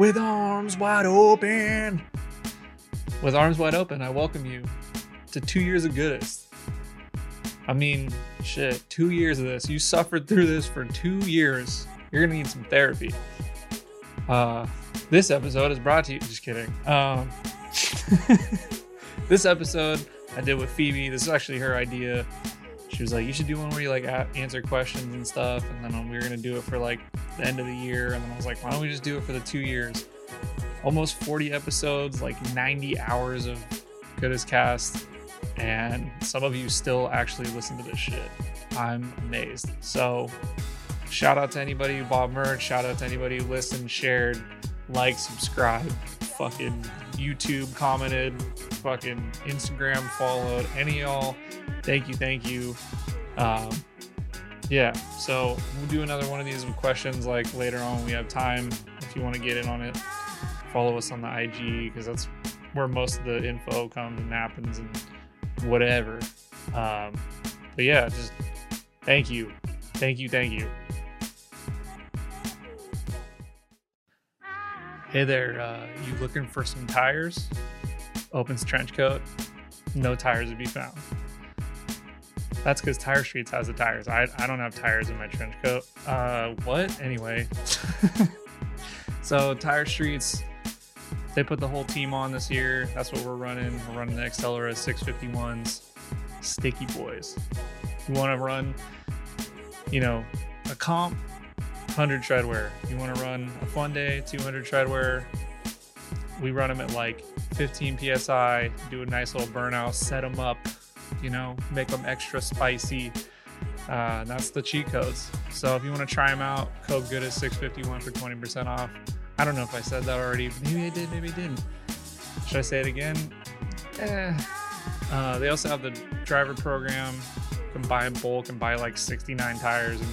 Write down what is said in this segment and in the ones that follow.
with arms wide open. With arms wide open, I welcome you to two years of goodest. I mean, shit, two years of this. You suffered through this for two years. You're gonna need some therapy. Uh, this episode is brought to you. Just kidding. Um, this episode I did with Phoebe. This is actually her idea. She was like, "You should do one where you like a- answer questions and stuff." And then we were gonna do it for like the end of the year. And then I was like, "Why don't we just do it for the two years?" Almost 40 episodes, like 90 hours of Goodest Cast, and some of you still actually listen to this shit. I'm amazed. So, shout out to anybody who bought merch. Shout out to anybody who listened, shared, liked, subscribed, fucking YouTube commented, fucking Instagram followed. Any y'all, thank you, thank you. Um, yeah, so we'll do another one of these questions like later on when we have time. If you want to get in on it, follow us on the IG because that's where most of the info comes and happens and whatever. Um, but yeah, just thank you, thank you, thank you. Hey there, uh, you looking for some tires? Opens trench coat, no tires to be found. That's because Tire Streets has the tires. I, I don't have tires in my trench coat. Uh, what? Anyway. so, Tire Streets, they put the whole team on this year. That's what we're running. We're running the Accelera 651s, Sticky Boys. You want to run, you know, a comp, 100 treadwear. You want to run a fun day, 200 treadwear. We run them at like 15 psi, do a nice little burnout, set them up, you know, make them extra spicy. Uh, that's the cheat codes. So if you want to try them out, code goodest 651 for 20% off. I don't know if I said that already. Maybe I did, maybe I didn't. Should I say it again? Eh. Uh, they also have the driver program. You can buy in bulk and buy like 69 tires and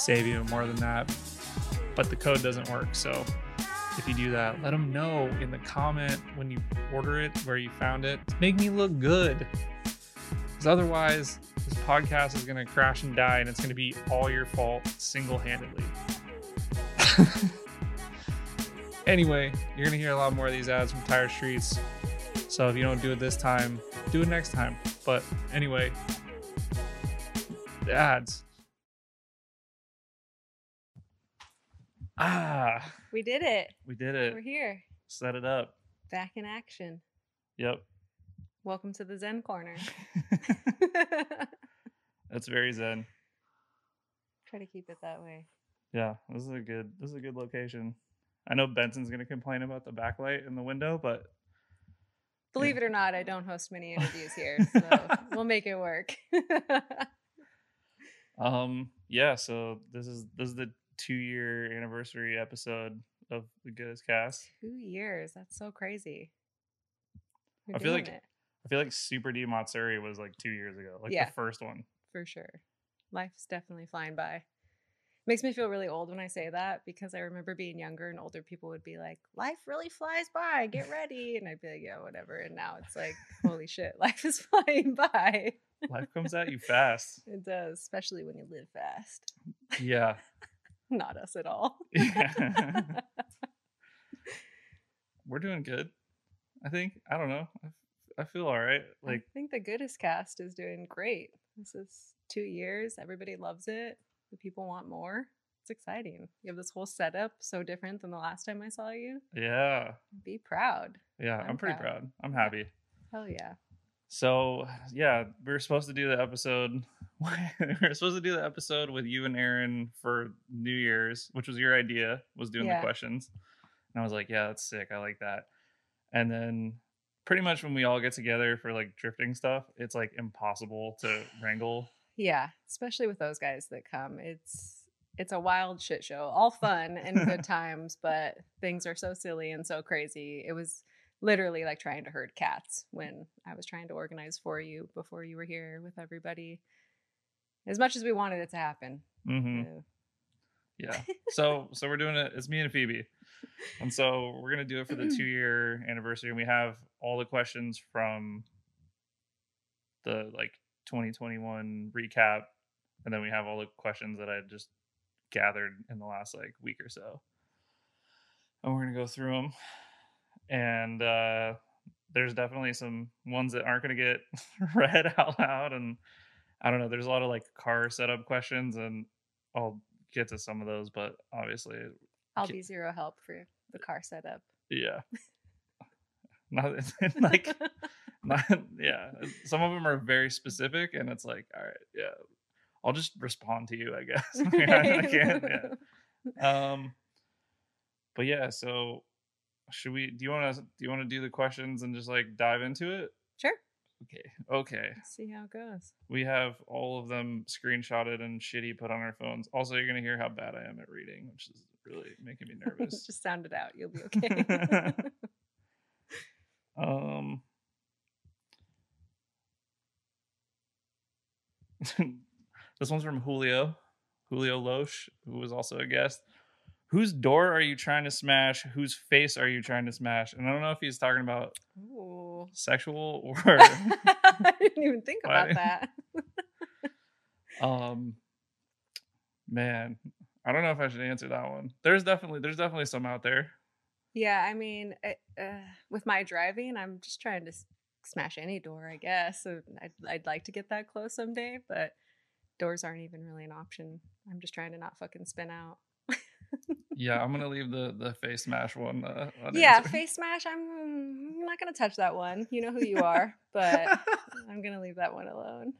save you more than that. But the code doesn't work. So if you do that, let them know in the comment when you order it where you found it. Make me look good. Because otherwise, this podcast is going to crash and die and it's going to be all your fault single handedly. anyway, you're going to hear a lot more of these ads from Tire Streets. So if you don't do it this time, do it next time. But anyway, the ads. Ah, We did it. we did it. We're here. Set it up. Back in action. Yep. Welcome to the Zen Corner. That's very zen. Try to keep it that way. Yeah, this is a good this is a good location. I know Benson's gonna complain about the backlight in the window, but Believe it or not, I don't host many interviews here, so we'll make it work. um yeah, so this is this is the two year anniversary episode of the Goodest Cast. Two years. That's so crazy. We're I feel like- it, I feel like Super D Matsuri was like two years ago, like Yeah. the first one. for sure. Life's definitely flying by. Makes me feel really old when I say that because I remember being younger and older people would be like, "Life really flies by. Get ready," and I'd be like, "Yeah, whatever." And now it's like, "Holy shit, life is flying by." Life comes at you fast. It does, especially when you live fast. Yeah. Not us at all. Yeah. We're doing good. I think. I don't know. I, I feel all right. Like I think the Goodest cast is doing great. This is two years. Everybody loves it. The people want more. It's exciting. You have this whole setup so different than the last time I saw you. yeah. Be proud. Yeah, I'm, I'm pretty proud. proud. I'm happy. Hell yeah. So yeah, we were supposed to do the episode. we were supposed to do the episode with you and Aaron for New Year's, which was your idea. Was doing Yeah. the questions, and I was like, yeah, that's sick. I like that. And then pretty much when we all get together for like drifting stuff, it's like impossible to wrangle. Yeah, especially with those guys that come. It's it's a wild shit show. All fun and good times, but things are so silly and so crazy. It was literally like trying to herd cats when I was trying to organize for you before you were here with everybody. As much as we wanted it to happen. hmm uh, Yeah. So so we're doing it. It's me and Phoebe, and so we're gonna do it for the two year anniversary. And we have all the questions from the like 2021 recap, and then we have all the questions that I just gathered in the last like week or so. and we're gonna go through them. And uh, there's definitely some ones that aren't gonna get read out loud, and I don't know. There's a lot of like car setup questions, and I'll get to some of those, but obviously, I'll be zero help for the car setup. yeah. Not like not yeah. Some of them are very specific, and it's like, all right, yeah. I'll just respond to you, I guess. I, I can't. Yeah. Um. But yeah, so should we? Do you want to? Do you want to do the questions and just like dive into it? Sure. Okay. Okay. Let's see how it goes. We have all of them screenshotted and shitty put on our phones. Also, you're gonna hear how bad I am at reading, which is really making me nervous. Just sound it out. You'll be okay. um. this one's from Julio, Julio Loesch, who was also a guest. Whose door are you trying to smash? Whose face are you trying to smash? And I don't know if he's talking about Ooh. sexual or I didn't even think about that. um man i don't know if i should answer that one there's definitely there's definitely some out there Yeah, I mean, I- uh, with my driving, I'm just trying to s- smash any door, I guess. So I'd, I'd like to get that close someday, but doors aren't even really an option. I'm just trying to not fucking spin out. Yeah i'm gonna leave the the face smash one uh, Yeah, face smash. I'm, I'm not gonna touch that one. You know who you are, but I'm gonna leave that one alone.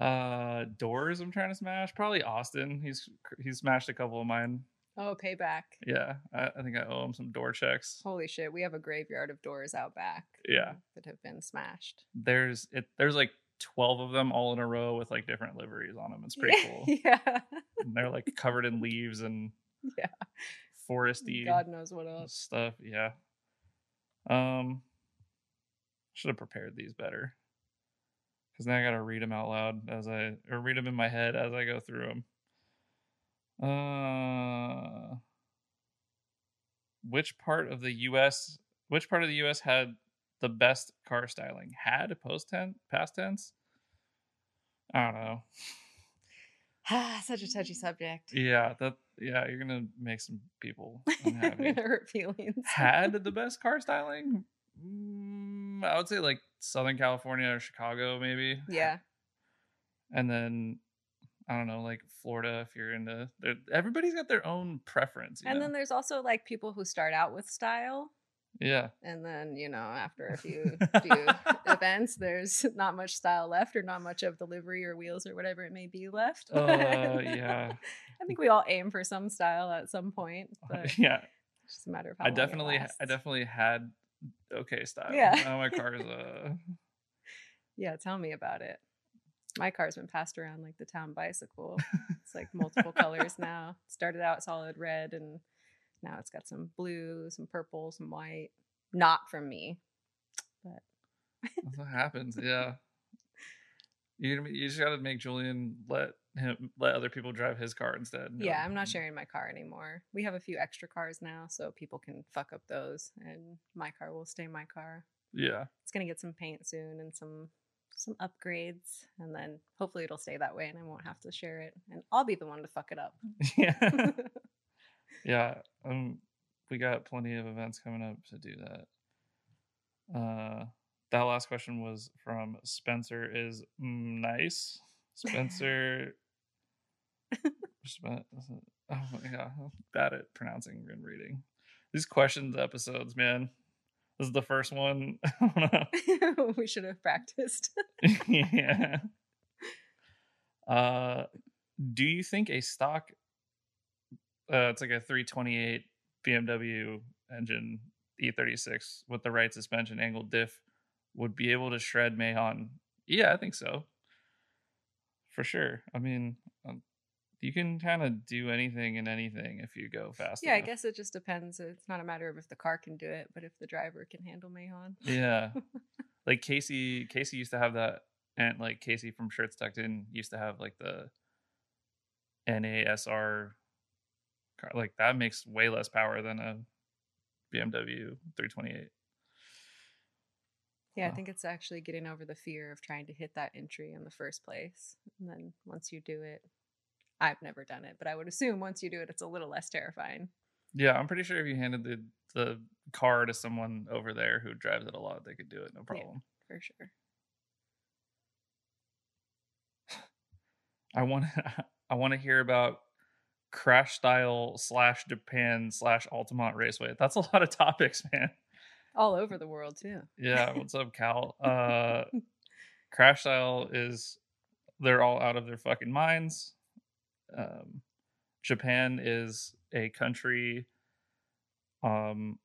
uh doors i'm trying to smash probably austin he's he's smashed a couple of mine Oh, payback! yeah i, I think i owe him some door checks Holy shit, we have a graveyard of doors out back. Yeah. that have been smashed. there's it there's like 12 of them all in a row with like different liveries on them it's pretty yeah. cool Yeah, and they're like covered in leaves and Yeah. foresty God knows what else. stuff. Yeah. Um, should have prepared these better. Because now I gotta read them out loud as I or read them in my head as I go through them. Uh, which part of the U.S. Which part of the U.S. had the best car styling? Had a post tense, past tense. I don't know. Such a touchy subject. Yeah, that. Yeah, you're gonna make some people unhappy. gonna hurt feelings. had the best car styling? Mm, I would say like Southern California or Chicago, maybe. yeah, And then I don't know, like Florida, if you're into. Everybody's got their own preference. you and know? then there's also like people who start out with style, yeah, and then you know after a few few events, there's not much style left, or not much of the livery or wheels or whatever it may be left. uh, yeah, I think we all aim for some style at some point, but it's yeah. just a matter of how I definitely, I definitely had okay style. Yeah. Now my car's uh, Yeah, tell me about it. My car's been passed around like the town bicycle. It's like multiple colors now. It started out solid red and now it's got some blue, some purple, some white. Not from me. But that's what happens. Yeah. You, you just got to make Julian let him let other people drive his car instead. yeah, I'm not sharing my car anymore. We have a few extra cars now, so people can fuck up those and my car will stay my car. Yeah. It's gonna get some paint soon and some some upgrades and then hopefully it'll stay that way and I won't have to share it and I'll be the one to fuck it up. Yeah. yeah. Um we got plenty of events coming up to do that. Uh that last question was from Spencer is mm, nice. Spencer Spen- Oh my god, I'm bad at pronouncing and reading. These questions episodes, man. This is the first one. we should have practiced. yeah. Uh, do you think a stock, uh, it's like a 328 BMW engine E36 with the right suspension angled diff, would be able to shred Mahon? Yeah, I think so. For sure. I mean, um, you can kind of do anything and anything if you go fast. yeah, I guess it just depends. It's not a matter of if the car can do it, but if the driver can handle Mahon. Yeah. like Casey Casey used to have that and like Casey from Shirts Tucked In used to have like the NASR car. Like that makes way less power than a BMW 328. Yeah, I think it's actually getting over the fear of trying to hit that entry in the first place. And then once you do it, I've never done it, but I would assume once you do it, it's a little less terrifying. Yeah, I'm pretty sure if you handed the the car to someone over there who drives it a lot, they could do it no Yeah. problem. for sure. I want I want to hear about crash style slash Japan slash Altamont Raceway. That's a lot of topics, man. All over the world too. Yeah, what's up, Cal? Uh, crash style is they're all out of their fucking minds. Um, Japan is a country. Um,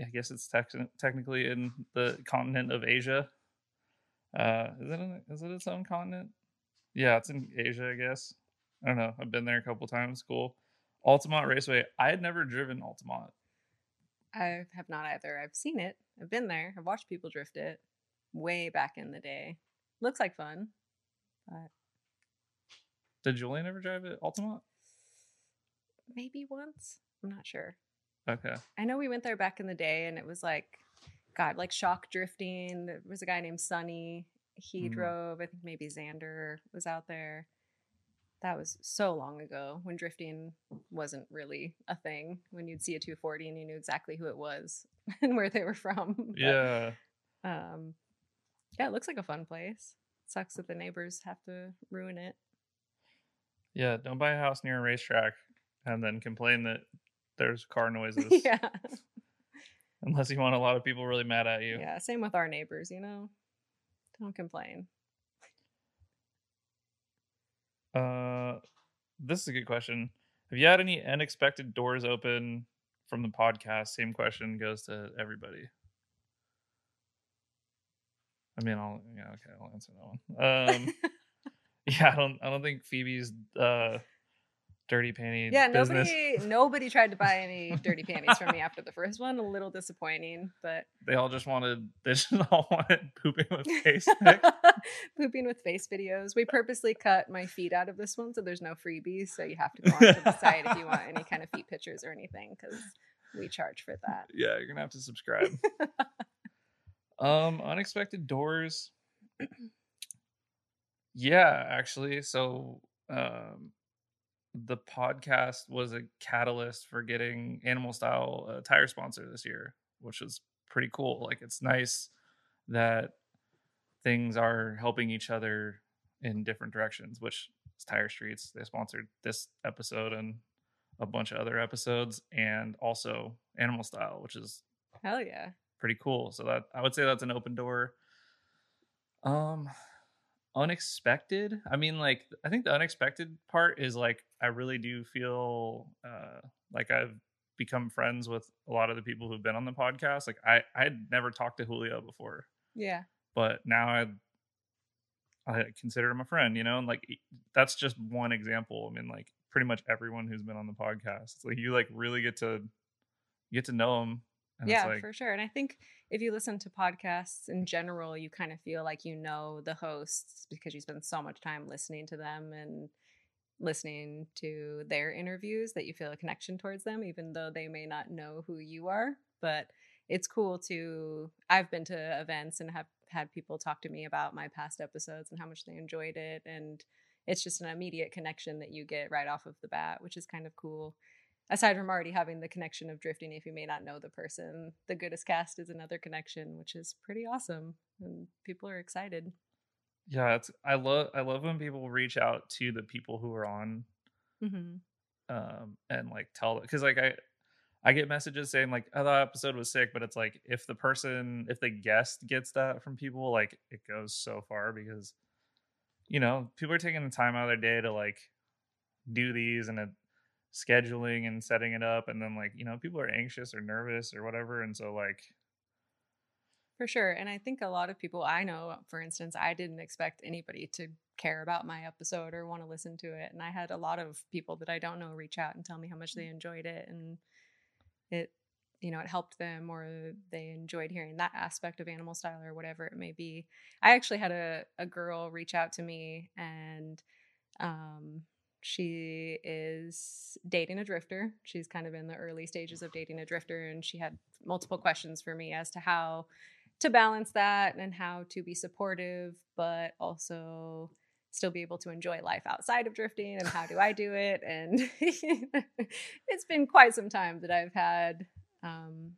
I guess it's tec- technically in the continent of Asia. Uh, is it in, is it its own continent? Yeah, it's in Asia, I guess. I don't know. I've been there a couple times. Cool. Altamont Raceway. I had never driven Altamont. I have not either. I've seen it. I've been there. I've watched people drift it way back in the day. Looks like fun. But Did Julian ever drive it Altamont? maybe once. I'm not sure. Okay. I know we went there back in the day and it was like God, like shock drifting. There was a guy named Sonny. He Mhm. drove. I think maybe Xander was out there. That was so long ago when drifting wasn't really a thing. When you'd see a 240 and you knew exactly who it was and where they were from. But, Yeah. Um, yeah, it looks like a fun place. Sucks that the neighbors have to ruin it. Yeah. Don't buy a house near a racetrack and then complain that there's car noises. yeah. Unless you want a lot of people really mad at you. Yeah. Same with our neighbors, you know? Don't complain. Uh, this is a good question. Have you had any unexpected doors open from the podcast? Same question goes to everybody. I mean, I'll yeah, okay, I'll answer that one. Um, yeah, I don't, I don't think Phoebe's uh, dirty panty yeah, business. nobody nobody tried to buy any dirty panties from me after the first one. A little disappointing, but They all just wanted, they just all wanted pooping with face pooping with face videos. We purposely cut my feet out of this one, so there's no freebies. So you have to go onto the site if you want any kind of feet pictures or anything, because we charge for that. Yeah, you're gonna have to subscribe. um, unexpected doors. yeah, actually, so um, the podcast was a catalyst for getting Animal Style a tire sponsor this year, which was pretty cool. Like, it's nice that things are helping each other in different directions. Which is Tire Streets. They sponsored this episode and a bunch of other episodes, and also Animal Style, which is Hell yeah. pretty cool. So that I would say that's an open door. Um unexpected. I mean like I think the unexpected part is like I really do feel uh like I've become friends with a lot of the people who've been on the podcast. Like I I had never talked to Julio before, Yeah. but now I I consider him a friend, you know, and like that's just one example. I mean, like pretty much everyone who's been on the podcast, it's like you like really get to get to know them. And yeah, like, for sure. And I think if you listen to podcasts in general, you kind of feel like you know the hosts because you spend so much time listening to them and listening to their interviews that you feel a connection towards them, even though they may not know who you are. But it's cool to, I've been to events and have had people talk to me about my past episodes and how much they enjoyed it. And it's just an immediate connection that you get right off of the bat, which is kind of cool aside from already having the connection of drifting if you may not know the person the goodest cast is another connection which is pretty awesome and people are excited yeah it's i love i love when people reach out to the people who are on mm-hmm. um and like tell because like i i get messages saying like oh that episode was sick but it's like if the person if the guest gets that from people like it goes so far because you know people are taking the time out of their day to like do these and it, scheduling and setting it up and then like you know people are anxious or nervous or whatever and so like for sure and i think a lot of people i know for instance i didn't expect anybody to care about my episode or want to listen to it and i had a lot of people that i don't know reach out and tell me how much they enjoyed it and it you know it helped them or they enjoyed hearing that aspect of animal style or whatever it may be. I actually had a, a girl reach out to me and um she is dating a drifter she's kind of in the early stages of dating a drifter and she had multiple questions for me as to how to balance that and how to be supportive but also still be able to enjoy life outside of drifting and how do I do it? And it's been quite some time that I've had, um,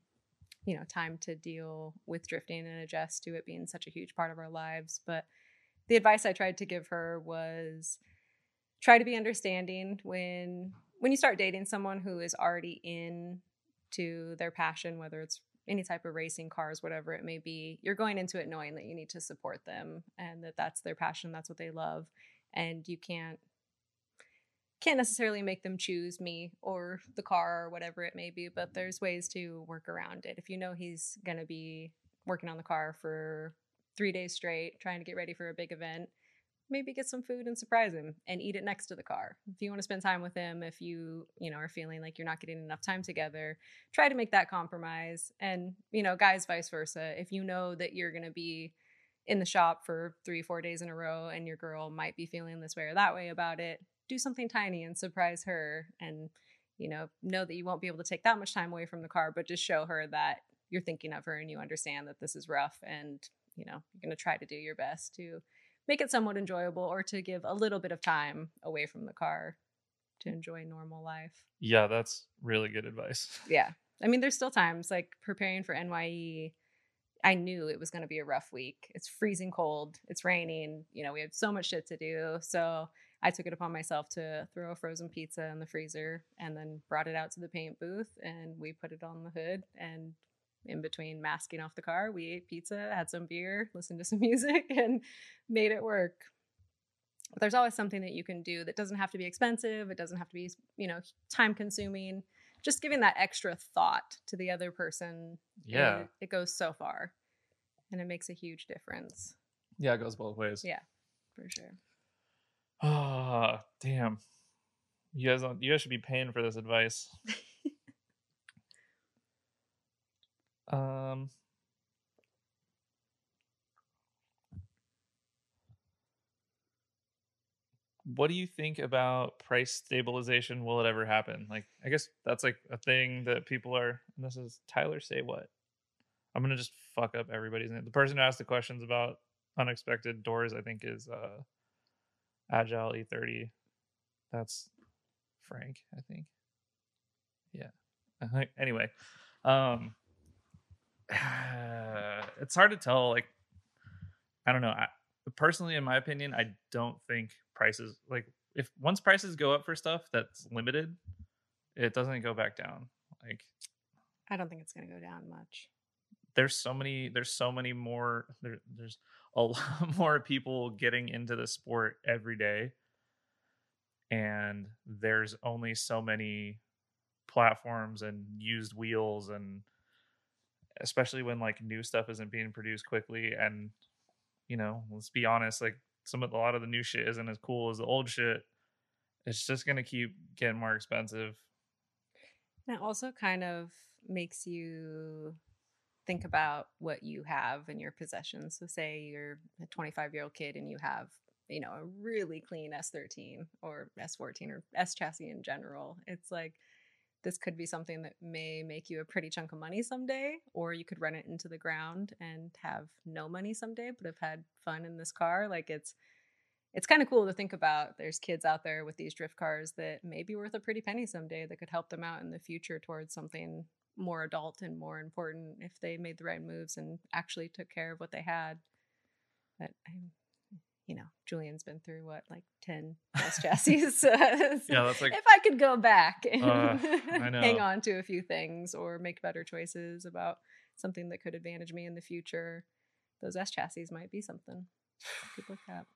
you know, time to deal with drifting and adjust to it being such a huge part of our lives. But the advice I tried to give her was try to be understanding when when you start dating someone who is already in to their passion, whether it's any type of racing cars whatever it may be you're going into it knowing that you need to support them and that that's their passion that's what they love. And you can't can't necessarily make them choose me or the car or whatever it may be but there's ways to work around it. If you know he's going to be working on the car for 3 days straight trying to get ready for a big event maybe get some food and surprise him and eat it next to the car. If you want to spend time with him, if you, you know, are feeling like you're not getting enough time together, try to make that compromise. And, you know, guys vice versa. If you know that you're going to be in the shop for 3 4 days in a row and your girl might be feeling this way or that way about it, do something tiny and surprise her and you know, know that you won't be able to take that much time away from the car, but just show her that you're thinking of her and you understand that this is rough and, you know, you're going to try to do your best to make it somewhat enjoyable or to give a little bit of time away from the car to enjoy normal life. Yeah, that's really good advice. Yeah. I mean, there's still times like preparing for NYE. I knew it was going to be a rough week. It's freezing cold. It's raining. You know, we had so much shit to do. So I took it upon myself to throw a frozen pizza in the freezer and then brought it out to the paint booth and we put it on the hood and in between masking off the car, we ate pizza, had some beer, listened to some music, and made it work. But there's always something that you can do that doesn't have to be expensive. It doesn't have to be, you know, time consuming. Just giving that extra thought to the other person. Yeah. It, it goes so far and it makes a huge difference. Yeah, it goes both ways. Yeah, for sure. Oh, damn. You guys, don't, you guys should be paying for this advice. Um, what do you think about price stabilization? Will it ever happen? Like, I guess that's like a thing that people are. And this is Tyler. Say what? I'm gonna just fuck up everybody's name. The person who asked the questions about unexpected doors, I think, is uh, Agile E30. That's Frank, I think. Yeah. Anyway, um, it's hard to tell. Like, I don't know. I, personally, in my opinion, I don't think prices like if once prices go up for stuff that's limited, it doesn't go back down. Like, I don't think it's going to go down much. There's so many. There's so many more. There, there's a lot more people getting into the sport every day, and there's only so many platforms and used wheels and especially when like new stuff isn't being produced quickly and you know let's be honest like some of a lot of the new shit isn't as cool as the old shit it's just going to keep getting more expensive. And it also kind of makes you think about what you have in your possessions so say you're a 25 year old kid and you have you know a really clean s13 or s14 or s chassis in general it's like this could be something that may make you a pretty chunk of money someday, or you could run it into the ground and have no money someday, but have had fun in this car. Like it's it's kind of cool to think about. There's kids out there with these drift cars that may be worth a pretty penny someday that could help them out in the future towards something more adult and more important if they made the right moves and actually took care of what they had. But I'm you know, Julian's been through what, like 10 S chassis. so yeah, that's like. If I could go back and uh, hang on to a few things or make better choices about something that could advantage me in the future, those S chassis might be something to look at.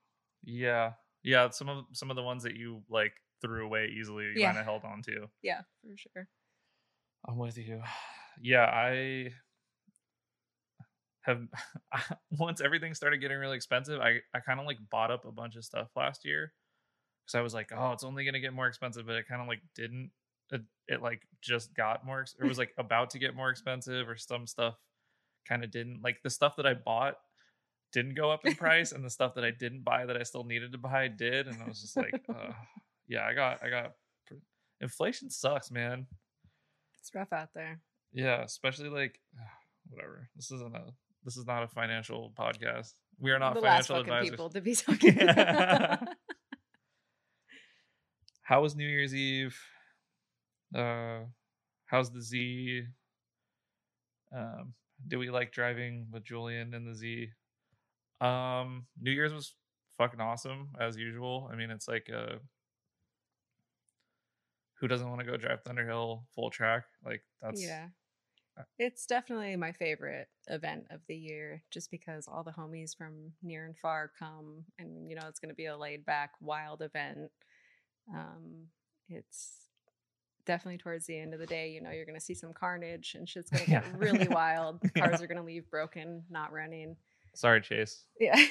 Yeah. Yeah. Some of some of the ones that you like threw away easily, you yeah. kind of held on to. Yeah, for sure. I'm with you. Yeah, I have once everything started getting really expensive, I I kind of like bought up a bunch of stuff last year because I was like, oh, it's only gonna get more expensive, but it kind of like didn't. It, it like just got more. It was like about to get more expensive, or some stuff kind of didn't. Like the stuff that I bought didn't go up in price, and the stuff that I didn't buy that I still needed to buy did, and I was just like, uh, yeah, I got I got. Inflation sucks, man. It's rough out there. Yeah, especially like whatever. This isn't a this is not a financial podcast. we are not the last financial fucking advisors. people to be talking. How was New Year's Eve? Uh, how's the Z? Um, do we like driving with Julian in the Z? Um, New Year's was fucking awesome as usual. I mean, it's like uh who doesn't want to go drive Thunderhill full track? Like that's yeah. It's definitely my favorite event of the year just because all the homies from near and far come and you know it's going to be a laid back wild event. Um it's definitely towards the end of the day, you know, you're going to see some carnage and shit's going to get really wild. Yeah. Cars are going to leave broken, not running. sorry, Chase. Yeah.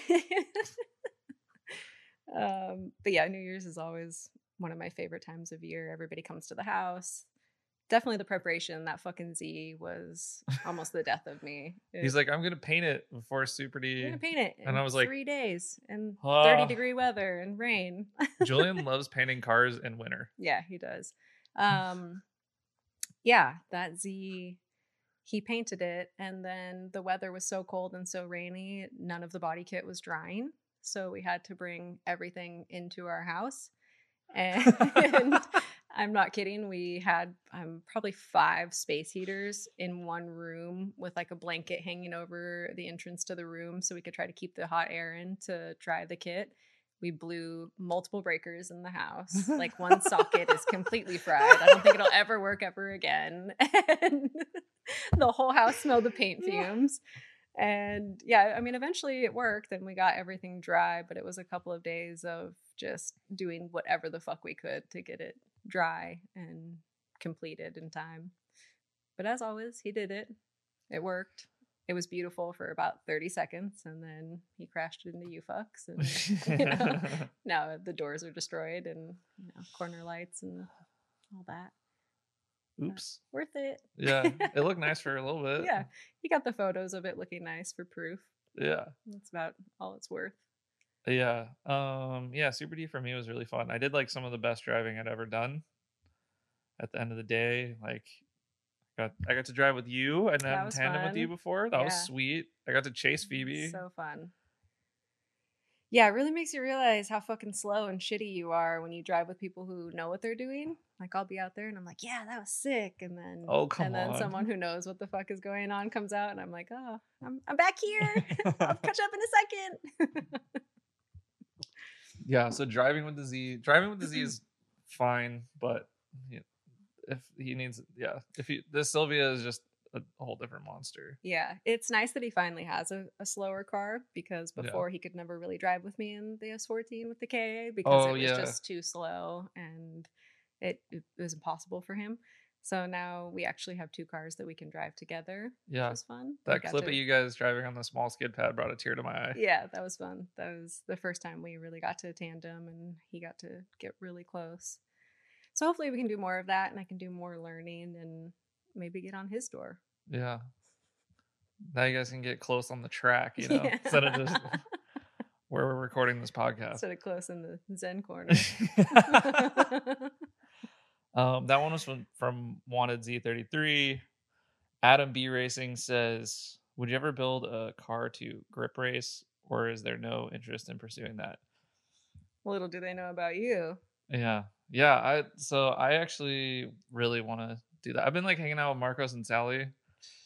um, but yeah, New Year's is always one of my favorite times of year. Everybody comes to the house. Definitely the preparation. That fucking Z was almost the death of me. He's like, I'm gonna paint it before Super I'm D. gonna paint it. and in I was like, three days and "Ah." 30 degree weather and rain. Julian loves painting cars in winter. yeah, he does. Um, yeah, that Z, he painted it, and then the weather was so cold and so rainy, none of the body kit was drying. So we had to bring everything into our house. And I'm not kidding. We had um, probably five space heaters in one room with like a blanket hanging over the entrance to the room so we could try to keep the hot air in to dry the kit. We blew multiple breakers in the house. Like one socket is completely fried. I don't think it'll ever work ever again. And the whole house smelled the paint fumes. And yeah, I mean, eventually it worked and we got everything dry, but it was a couple of days of just doing whatever the fuck we could to get it dry and completed in time. But as always, he did it. It worked. It was beautiful for about 30 seconds and then he crashed into UFUcks and you know, now the doors are destroyed and you know, corner lights and all that. Oops. Worth it. Yeah, it looked nice for a little bit. Yeah. He got the photos of it looking nice for proof. Yeah. That's about all it's worth. Yeah. Um yeah, Super D for me was really fun. I did like some of the best driving I'd ever done. At the end of the day, like got I got to drive with you and then tandem with you before. That was sweet. I got to chase Phoebe. So fun. Yeah, it really makes you realize how fucking slow and shitty you are when you drive with people who know what they're doing. Like I'll be out there and I'm like, yeah, that was sick, and then Oh, come and then on. someone who knows what the fuck is going on comes out, and I'm like, oh, I'm I'm back here. I'll catch up in a second. yeah, so driving with the Z, driving with the Z is fine, but yeah, if he needs yeah, if he this Silvia is just a whole different monster. yeah, it's nice that he finally has a, a slower car because Yeah. before he could never really drive with me in the S14 with the KA because Oh, it was yeah. just too slow and it, it was impossible for him. So now we actually have two cars that we can drive together, Yeah. which was fun. That clip to- of you guys driving on the small skid pad brought a tear to my eye. Yeah, that was fun. That was the first time we really got to tandem and he got to get really close. So hopefully we can do more of that and I can do more learning and maybe get on his door. Yeah. Now you guys can get close on the track, you know, Yeah. instead of just where we're recording this podcast. Instead of close in the Zen corner. um, that one was from, from Wanted Z33. Adam B Racing says, "Would you ever build a car to grip race, or is there no interest in pursuing that?" Little do they know about you. Yeah, yeah. I so I actually really want to do that. I've been like hanging out with Marcos and Sally,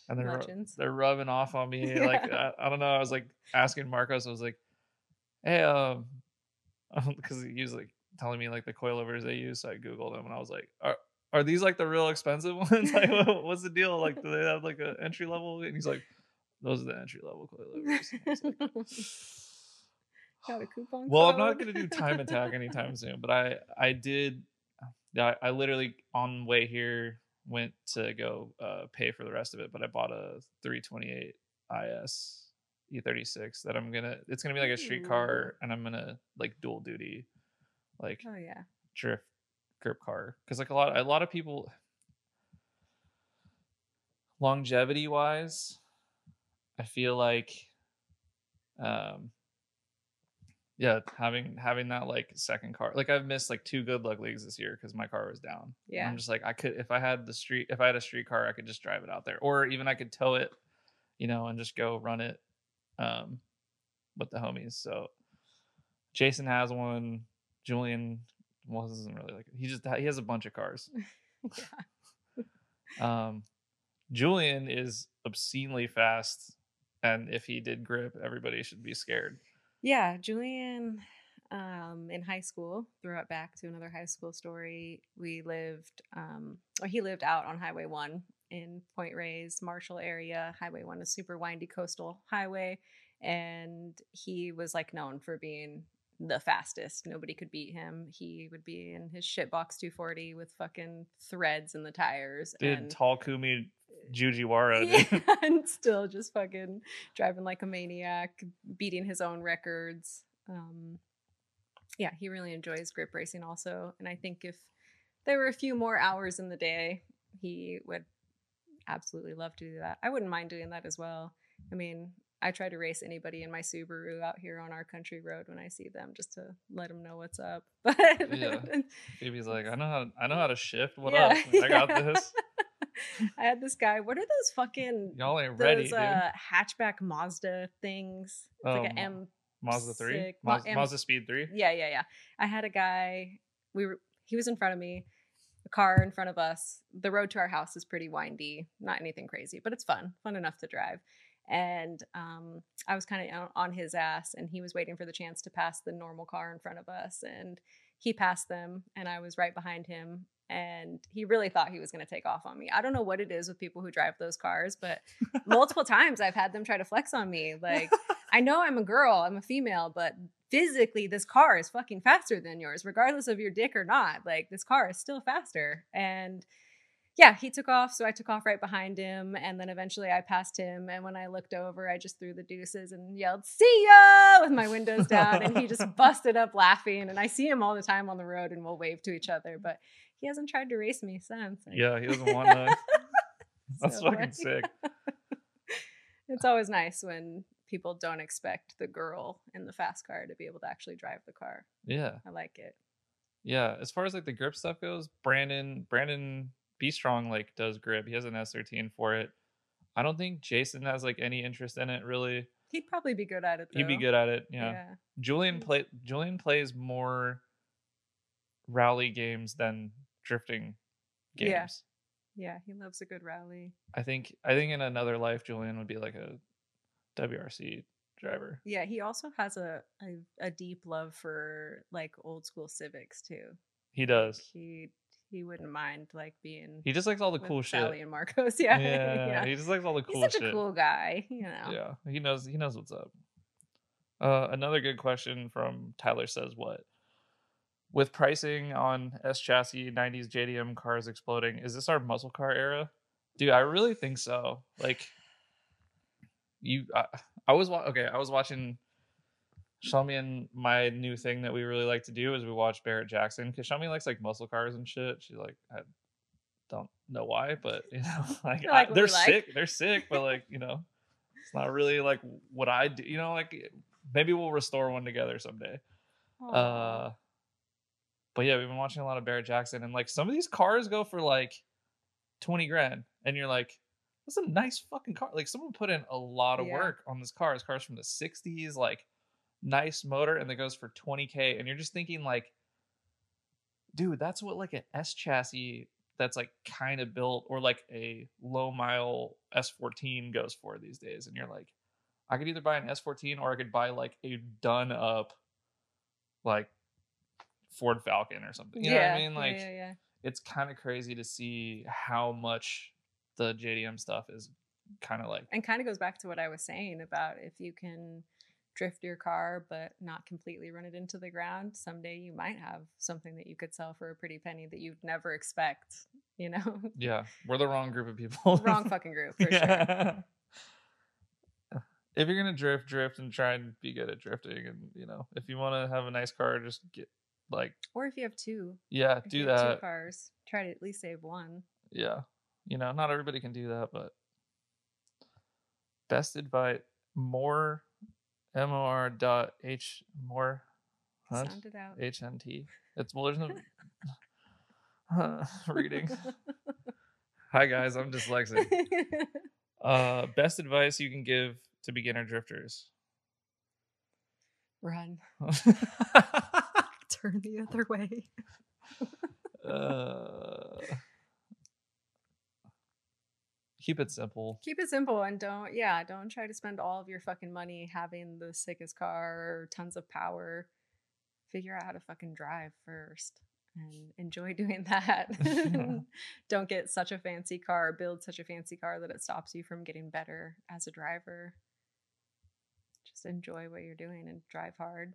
and they're Legends. they're rubbing off on me. Like I, I don't know. I was like asking Marcos. I was like, "Hey, um," because he was like telling me like the coilovers they use. So I googled them, and I was like, "Are are these like the real expensive ones? like, what's the deal? Like, do they have like an entry level?" And he's like, "Those are the entry level coilovers." And I was like, Got a coupon well, I'm not gonna do time attack anytime soon, but I I did. Yeah, I, I literally on the way here went to go uh, pay for the rest of it, but I bought a 328 IS E36 that I'm gonna. It's gonna be like a street car, and I'm gonna like dual duty, like Oh yeah. drift grip car because like a lot a lot of people longevity wise i feel like um yeah having having that like second car like i've missed like two good luck leagues this year because my car was down And Yeah. i'm just like i could if i had the street if i had a street car i could just drive it out there or even i could tow it you know and just go run it um with the homies. So Jason has one. Julian well, doesn't really like. He just he has a bunch of cars. Um, Julian is obscenely fast, and if he did grip, everybody should be scared. Yeah, Julian um, in high school, threw it back to another high school story. We lived, um, or he lived out on Highway 1 in Point Reyes, Marshall area. Highway 1 is super windy coastal highway. And he was like known for being the fastest. Nobody could beat him. He would be in his shitbox 240 with fucking threads in the tires. Dude, and tall Kumi Jujiwara. yeah, and still just fucking driving like a maniac, beating his own records. Um, yeah, he really enjoys grip racing also, and I think if there were a few more hours in the day, he would absolutely love to do that. I wouldn't mind doing that as well. I mean, I try to race anybody in my Subaru out here on our country road when I see them, just to let them know what's up. But Yeah. Phoebe's like, I know how I know how to shift. What Yeah, up? Like, I got yeah. this. I had this guy. What are those fucking Y'all ain't those ready, uh, hatchback Mazda things? It's like Um, an M. Mazda three. Ma- Mazda, M- Mazda Speed three. Yeah, yeah, yeah. I had a guy. We were. He was in front of me. A car in front of us. The road to our house is pretty windy. Not anything crazy, but it's fun. Fun enough to drive. And um, I was kind of on his ass, and he was waiting for the chance to pass the normal car in front of us. And he passed them, and I was right behind him. And he really thought he was going to take off on me. I don't know what it is with people who drive those cars, but multiple times I've had them try to flex on me. Like, I know I'm a girl, I'm a female, but physically this car is fucking faster than yours, regardless of your dick or not. Like, this car is still faster. And yeah, he took off, so I took off right behind him, and then eventually I passed him. And when I looked over, I just threw the deuces and yelled "See ya!" with my windows down, and he just busted up laughing. And I see him all the time on the road, and we'll wave to each other, but he hasn't tried to race me since. Yeah, he doesn't want to. That's So fucking sick. it's always nice when people don't expect the girl in the fast car to be able to actually drive the car. Yeah, I like it. yeah. As far as like the grip stuff goes, Brandon, Brandon Be Strong like does grip. He has an S13 for it. I don't think Jason has like any interest in it really. He'd probably be good at it. Though. He'd be good at it. Yeah. Julian Mm. play Julian plays more rally games than drifting games. Yeah. Yeah, he loves a good rally. I think I think in another life Julian would be like a WRC driver. Yeah, he also has a, a a deep love for like old school civics too. He does. He he wouldn't mind like being He just likes all the cool Sally shit. and Marcos. Yeah, Yeah, yeah. he just likes all the cool. He's such shit. a cool guy, you know. Yeah, he knows he knows what's up. Uh, another good question from Tyler says what with pricing on S chassis 90s JDM cars exploding, is this our muscle car era? Dude, I really think so. Like you I, I was wa- okay, I was watching Shami and my new thing that we really like to do is we watch Barrett Jackson because Shami likes like muscle cars and shit. She like I don't know why, but you know, like, I- like they're like. sick. They're sick, but like you know, it's not really like what I do. You know, like maybe we'll restore one together someday. Aw. Uh, but yeah, we've been watching a lot of Barrett Jackson, and like some of these cars go for like twenty grand, and you're like, that's a nice fucking car. Like someone put in a lot of Yeah. work on this car. This car's from the '60s, like nice motor, and that goes for twenty k, and you're just thinking like, dude, that's what like an S chassis that's like kind of built, or like a low mile S14 goes for these days, and you're like. I could either buy an S14 or I could buy like a done up like Ford Falcon or something. You know what I mean? yeah, Like yeah, yeah. it's kind of crazy to see how much the JDM stuff is kind of like and kind of goes back to what I was saying about if you can drift your car but not completely run it into the ground, someday you might have something that you could sell for a pretty penny that you'd never expect. You know, yeah, we're the wrong group of people. wrong fucking group for sure. If you're gonna drift, drift and try and be good at drifting, and you know, if you want to have a nice car, just get like, Or if you have two, yeah, if do that. Two cars, try to at least save one. yeah you know not everybody can do that but best advice more mor dot h more hunt Sound it out. hnt it's well there's no reading hi guys i'm dyslexic uh best advice you can give to beginner drifters Run. Turn the other way. uh, keep it simple. Keep it simple and don't, yeah, don't try to spend all of your fucking money having the sickest car or tons of power. Figure out how to fucking drive first and enjoy doing that. don't get such a fancy car, build such a fancy car that it stops you from getting better as a driver. Just enjoy what you're doing and drive hard.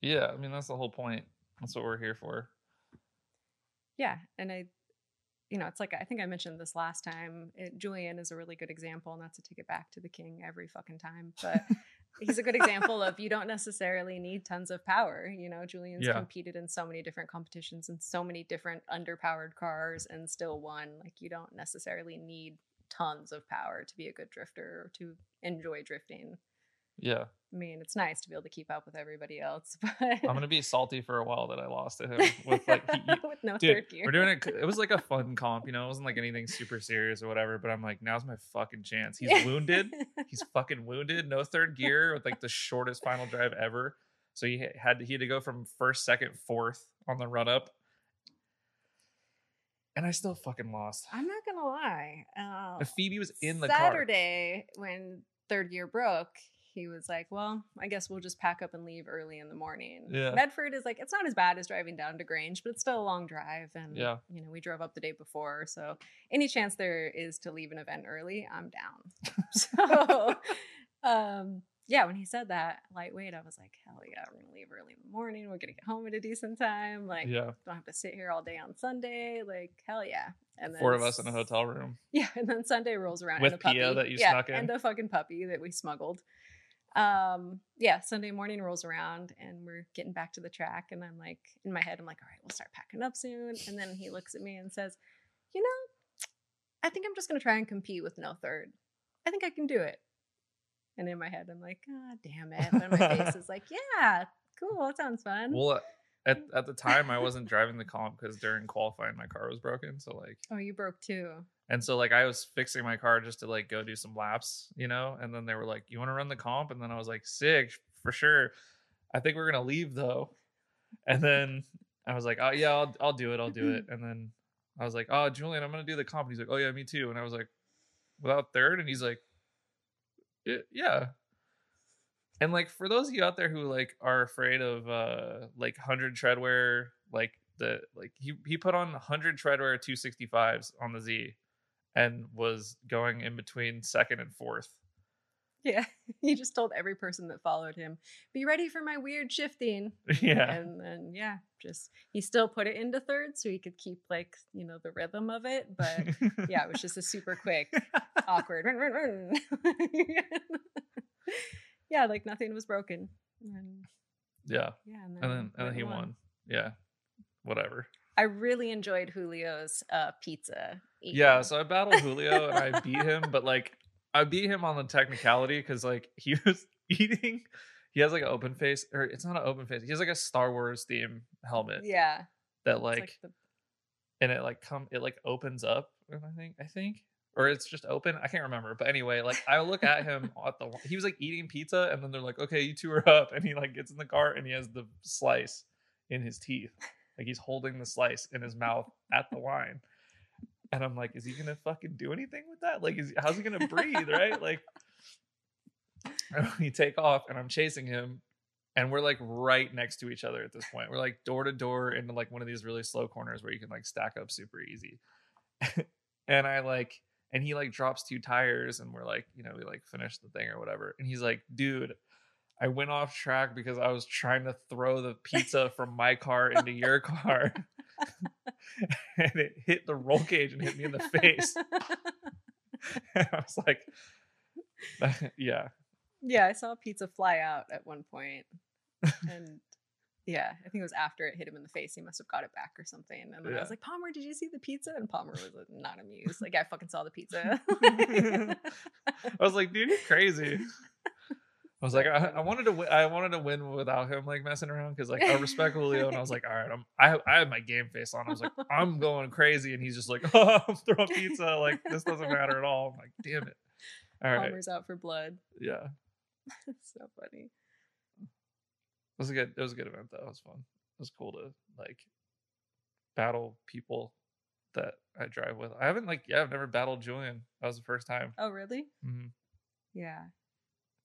Yeah, I mean that's the whole point. That's what we're here for. Yeah, and I you know, it's like I think I mentioned this last time. It, Julian is a really good example, not to take it back to the king every fucking time, but he's a good example of you don't necessarily need tons of power. You know, Julian's Yeah. competed in so many different competitions and so many different underpowered cars and still won. Like you don't necessarily need tons of power to be a good drifter or to enjoy drifting. Yeah, I mean, it's nice to be able to keep up with everybody else, but I'm gonna be salty for a while that I lost to him with like he, with no dude. third gear. We're doing it. It was like a fun comp, you know. It wasn't like anything super serious or whatever. But I'm like, now's my fucking chance. He's wounded. He's fucking wounded. No third gear with like the shortest final drive ever. So he had to, he had to go from first, second, fourth on the run up. And I still fucking lost. I'm not gonna lie. Uh, If Phoebe was in the car. Saturday when third gear broke, he was like, "Well, I guess we'll just pack up and leave early in the morning." Yeah. Medford is like it's not as bad as driving down to Grange, but it's still a long drive, and Yeah. you know we drove up the day before, so any chance there is to leave an event early, I'm down. so, um, yeah, when he said that lightweight, I was like, "Hell yeah, we're gonna leave early in the morning. We're gonna get home at a decent time. Like, Yeah, don't have to sit here all day on Sunday. Like, hell yeah." And then four of us in a hotel room. yeah, and then Sunday rolls around With and a puppy. Pia that you yeah, snuck in? and a fucking puppy that we smuggled. Um, yeah, Sunday morning rolls around and we're getting back to the track, and I'm like, in my head, I'm like, all right, we'll start packing up soon. And then he looks at me and says, you know, I think I'm just gonna try and compete with no third. I think I can do it. And in my head, I'm like, God damn it. But my face is like, yeah, cool, that sounds fun. Well, at at the time I wasn't driving the comp because during qualifying my car was broken. So like, oh, you broke too. And so like I was fixing my car just to like go do some laps, you know. And then they were like, "You want to run the comp?" And then I was like, "Sick, for sure." I think we're gonna leave though. And then I was like, "Oh yeah, I'll I'll do it. I'll do it." And then I was like, "Oh, Julian, I'm gonna do the comp." And he's like, "Oh yeah, me too." And I was like, "Without third? And he's like, "Yeah." And like for those of you out there who like are afraid of uh like 100 treadwear, like the like he he put on 100 treadwear 265s on the Z and was going in between second and fourth. Yeah, he just told every person that followed him, "Be ready for my weird shifting." Yeah. and then yeah, just he still put it into third so he could keep like you know the rhythm of it. But yeah, it was just a super quick, awkward. run, run, run. yeah, like nothing was broken. And yeah. yeah, and then, And then and then he won. Yeah. Whatever. I really enjoyed Julio's uh, pizza. Yeah, so I battled Julio and I beat him, but like I beat him on the technicality because like he was eating. He has like an open face, or it's not an open face. He has like a Star Wars theme helmet yeah, that it's like, the- and it like come it like opens up. I think I think, or it's just open. I can't remember. But anyway, like I look at him at the he was like eating pizza, and then they're like, okay, you two are up, and he like gets in the car and he has the slice in his teeth, like he's holding the slice in his mouth at the line. And I'm like, is he gonna fucking do anything with that? Like, is how's he gonna breathe, right? Like, we take off, and I'm chasing him, and we're like right next to each other at this point. We're like door to door into like one of these really slow corners where you can like stack up super easy. and I like, and he like drops two tires, and we're like, you know, we like finish the thing or whatever. And he's like, dude. I went off track because I was trying to throw the pizza from my car into your car. and it hit the roll cage and hit me in the face. and I was like, yeah. Yeah, I saw a pizza fly out at one point, and yeah, I think it was after it hit him in the face. He must have got it back or something. And then I was like, Palmer, did you see the pizza? And Palmer was like, not amused. Like, I fucking saw the pizza. I was like, dude, you're crazy. I was like, I, I wanted to win. I wanted to win without him like messing around because like I respect Julio, and I was like, all right, I'm I have I had my game face on. I was like, I'm going crazy, and he's just like, oh, I'm throwing pizza. Like this doesn't matter at all. I'm like, damn it. All right, Palmer's out for blood. yeah. so funny. It was a good. It was a good event though. It was fun. It was cool to like battle people that I drive with. I haven't like yeah, I've never battled Julian. That was the first time. Oh, really? hmm Yeah.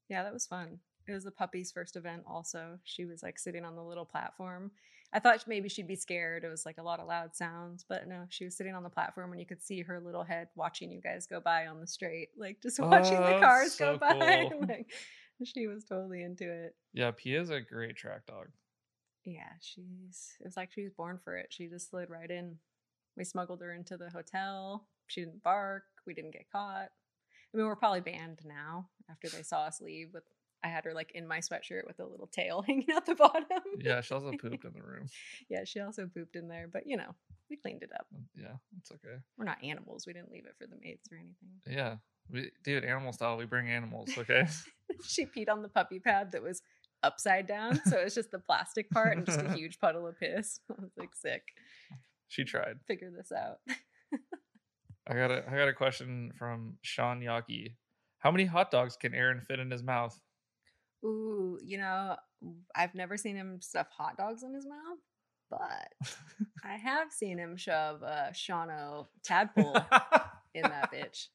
Yeah, that was fun. It was the puppy's first event also. She was like sitting on the little platform. I thought maybe she'd be scared. It was like a lot of loud sounds, but no, she was sitting on the platform and you could see her little head watching you guys go by on the straight, like just oh, watching Oh, the cars so go by. cool. like she was totally into it. Yeah, Pia's a great track dog. Yeah, she's it was like she was born for it. She just slid right in. We smuggled her into the hotel. She didn't bark. We didn't get caught. I mean, we're probably banned now after they saw us leave with I had her like in my sweatshirt with a little tail hanging out the bottom. Yeah, she also pooped in the room. yeah, she also pooped in there, but you know, we cleaned it up. Mm, yeah, it's okay. We're not animals. We didn't leave it for the maids or anything. Yeah, we dude, animal style. We bring animals. Okay. she peed on the puppy pad that was upside down, so it's just the plastic part and just a huge puddle of piss. I was like, sick. she tried. Figure this out. I got a I got a question from Sean Yaki. How many hot dogs can Aaron fit in his mouth? Ooh, you know, I've never seen him stuff hot dogs in his mouth, but I have seen him shove a Shawno tadpole in that bitch.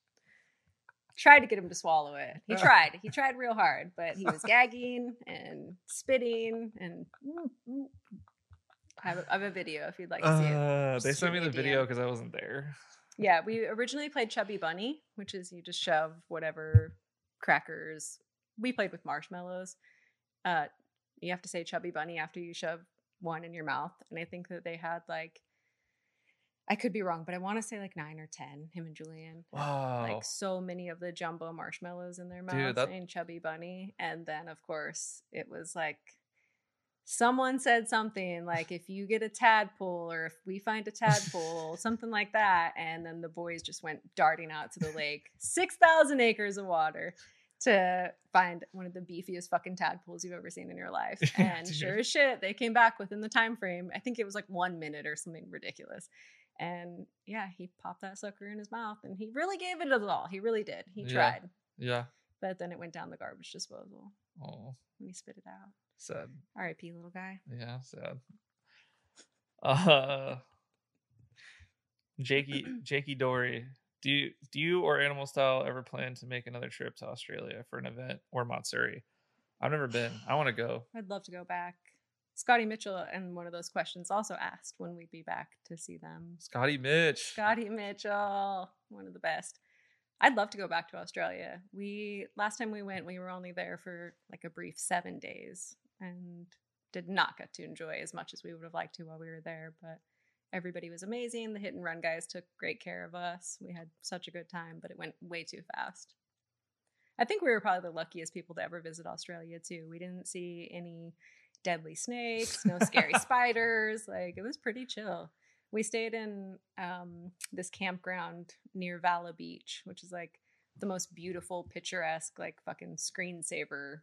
Tried to get him to swallow it. He tried. He tried real hard, but he was gagging and spitting and. I have, a, I have a video if you'd like to see it. Uh, they sent me the video because I wasn't there. Yeah, we originally played Chubby Bunny, which is you just shove whatever crackers. We played with marshmallows. Uh, you have to say Chubby Bunny after you shove one in your mouth, and I think that they had like, I could be wrong, but I want to say like nine or ten. Him and Julian, Wow. like so many of the jumbo marshmallows in their mouths Dude, that- and Chubby Bunny, and then of course it was like. Someone said something like, if you get a tadpole or if we find a tadpole, something like that. And then the boys just went darting out to the lake, 6,000 acres of water to find one of the beefiest fucking tadpoles you've ever seen in your life. And sure as shit, they came back within the time frame. I think it was like one minute or something ridiculous. And yeah, he popped that sucker in his mouth and he really gave it his all. He really did. He Yeah. tried. yeah. But then it went down the garbage disposal Oh, and he spit it out. Sad. R.I.P. little guy. Yeah, sad. Uh, Jakey, Jakey Dory, do you do you or Animal Style ever plan to make another trip to Australia for an event or Matsuri? I've never been. I want to go. I'd love to go back. Scotty Mitchell and one of those questions also asked when we'd be back to see them. Scotty Mitch. Scotty Mitchell, one of the best. I'd love to go back to Australia. We last time we went, we were only there for like a brief seven days and did not get to enjoy as much as we would have liked to while we were there. But everybody was amazing. The hit and run guys took great care of us. We had such a good time, but it went way too fast. I think we were probably the luckiest people to ever visit Australia too. We didn't see any deadly snakes, no scary spiders. Like it was pretty chill. We stayed in um, this campground near Valla Beach, which is like the most beautiful, picturesque, like fucking screensaver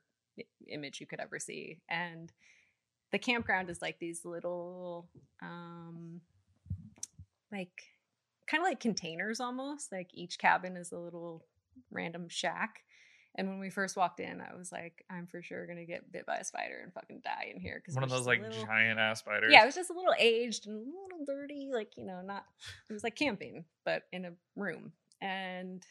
image you could ever see. And the campground is like these little, um, like kind of like containers almost. Like each cabin is a little random shack. And when we first walked in, I was like, I'm for sure gonna get bit by a spider and fucking die in here because One of those like giant ass spiders. yeah, it was just a little aged and a little dirty, like, you know, not, it was like camping, but in a room. And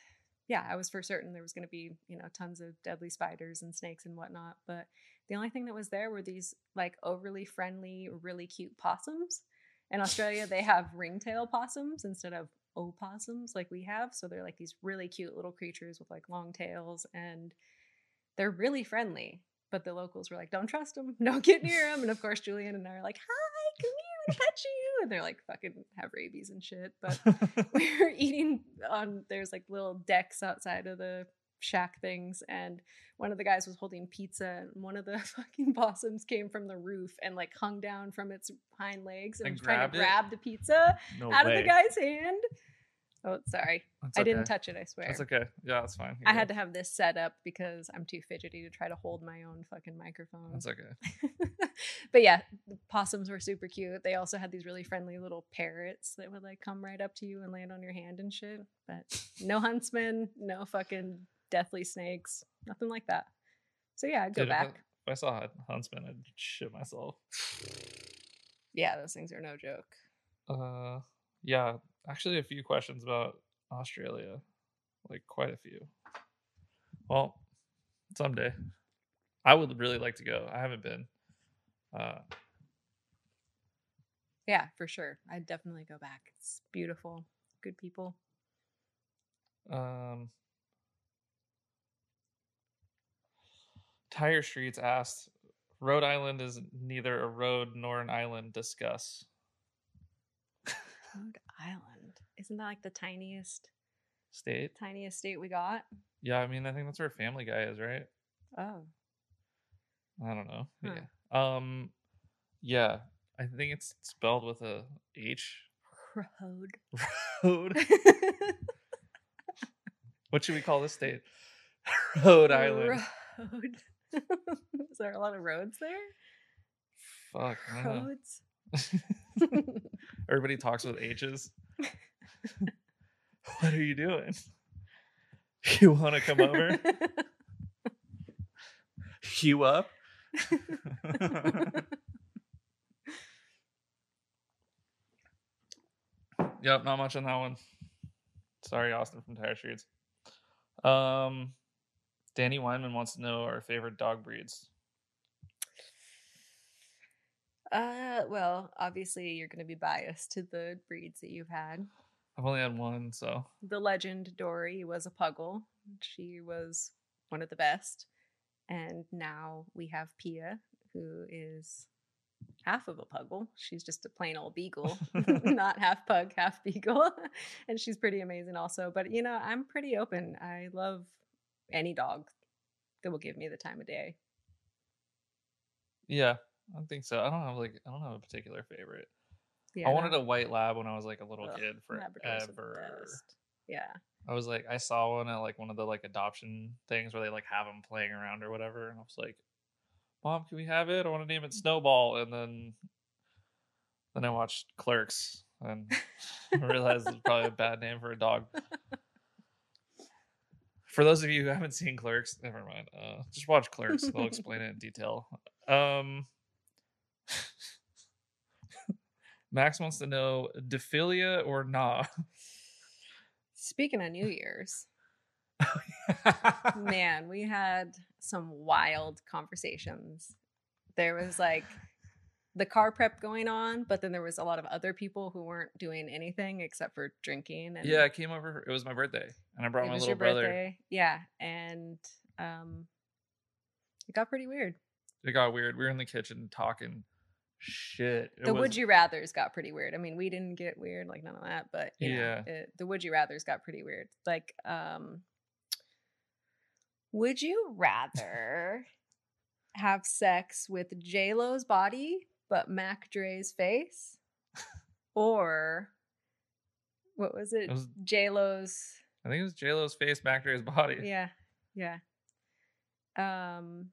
yeah, I was for certain there was going to be, you know, tons of deadly spiders and snakes and whatnot. But the only thing that was there were these like overly friendly, really cute possums. In Australia, they have ringtail possums instead of opossums like we have. So they're like these really cute little creatures with like long tails and they're really friendly. But the locals were like, don't trust them, don't get near them. And of course, Julian and I are like, hi, come here, pet you. And they're like, fucking have rabies and shit. But we were eating on, there's like little decks outside of the shack things. And one of the guys was holding pizza, and one of the fucking possums came from the roof and like hung down from its hind legs and, And was trying to it? grab the pizza no out way. of the guy's hand. Oh, sorry. That's I didn't touch it, I swear. That's okay. Yeah, that's fine. I had to have this set up because I'm too fidgety to try to hold my own fucking microphone. That's okay. but yeah, the possums were super cute. They also had these really friendly little parrots that would like come right up to you and land on your hand and shit. But no huntsmen, no fucking deathly snakes, nothing like that. So yeah, I'd go Dude, if I- back. I saw a huntsman, I'd shit myself. Yeah, those things are no joke. Uh, yeah, actually, a few questions about Australia, like quite a few. Well, someday, I would really like to go. I haven't been. Uh, Yeah, for sure. I'd definitely go back. It's beautiful. Good people. um, Tire Streets asked, "Rhode Island is neither a road nor an island. Discuss." Rhode Island. Isn't that like the tiniest State. tiniest state we got? Yeah, I mean, I think that's where Family Guy is, right? Oh. I don't know. Huh. Yeah. Um, yeah, I think it's spelled with a H. Road. Road. what should we call this state? Rhode Island. Road. Is there a lot of roads there? Fuck. I don't know. Roads. Everybody talks with H's. what are you doing? You want to come over? You up? yep, not much on that one. Sorry, Austin from Tire Streets. Um, Danny Weinman wants to know our favorite dog breeds. Uh, well, obviously you're going to be biased to the breeds that you've had. I've only had one, so The legend Dory was a puggle. She was one of the best. And now we have Pia, who is half of a puggle. She's just a plain old beagle, not half pug, half beagle. and she's pretty amazing also. But you know, I'm pretty open. I love any dog that will give me the time of day. yeah, I don't think so. I don't have like I don't have a particular favorite. Yeah, I wanted a white lab when I was like a little Ugh, kid forever. Yeah. I was like, I saw one at like one of the like adoption things where they like have them playing around or whatever, and I was like, "Mom, can we have it? I want to name it Snowball." And then, then I watched Clerks and realized it's probably a bad name for a dog. For those of you who haven't seen Clerks, never mind. Uh, just watch Clerks; they'll explain it in detail. Um, Max wants to know Dephilia or nah. Speaking of New Year's, man, we had some wild conversations. There was like the car prep going on, but then there was a lot of other people who weren't doing anything except for drinking. And Yeah, I came over. It was my birthday, and I brought it my was little your brother. birthday. Yeah, and um, it got pretty weird. It got weird. We were in the kitchen talking shit. It the was, would you rather's got pretty weird. I mean, we didn't get weird, like none of that, but know, Yeah. it, the would you rather's got pretty weird. Like, um, would you rather have sex with J Lo's body but Mac Dre's face, or what was it? It was- J Lo's I think it was J Lo's face to his body. yeah, yeah. Um,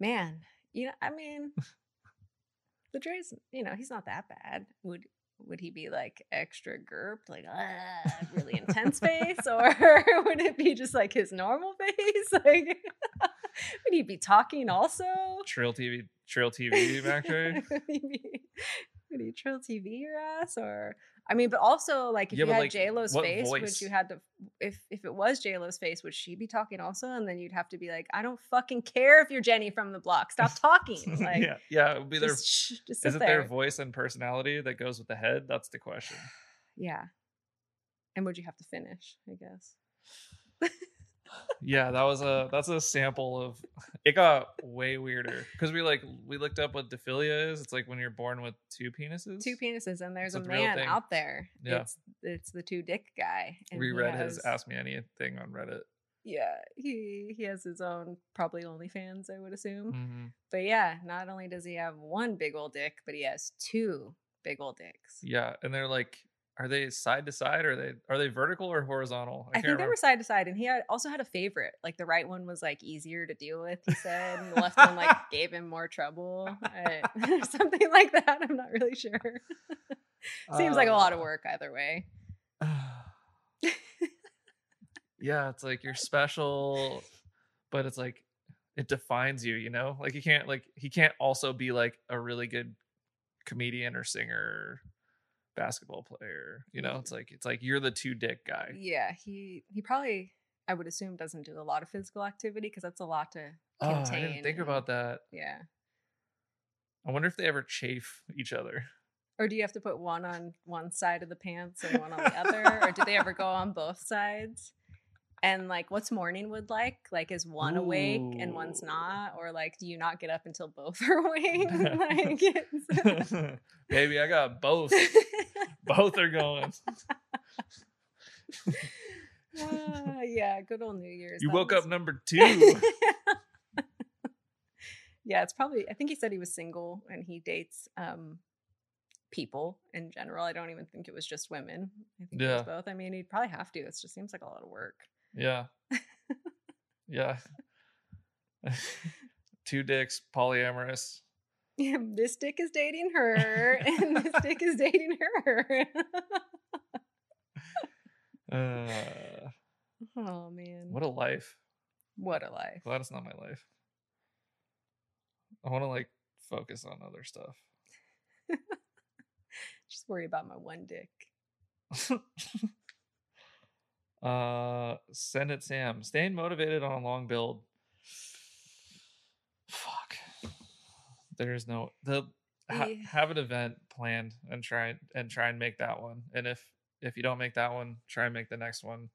man, you know, I mean, the Dre's, you know, he's not that bad. Would would he be like extra gurped, like ah, really intense face, or would it be just like his normal face? Like, would he be talking also? Trill TV, Trill TV back there. Would be, trill TV your ass, or I mean, but also like if Yeah, you had like, J Lo's face, would voice? you had to if if it was J Lo's face, would she be talking also? And then you'd have to be like, I don't fucking care if you're Jenny from the block. Stop talking. Like, yeah, yeah. It would be their. just, shh, just Is it there. their voice and personality that goes with the head? That's the question. yeah. And would you have to finish? I guess. Yeah, that was a that's a sample of. It got way weirder because we like we looked up what dephilia is. It's like when you're born with two penises. Two penises, and there's It's a man thing. out there. Yeah. It's it's the two dick guy. and he Reread his has- Ask Me Anything on Reddit. Yeah, he he has his own probably OnlyFans, I would assume. Mhm. But yeah, not only does he have one big old dick, but he has two big old dicks. Yeah, and they're like, are they side to side? Or are they are they vertical or horizontal? I, think they were side to side, and he had also had a favorite. Like the right one was like easier to deal with. He said, and the left one like gave him more trouble, I- something like that. I'm not really sure. Seems like a lot of Uh, work either way. yeah, it's like you're special, but it's like it defines you, you know? Like you can't like he can't also be like a really good comedian or singer or basketball player. You know, it's mm-hmm. like it's like you're the two dick guy. Yeah, he he probably I would assume doesn't do a lot of physical activity because that's a lot to Oh, I contain. didn't think and- about that. Yeah. I wonder if they ever chafe each other. Or do you have to put one on one side of the pants and one on the other? or do they ever go on both sides? And like, what's morning Morningwood like? Like, is one awake and one's not? Or like, do you not get up until both are awake? like. Baby, I got both. Both are going. Ah, yeah, good old New Year's. You That woke was- up number two. yeah, it's probably. I think he said he was single and he dates um people in general. I don't even think it was just women. I think it Yeah. was both. I mean, he'd probably have to. It just seems like a lot of work. Yeah. Yeah. Two dicks, polyamorous. Yeah, this dick is dating her, and this dick is dating her. Uh, oh man, what a life. what a life! Glad it's not my life. I want to like focus on other stuff. Just worry about my one dick. uh send it Sam. Staying motivated on a long build. Fuck. There's no the ha- have an event planned and try and try and make that one. And if if you don't make that one, try and make the next one.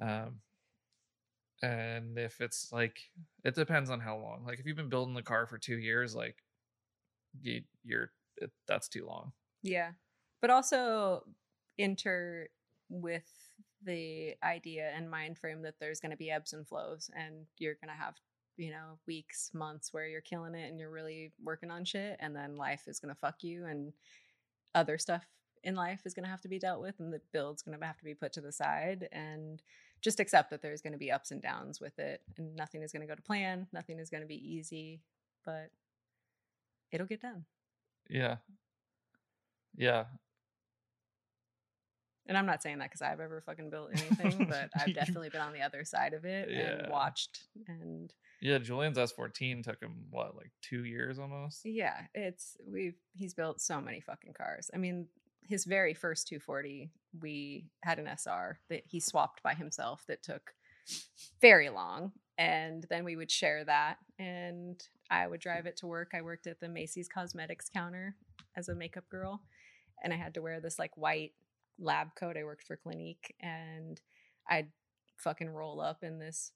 Um and if it's like it depends on how long. Like if you've been building the car for 2 years like you, you're it, that's too long. Yeah, but also enter with the idea and mind frame that there's going to be ebbs and flows, and you're going to have you know weeks, months where you're killing it and you're really working on shit, and then life is to fuck you, and other stuff in life is to have to be dealt with, and the build's to have to be put to the side, and just accept that there's to be ups and downs with it, and nothing is to go to plan, nothing is to be easy, but it'll get done. Yeah. Yeah. And I'm not saying that because I've ever fucking built anything, but I've definitely been on the other side of it Yeah. and watched. And Yeah, Julian's S14 took him what, like two years almost? yeah, it's we've he's built so many fucking cars. I mean, his very first 240, we had an SR that he swapped by himself that took very long. And then we would share that, and I would drive it to work. I worked at the Macy's cosmetics counter as a makeup girl, and I had to wear this like white lab coat. I worked for Clinique, and I'd fucking roll up in this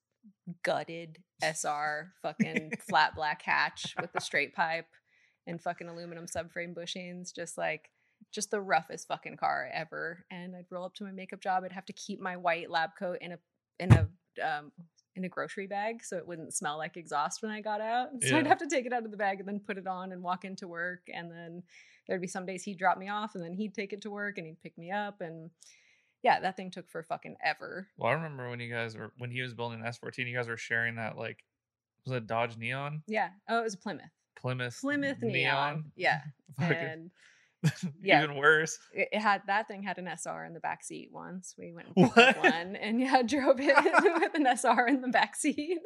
gutted SR fucking flat black hatch with the straight pipe and fucking aluminum subframe bushings, just like just the roughest fucking car ever. And I'd roll up to my makeup job. I'd have to keep my white lab coat in a in a um in a grocery bag so it wouldn't smell like exhaust when I got out. So I'd have to take it out of the bag and then put it on and walk into work. And then there'd be some days he'd drop me off and then he'd take it to work and he'd pick me up. And yeah, that thing took for fucking ever. Well, I remember when you guys were when he was building an S14, you guys were sharing that like was it Dodge Neon? Yeah. Oh, it was Plymouth. Plymouth Plymouth Neon. Yeah. And yeah. Even worse. it, had that thing had an SR in the back seat once. We went one and yeah, drove it with an SR in the back seat.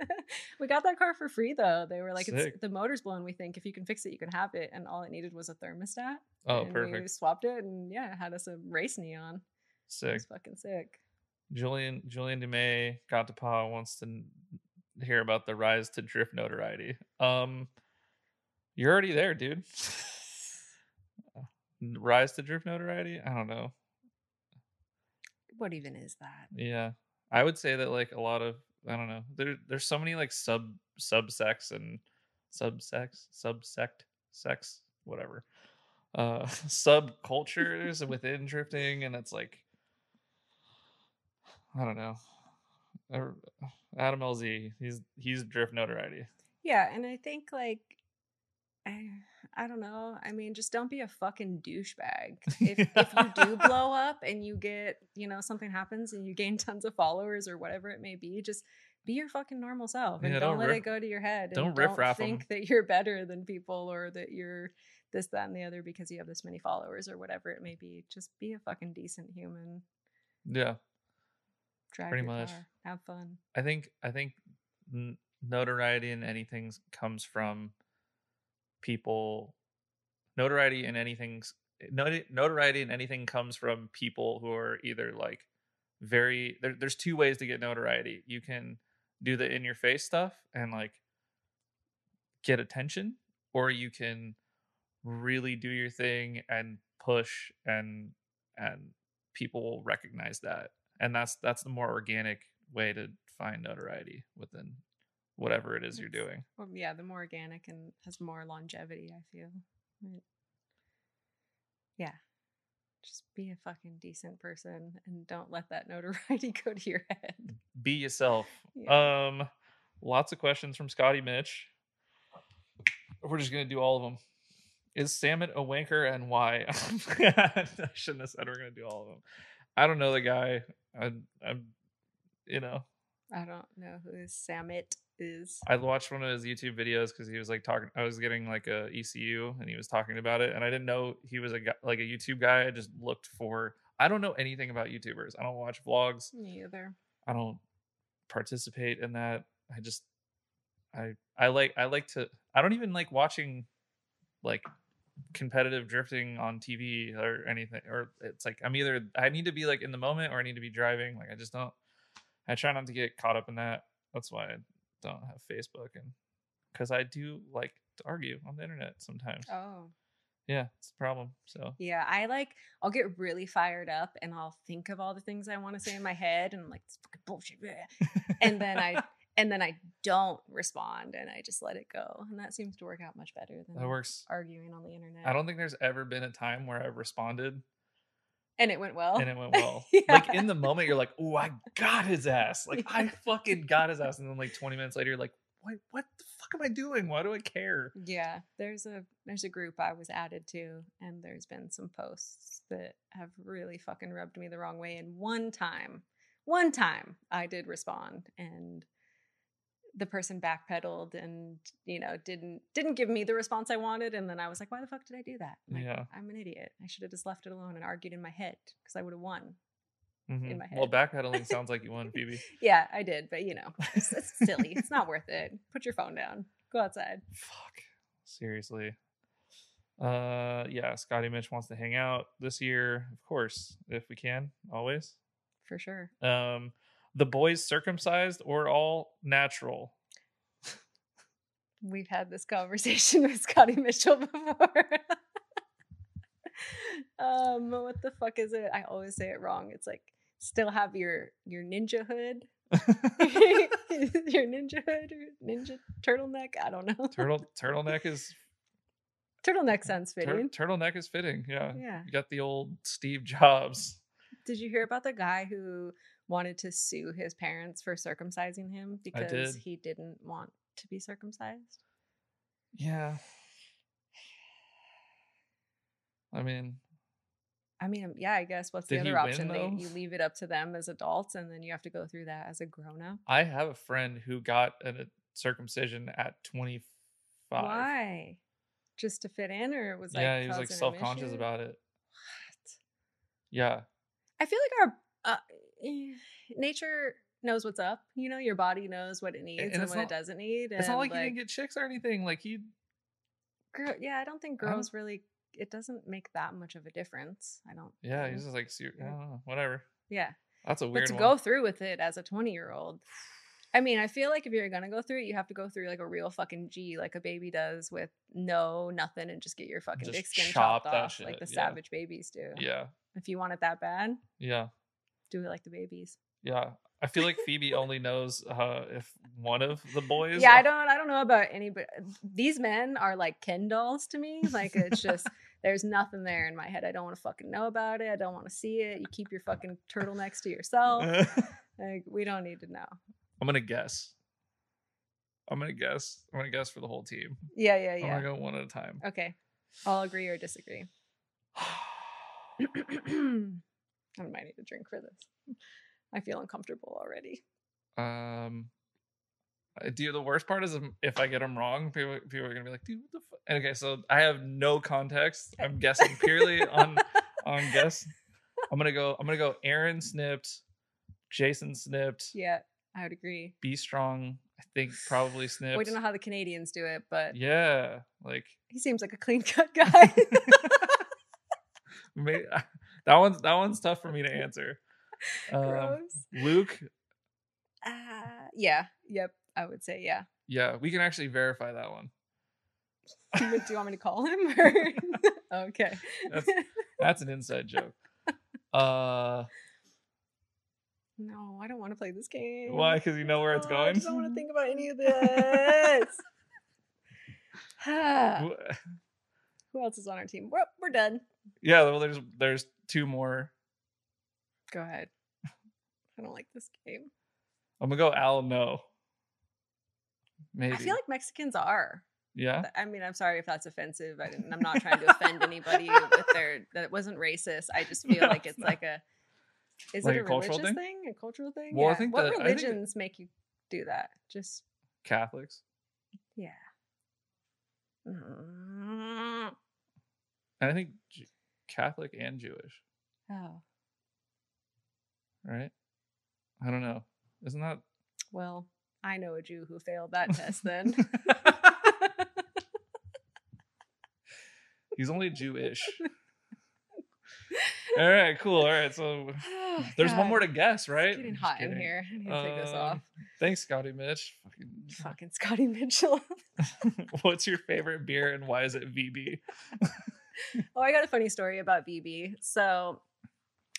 we got that car for free though. They were like, the motor's blown. We think if you can fix it, you can have it. And all it needed was a thermostat. Oh, and We perfect. swapped it and yeah, it had us a race neon. It Sick. was fucking sick. Julian Julian Dumay got to paw wants to hear about the rise to drift notoriety. Um you're already there, dude. Rise to drift notoriety? I don't know. What even is that? Yeah. I would say that like a lot of I don't know. There there's so many like sub subsects and subsex subsect sex whatever. Uh subcultures within drifting and it's like I don't know. Adam LZ, he's he's drift notoriety. Yeah, and I think like I, I don't know. I mean, just don't be a fucking douchebag. If if you do blow up and you get, you know, something happens and you gain tons of followers or whatever it may be, just be your fucking normal self and Yeah, don't, don't let riff- it go to your head. don't and don't think that you're better than people or that you're this, that, and the other because you have this many followers or whatever it may be. Just be a fucking decent human. Yeah. Drive Pretty much. car. Have fun. I think I think notoriety in anything comes from people. Notoriety in anything, notoriety in anything comes from people who are either like very. There, there's two ways to get notoriety. You can do the in your face stuff and like get attention, or you can really do your thing and push and and people will recognize that and that's that's the more organic way to find notoriety within whatever it is you're doing Well, yeah, the more organic and has more longevity, I feel. Yeah. Just be a fucking decent person and don't let that notoriety go to your head. be yourself Yeah. um lots of questions from scotty mitch we're just gonna do all of them is salmon a wanker and why i shouldn't have said we're gonna do all of them i don't know the guy i i'm you know I don't know who is Samit is. I watched one of his YouTube videos because he was like talking. I was getting like a ECU, and he was talking about it, and I didn't know he was a guy, like a YouTube guy. I just looked for. I don't know anything about YouTubers. I don't watch vlogs. Me either. I don't participate in that. I just, I I like I like to. I don't even like watching, like, competitive drifting on TV or anything. Or it's like I'm either I need to be like in the moment or I need to be driving. Like I just don't. I try not to get caught up in that. That's why I don't have Facebook and because I do like to argue on the internet sometimes. Oh. Yeah, it's a problem. So Yeah, I like I'll get really fired up and I'll think of all the things I want to say in my head and I'm like this fucking bullshit. And then I and then I don't respond and I just let it go. And that seems to work out much better than that works. arguing on the internet. I don't think there's ever been a time where I've responded and it went well. and it went well. Yeah. Like in the moment, you're like, "Oh, I got his ass!" Like I fucking got his ass, and then like 20 minutes later, you're like, "What? What the fuck am I doing? Why do I care?" Yeah, there's a there's a group I was added to, and there's been some posts that have really fucking rubbed me the wrong way. And one time, one time, I did respond, and the person backpedaled and you know didn't didn't give me the response I wanted. And then I was like, why the fuck did I do that? Like, Yeah. I'm an idiot. I should have just left it alone and argued in my head because I would have won. Mhm. my head. Well, backpedaling sounds like you won, Phoebe. Yeah, I did, but you know, it's, it's silly. it's not worth it. Put your phone down. Go outside. Fuck. Seriously. Uh, yeah. Scotty Mitch wants to hang out this year, of course, if we can, always. For sure. Um, the boys circumcised or all natural? We've had this conversation with Scotty Mitchell before. um, what the fuck is it? I always say it wrong. It's like still have your your ninja hood, your ninja hood or ninja turtleneck. I don't know. Turtle turtleneck is turtleneck sounds tur- fitting. turtleneck is fitting. Yeah. Yeah. You got the old Steve Jobs. Did you hear about the guy who wanted to sue his parents for circumcising him because did. he didn't want to be circumcised? Yeah. I mean, I mean, yeah, I guess what's the he other win, option? They, you leave it up to them as adults, and then you have to go through that as a grown up. I have a friend who got a circumcision at 25. Why? Just to fit in, or it was like yeah, he was like self conscious about it. What? Yeah. I feel like our uh, Eh, nature knows what's up. You know, your body knows what it needs and, and what not- it doesn't need. It's not and, like, he didn't get chicks or anything. Like he girl, yeah, I don't think I don't- girls really. It doesn't make that much of a difference. I don't. Yeah, he's just like ser- I don't know, whatever. yeah. That's a weird. But to one. go through with it as a 20 year old, I mean, I feel like if you're gonna go through it, you have to go through like a real fucking G, like a baby does with no nothing and just get your fucking Just dick skin chop chopped off like the yeah. savage babies do. yeah, If you want it that bad, yeah, do it like the babies. yeah. I feel like Phoebe only knows uh, if one of the boys. yeah, I don't I don't know about anybody. These men are like Ken dolls to me. Like it's just there's nothing there in my head. I don't want to fucking know about it. I don't want to see it. You keep your fucking turtlenecks to yourself. Like we don't need to know. I'm gonna guess. I'm gonna guess. I'm gonna guess for the whole team. Yeah, yeah, yeah. I'm gonna go one at a time. Okay. I'll agree or disagree. I might need a drink for this. I feel uncomfortable already. Um, uh, do the worst part is if- I get them wrong, people people are gonna be like, "Dude, what the fuck?" Okay, so I have no context. I'm guessing purely on on guess. I'm gonna go. I'm gonna go. Aaron snipped. Jason snipped. Yeah, I would agree. Be strong. I think probably snips. We don't know how the Canadians do it, but Yeah, like he seems like a clean cut guy. may- that one's that one's tough for me to answer. Um, Luke, Uh, yeah. Yep. I would say yeah. yeah, we can actually verify that one. do you want me to call him? Or... okay. That's that's an inside joke. Uh, no, I don't want to play this game. why? Because you know where it's I going. just don't want to think about any of this. Who else is on our team? We're, we're done. Yeah, well, there's there's two more. Go ahead. I don't like this game. I'm gonna go Al. No. Maybe. I feel like Mexicans are. yeah. I mean, I'm sorry if that's offensive. I didn't, I'm not trying to offend anybody with their that wasn't racist. I just feel No, like it's it's like a is Like it a a, religious thing? thing? A cultural thing? Well, I yeah. think what that- I think religions make you do that? Just Catholics. yeah. Mm. I think Catholic and Jewish, Oh right? I don't know. Isn't that well, I know a Jew who failed that test. Then he's only Jewish? All right, cool. All right, so Oh, there's one more to guess, right? It's getting hot in here. I need to take this Um, off. Thanks, Scotty Mitch. Fucking- Fucking Scotty Mitchell. What's your favorite beer and why is it VB? Oh, I got a funny story about VB. So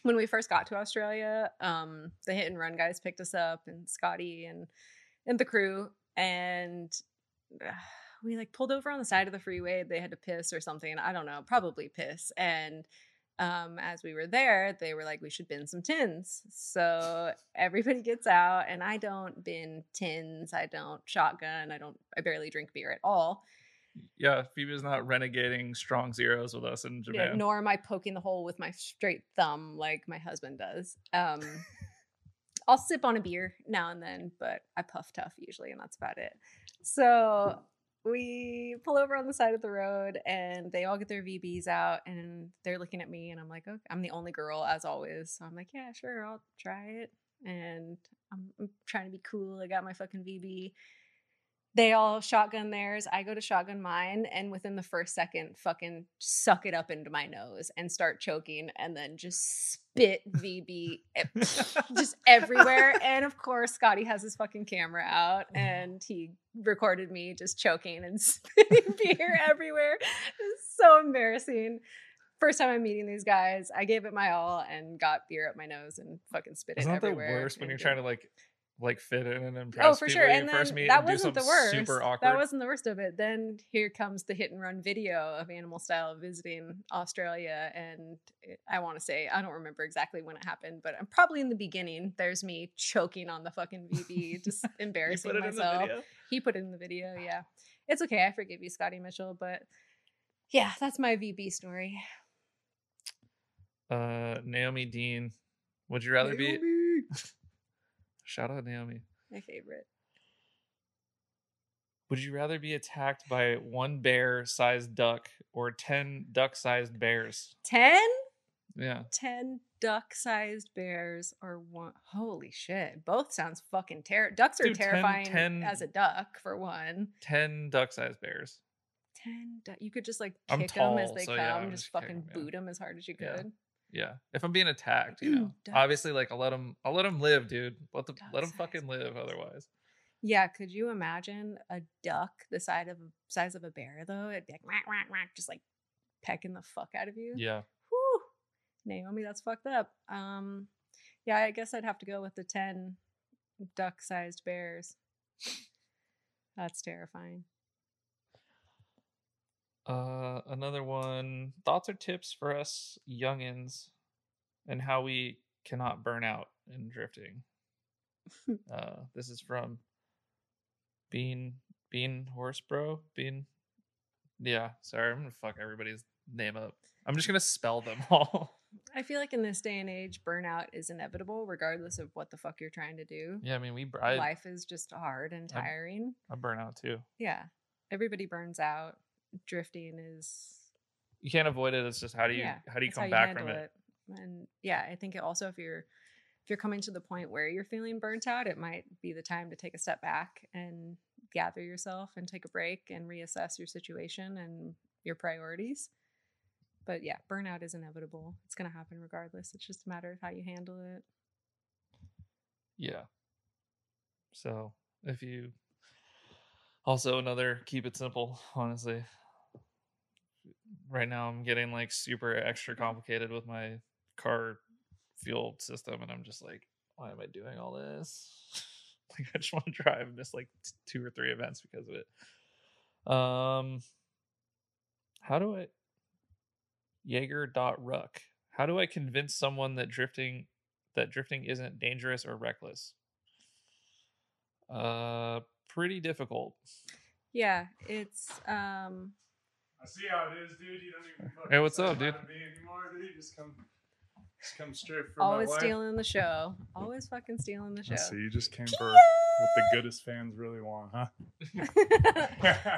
when we first got to Australia, um, the hit and run guys picked us up and Scotty and and the crew and uh, we like pulled over on the side of the freeway. They had to piss or something. I don't know, probably piss. And um, as we were there, they were like, we should bin some tins. So everybody gets out, and I don't bin tins. I don't shotgun. I don't. I barely drink beer at all. Yeah, Phoebe's not renegading strong zeros with us in Yeah, Japan. nor am I poking the hole with my straight thumb like my husband does. Um, I'll sip on a beer now and then, but I puff tough usually, and that's about it. So we pull over on the side of the road, and they all get their VBs out, and they're looking at me, and I'm like, okay, I'm the only girl as always, so I'm like, yeah, sure, I'll try it, and I'm, I'm trying to be cool. I got my fucking VB they all shotgun theirs. I go to shotgun mine, and within the first second, fucking suck it up into my nose and start choking, and then just spit VB just everywhere. And of course, Scotty has his fucking camera out, uh-huh. and he recorded me just choking and spitting beer everywhere. It's so embarrassing. First time I'm meeting these guys, I gave it my all and got beer up my nose and fucking spit Isn't it that the everywhere. worst when you're trying to like like fit in and impress Oh, for sure. And then that and wasn't the worst. super awkward? That wasn't the worst of it. Then here comes the hit and run video of Animal Style visiting Australia, and I want to say I don't remember exactly when it happened, but I'm probably in the beginning. There's me choking on the fucking VB, just embarrassing put it in the myself. video? He put it in the video. Yeah, it's okay. I forgive you, Scotty Mitchell, but yeah, that's my VB story. Uh, Naomi Dean. Would you rather be? Shout out Naomi. My favorite. Would you rather be attacked by one bear-sized duck or ten duck-sized bears? Ten. Yeah, 10 duck sized bears or one holy shit both sounds fucking terror ducks are Dude, terrifying 10 as a duck for one ten duck-sized bears. 10 du- you could just like kick them as they so come yeah, just just fucking 'em, yeah. boot them as hard as you could Yeah, if I'm being attacked, you know, obviously, like I'll let them, I'll let them live, dude. Let them, let them fucking live. Otherwise, yeah could you imagine a duck the size of size of a bear though it'd be like whack, whack, whack, just like pecking the fuck out of you yeah. Whew. naomi that's fucked up um yeah i guess i'd have to go with the 10 duck sized bears that's terrifying Uh, another one. Thoughts or tips for us youngins, and how we cannot burn out in drifting. uh, this is from Bean Bean Horse Bro Bean. Yeah, sorry, I'm gonna fuck everybody's name up. I'm just gonna spell them all. I feel like in this day and age, burnout is inevitable, regardless of what the fuck you're trying to do. yeah, I mean we I, Life is just hard and tiring. I burn out too. yeah, everybody burns out. Drifting is You can't avoid it. It's just how do you yeah. how do you come back from handle it? And yeah, I think it also if you're if you're coming to the point where you're feeling burnt out, it might be the time to take a step back and gather yourself and take a break and reassess your situation and your priorities. But yeah, burnout is inevitable. It's going to happen regardless. It's just a matter of how you handle it. Yeah. So if you also another keep it simple, honestly. Right now I'm getting like super extra complicated with my car fuel system and I'm just like, why am I doing all this? like I just want to drive and miss like t- two or three events because of it. Um how do I Jaeger.ruck. How do I convince someone that drifting that drifting isn't dangerous or reckless? Uh pretty difficult. Yeah, it's um I see how it is, dude. You don't even fucking Hey, what's up, dude? anymore, dude. Just come, just come straight for always my stealing the show. Always fucking stealing the show. I see. You just came for what the goodest fans really want, huh?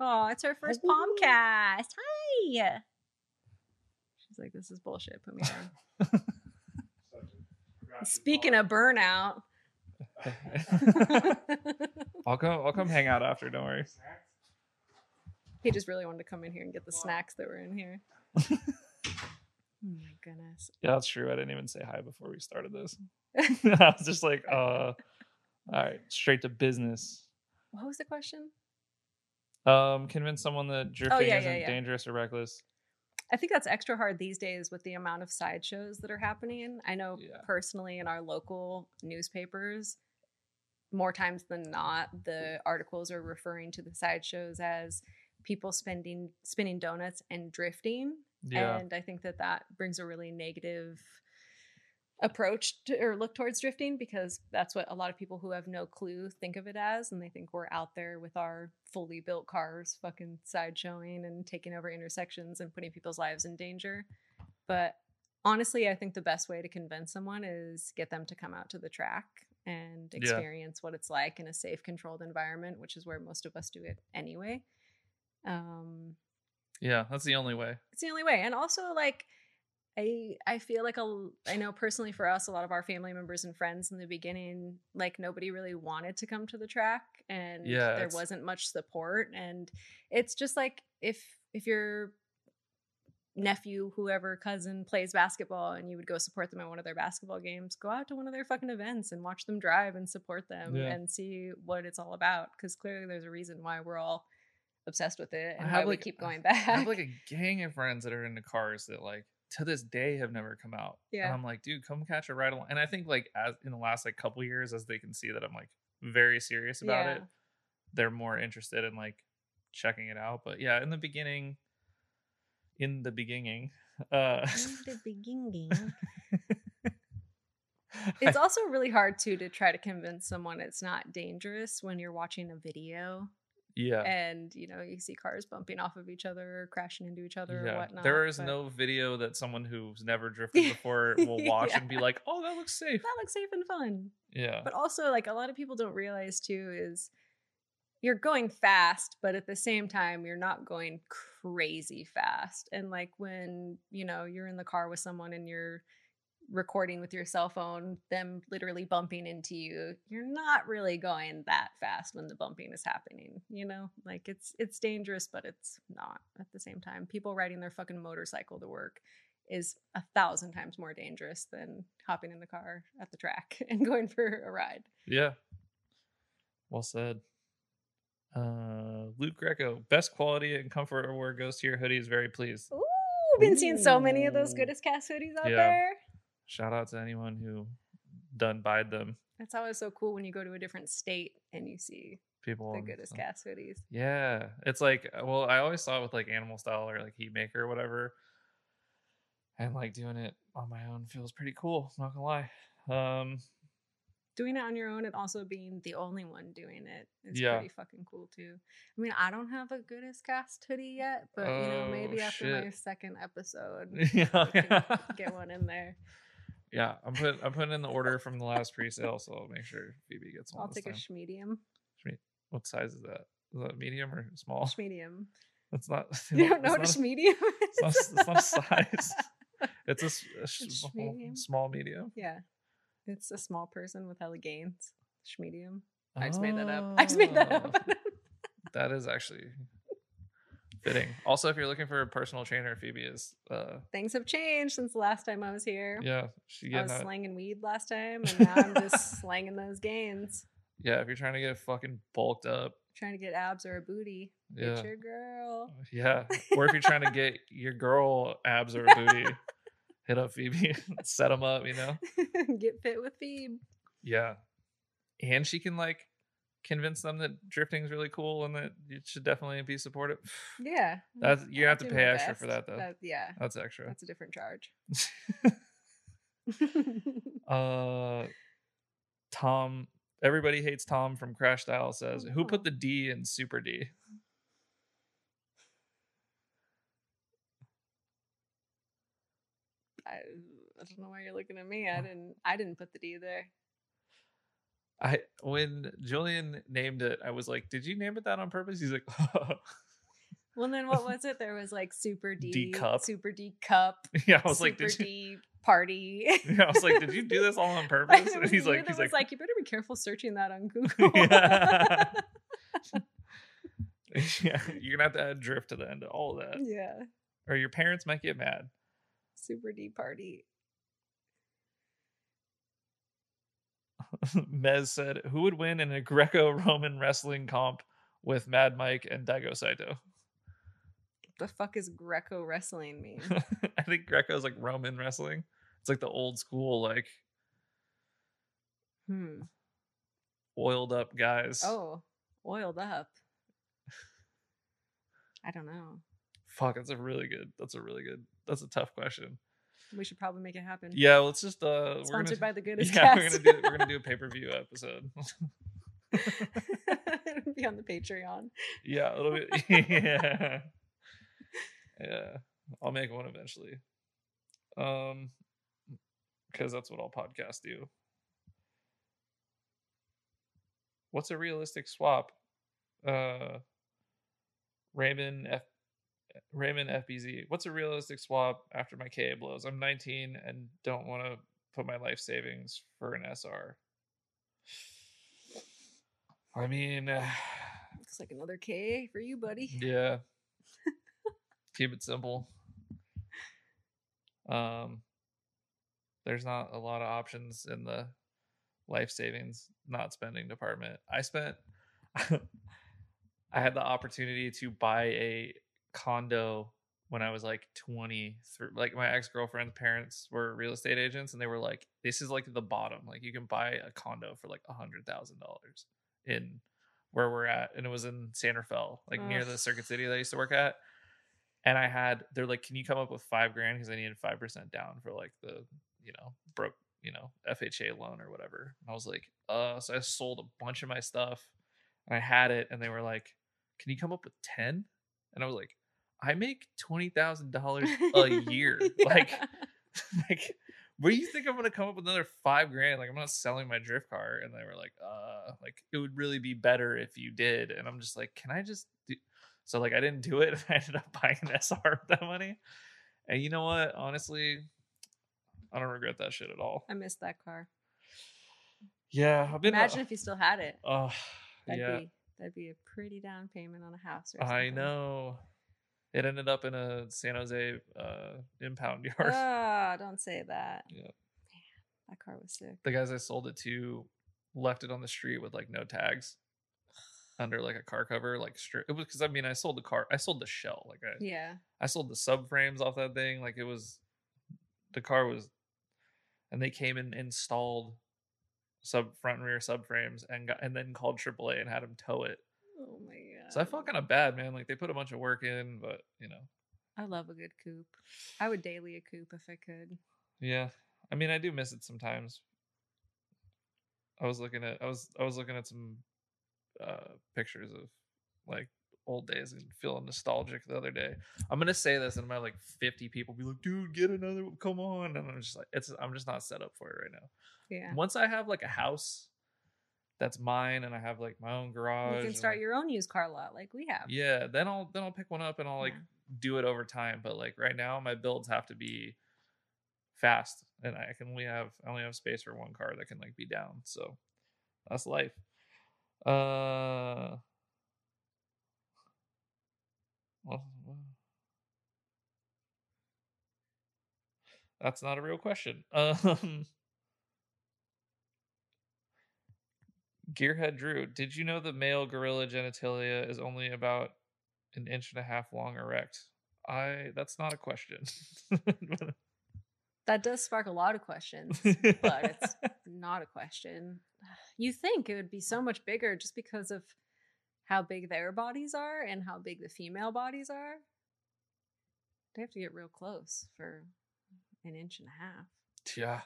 Oh, it's her first Palmcast. Hi. She's like, this is bullshit. Put me down. Speaking of burnout, I'll come I'll come hang out after, don't worry. he just really wanted to come in here and get the snacks that were in here. oh my goodness. Yeah, that's true. I didn't even say hi before we started this. I was just like, uh all right, straight to business. What was the question? Um, convince someone that drifting Oh, yeah, isn't yeah, yeah. dangerous or reckless. I think that's extra hard these days with the amount of sideshows that are happening. I know Yeah. personally in our local newspapers, more times than not, the articles are referring to the sideshows as people spending spinning donuts and drifting. Yeah. And I think that that brings a really negative approach to, or look towards drifting because that's what a lot of people who have no clue think of it as. And they think we're out there with our fully built cars, fucking sideshowing and taking over intersections and putting people's lives in danger. But honestly, I think the best way to convince someone is get them to come out to the track and Yeah. experience what it's like in a safe, controlled environment, which is where most of us do it anyway. Um, yeah, that's the only way. it's the only way and also like i i feel like a, i know personally for us a lot of our family members and friends in the beginning like nobody really wanted to come to the track and Yeah, there wasn't much support and it's just like if if your nephew whoever cousin plays basketball and you would go support them at one of their basketball games go out to one of their fucking events and watch them drive and support them Yeah. and see what it's all about because clearly there's a reason why we're all obsessed with it I and have, why we keep going back. I have like a gang of friends that are into cars that like to this day have never come out. And Yeah. I'm like, dude, come catch a ride along. And I think like as in the last like couple years, as they can see that I'm like very serious about it, they're more interested in like checking it out. But yeah, in the beginning, in the beginning, uh the beginning. It's also really hard too to try to convince someone it's not dangerous when you're watching a video yeah. and you know you see cars bumping off of each other or crashing into each other or whatnot. there is but no video that someone who's never drifted before will watch and be like, "Oh, that looks safe." that looks safe and fun. Yeah, But also, like a lot of people don't realize too is you're going fast, but at the same time you're not going crazy fast. And like when you know you're in the car with someone and you're recording with your cell phone, them literally bumping into you, you're not really going that fast when the bumping is happening. You know, like it's it's dangerous, but it's not at the same time. People riding their fucking motorcycle to work is a thousand times more dangerous than hopping in the car at the track and going for a ride. yeah. Well said. Uh, Luke Greco, best quality and comfort award goes to your hoodies. Very pleased. Ooh, been seeing so many of those Ooh. goodest cast hoodies out Yeah. there. Shout out to anyone who done buyed them. It's always so cool when you go to a different state and you see People the on- goodest on- cast hoodies. Yeah, it's like well, I always saw it with like Animal Style or like Heat Maker or whatever, and like doing it on my own feels pretty cool. I'm Not gonna lie. Um, Doing it on your own and also being the only one doing it. is Yeah. pretty fucking cool too. I mean, I don't have a goodest cast hoodie yet, but you know, Oh, maybe after my second episode, yeah, get one in there. yeah. I'm putting I'm putting in the order from the last pre-sale, so I'll make sure Phoebe gets one. I'll take a time. schmedium. what size is that? Is that medium or small? Medium. That's not. You don't know what a it's not it's not, is? it's not a size. It's a, a small, medium. small medium. Yeah. It's a small person with hella gains. Schmedium. I just made that up. I just made that up. Oh, That is actually fitting. Also, if you're looking for a personal trainer, Phoebe is. Uh, Things have changed since the last time I was here. yeah, she I was that. slanging weed last time, and now I'm just slanging those gains. Yeah, if you're trying to get fucking bulked up, Trying to get abs or a booty. yeah, Get your girl. yeah. Or if you're trying to get your girl abs or a booty, hit up Phoebe, set them up. You know. get fit with Phoebe. Yeah. And she can like convince them that drifting is really cool and that you should definitely be supportive. Yeah. That's you I'll have to pay extra for that though. yeah. That's extra. That's a different charge. Uh Tom everybody hates Tom from Crash Style says, Who Oh. put the D in Super D? I, I don't know why you're looking at me. I didn't I didn't put the D there. I when Julian named it, I was like, Did you name it that on purpose? He's like, Well then what was it? There was like Super D, D cup. Super D cup, Yeah, I was like, Super Did you D party. yeah, I was like, Did you do this all on purpose? And he's like, he's was like, you better be careful searching that on Google. Yeah. yeah, you're gonna have to add drift to the end of all of that. yeah. Or your parents might get mad. Super D party. Mez said, "Who would win in a Greco-Roman wrestling comp with Mad Mike and Daigo Saito?" The fuck is Greco wrestling mean? I think Greco is like Roman wrestling. It's like the old school, like hmm. oiled up guys. Oh, oiled up. I don't know. fuck, that's a really good. That's a really good. That's a tough question. We should probably make it happen. Yeah, let's just uh, we're Sponsored gonna by the goodest yeah, we're gonna do we're gonna do a pay per view episode. It'll be on the Patreon. yeah, it'll be yeah, yeah. I'll make one eventually. Um, because that's what all podcasts do. What's a realistic swap? Uh, Raymond F. Raymond FBZ. What's a realistic swap after my KA blows? I'm 19 and don't want to put my life savings for an SR. I mean, Looks like another K for you, buddy. yeah. Keep it simple. Um there's not a lot of options in the life savings not spending department. I spent I had the opportunity to buy a condo when I was like 20 through like my ex-girlfriend's parents were real estate agents and they were like this is like the bottom like you can buy a condo for like a hundred thousand dollars in where we're at and it was in Santa Fe like near the Circuit City that I used to work at and I had they're like can you come up with five grand? Because I needed five percent down for like the you know broke you know FHA loan or whatever and I was like uh so I sold a bunch of my stuff and I had it and they were like can you come up with 10 and I was like I make twenty thousand dollars a year. Like, like, where do you think I'm gonna come up with another five grand? Like, I'm not selling my drift car. And they were like, uh, like it would really be better if you did. And I'm just like, can I just do? So like, I didn't do it. And I ended up buying an SR with that money. And you know what? Honestly, I don't regret that shit at all. I missed that car. Yeah, I've been. Imagine if you still had it. Oh, That'd yeah, be that'd be a pretty down payment on a house. Or I know. It ended up in a San Jose uh, impound yard. Ah, don't say that. Yeah. Man, that car was sick. the guys I sold it to left it on the street with like no tags under like a car cover, like. It was because I mean I sold the car, I sold the shell, like I Yeah. I sold the subframes off that thing, like it was the car was, and they came and installed sub front and rear subframes and got and then called AAA and had them tow it. Oh my god. So I felt kind of bad, man. Like they put a bunch of work in, but you know, I love a good coupe. I would daily a coupe if I could. yeah. I mean, I do miss it sometimes. I was looking at I was I was looking at some uh pictures of like old days and feeling nostalgic the other day. I'm gonna say this and my like 50 people be like, dude, get another come on. And I'm just like, it's I'm just not set up for it right now. Yeah. Once I have like a house that's mine and I have like my own garage. You can start like- your own used car lot like we have. Yeah, then I'll then I'll pick one up and I'll like Yeah. do it over time. But like right now my builds have to be fast, and I can only have I only have space for one car that can like be down. So that's life. Uh, well, that's not a real question. Um, Gearhead Drew, did you know the male gorilla genitalia is only about an inch and a half long erect? I that's not a question. That does spark a lot of questions, but it's not a question. You think it would be so much bigger just because of how big their bodies are and how big the female bodies are. They have to get real close for an inch and a half. yeah,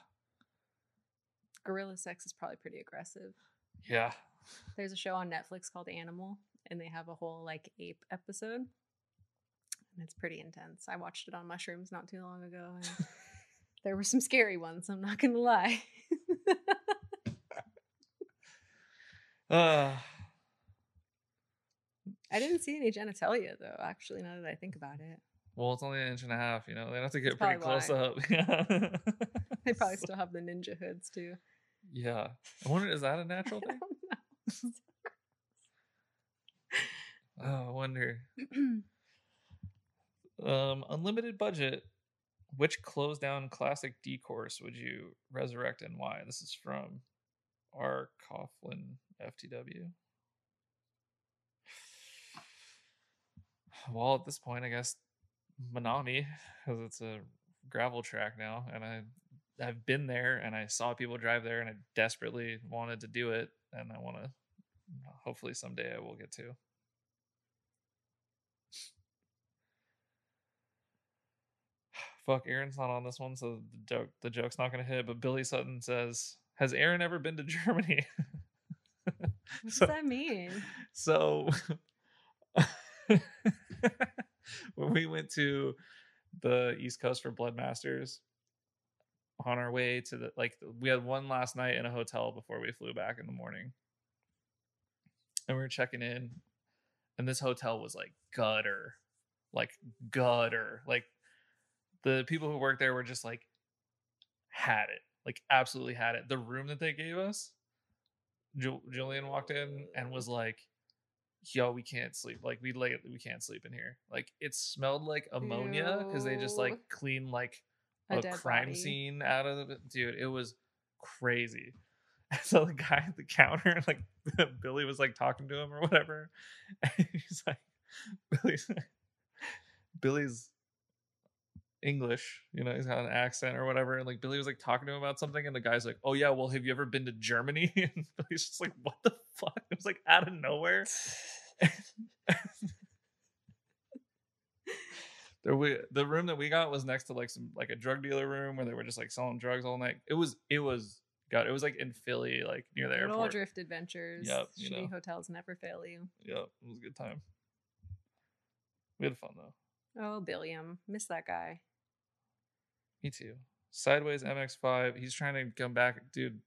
Gorilla sex is probably pretty aggressive. Yeah. There's a show on Netflix called Animal, and they have a whole like ape episode. And it's pretty intense. I watched it on mushrooms not too long ago, and there were some scary ones, I'm not gonna lie. Uh, I didn't see any genitalia though, actually, now that I think about it. well, it's only an inch and a half. You know, they have to get That's pretty close probably up. They probably still have the ninja hoods too. Yeah. I wonder, is that a natural thing? Oh, I wonder. Um, unlimited budget. Which closed down classic D course would you resurrect and why? This is from R. Coughlin FTW. Well, at this point, I guess Minami, because it's a gravel track now, and I I've been there and I saw people drive there, and I desperately wanted to do it, and I want to. Hopefully, someday I will get to. Fuck, Aaron's not on this one, so the joke the joke's not gonna hit. But Billy Sutton says, "Has Aaron ever been to Germany?" What does So- that mean? So when we went to the East Coast for Blood Masters on our way to the like we had one last night in a hotel before we flew back in the morning. And we were checking in and this hotel was like gutter. Like gutter. Like the people who worked there were just like had it. Like absolutely had it. The room that they gave us Ju- Julian walked in and was like, "Yo, we can't sleep. Like we lay, we can't sleep in here. Like it smelled like ammonia because they just like clean like A a, crime body. scene out of it. Dude, it was crazy. So the guy at the counter, like Billy was like talking to him or whatever. And he's like, Billy's Billy's English, you know, he's got an accent or whatever. And like Billy was like talking to him about something, and the guy's like, Oh yeah, well, have you ever been to Germany? And Billy's just like, What the fuck? It was like out of nowhere. There we the room that we got was next to like some like a drug dealer room where they were just like selling drugs all night. It was it was God, it was like in Philly, like near the Good airport. drift adventures. Yep, you Shitty know. hotels never fail you. Yep, it was a good time. We had fun though. Oh, Billiam. Miss that guy. Me too. Sideways MX5. He's trying to come back, dude.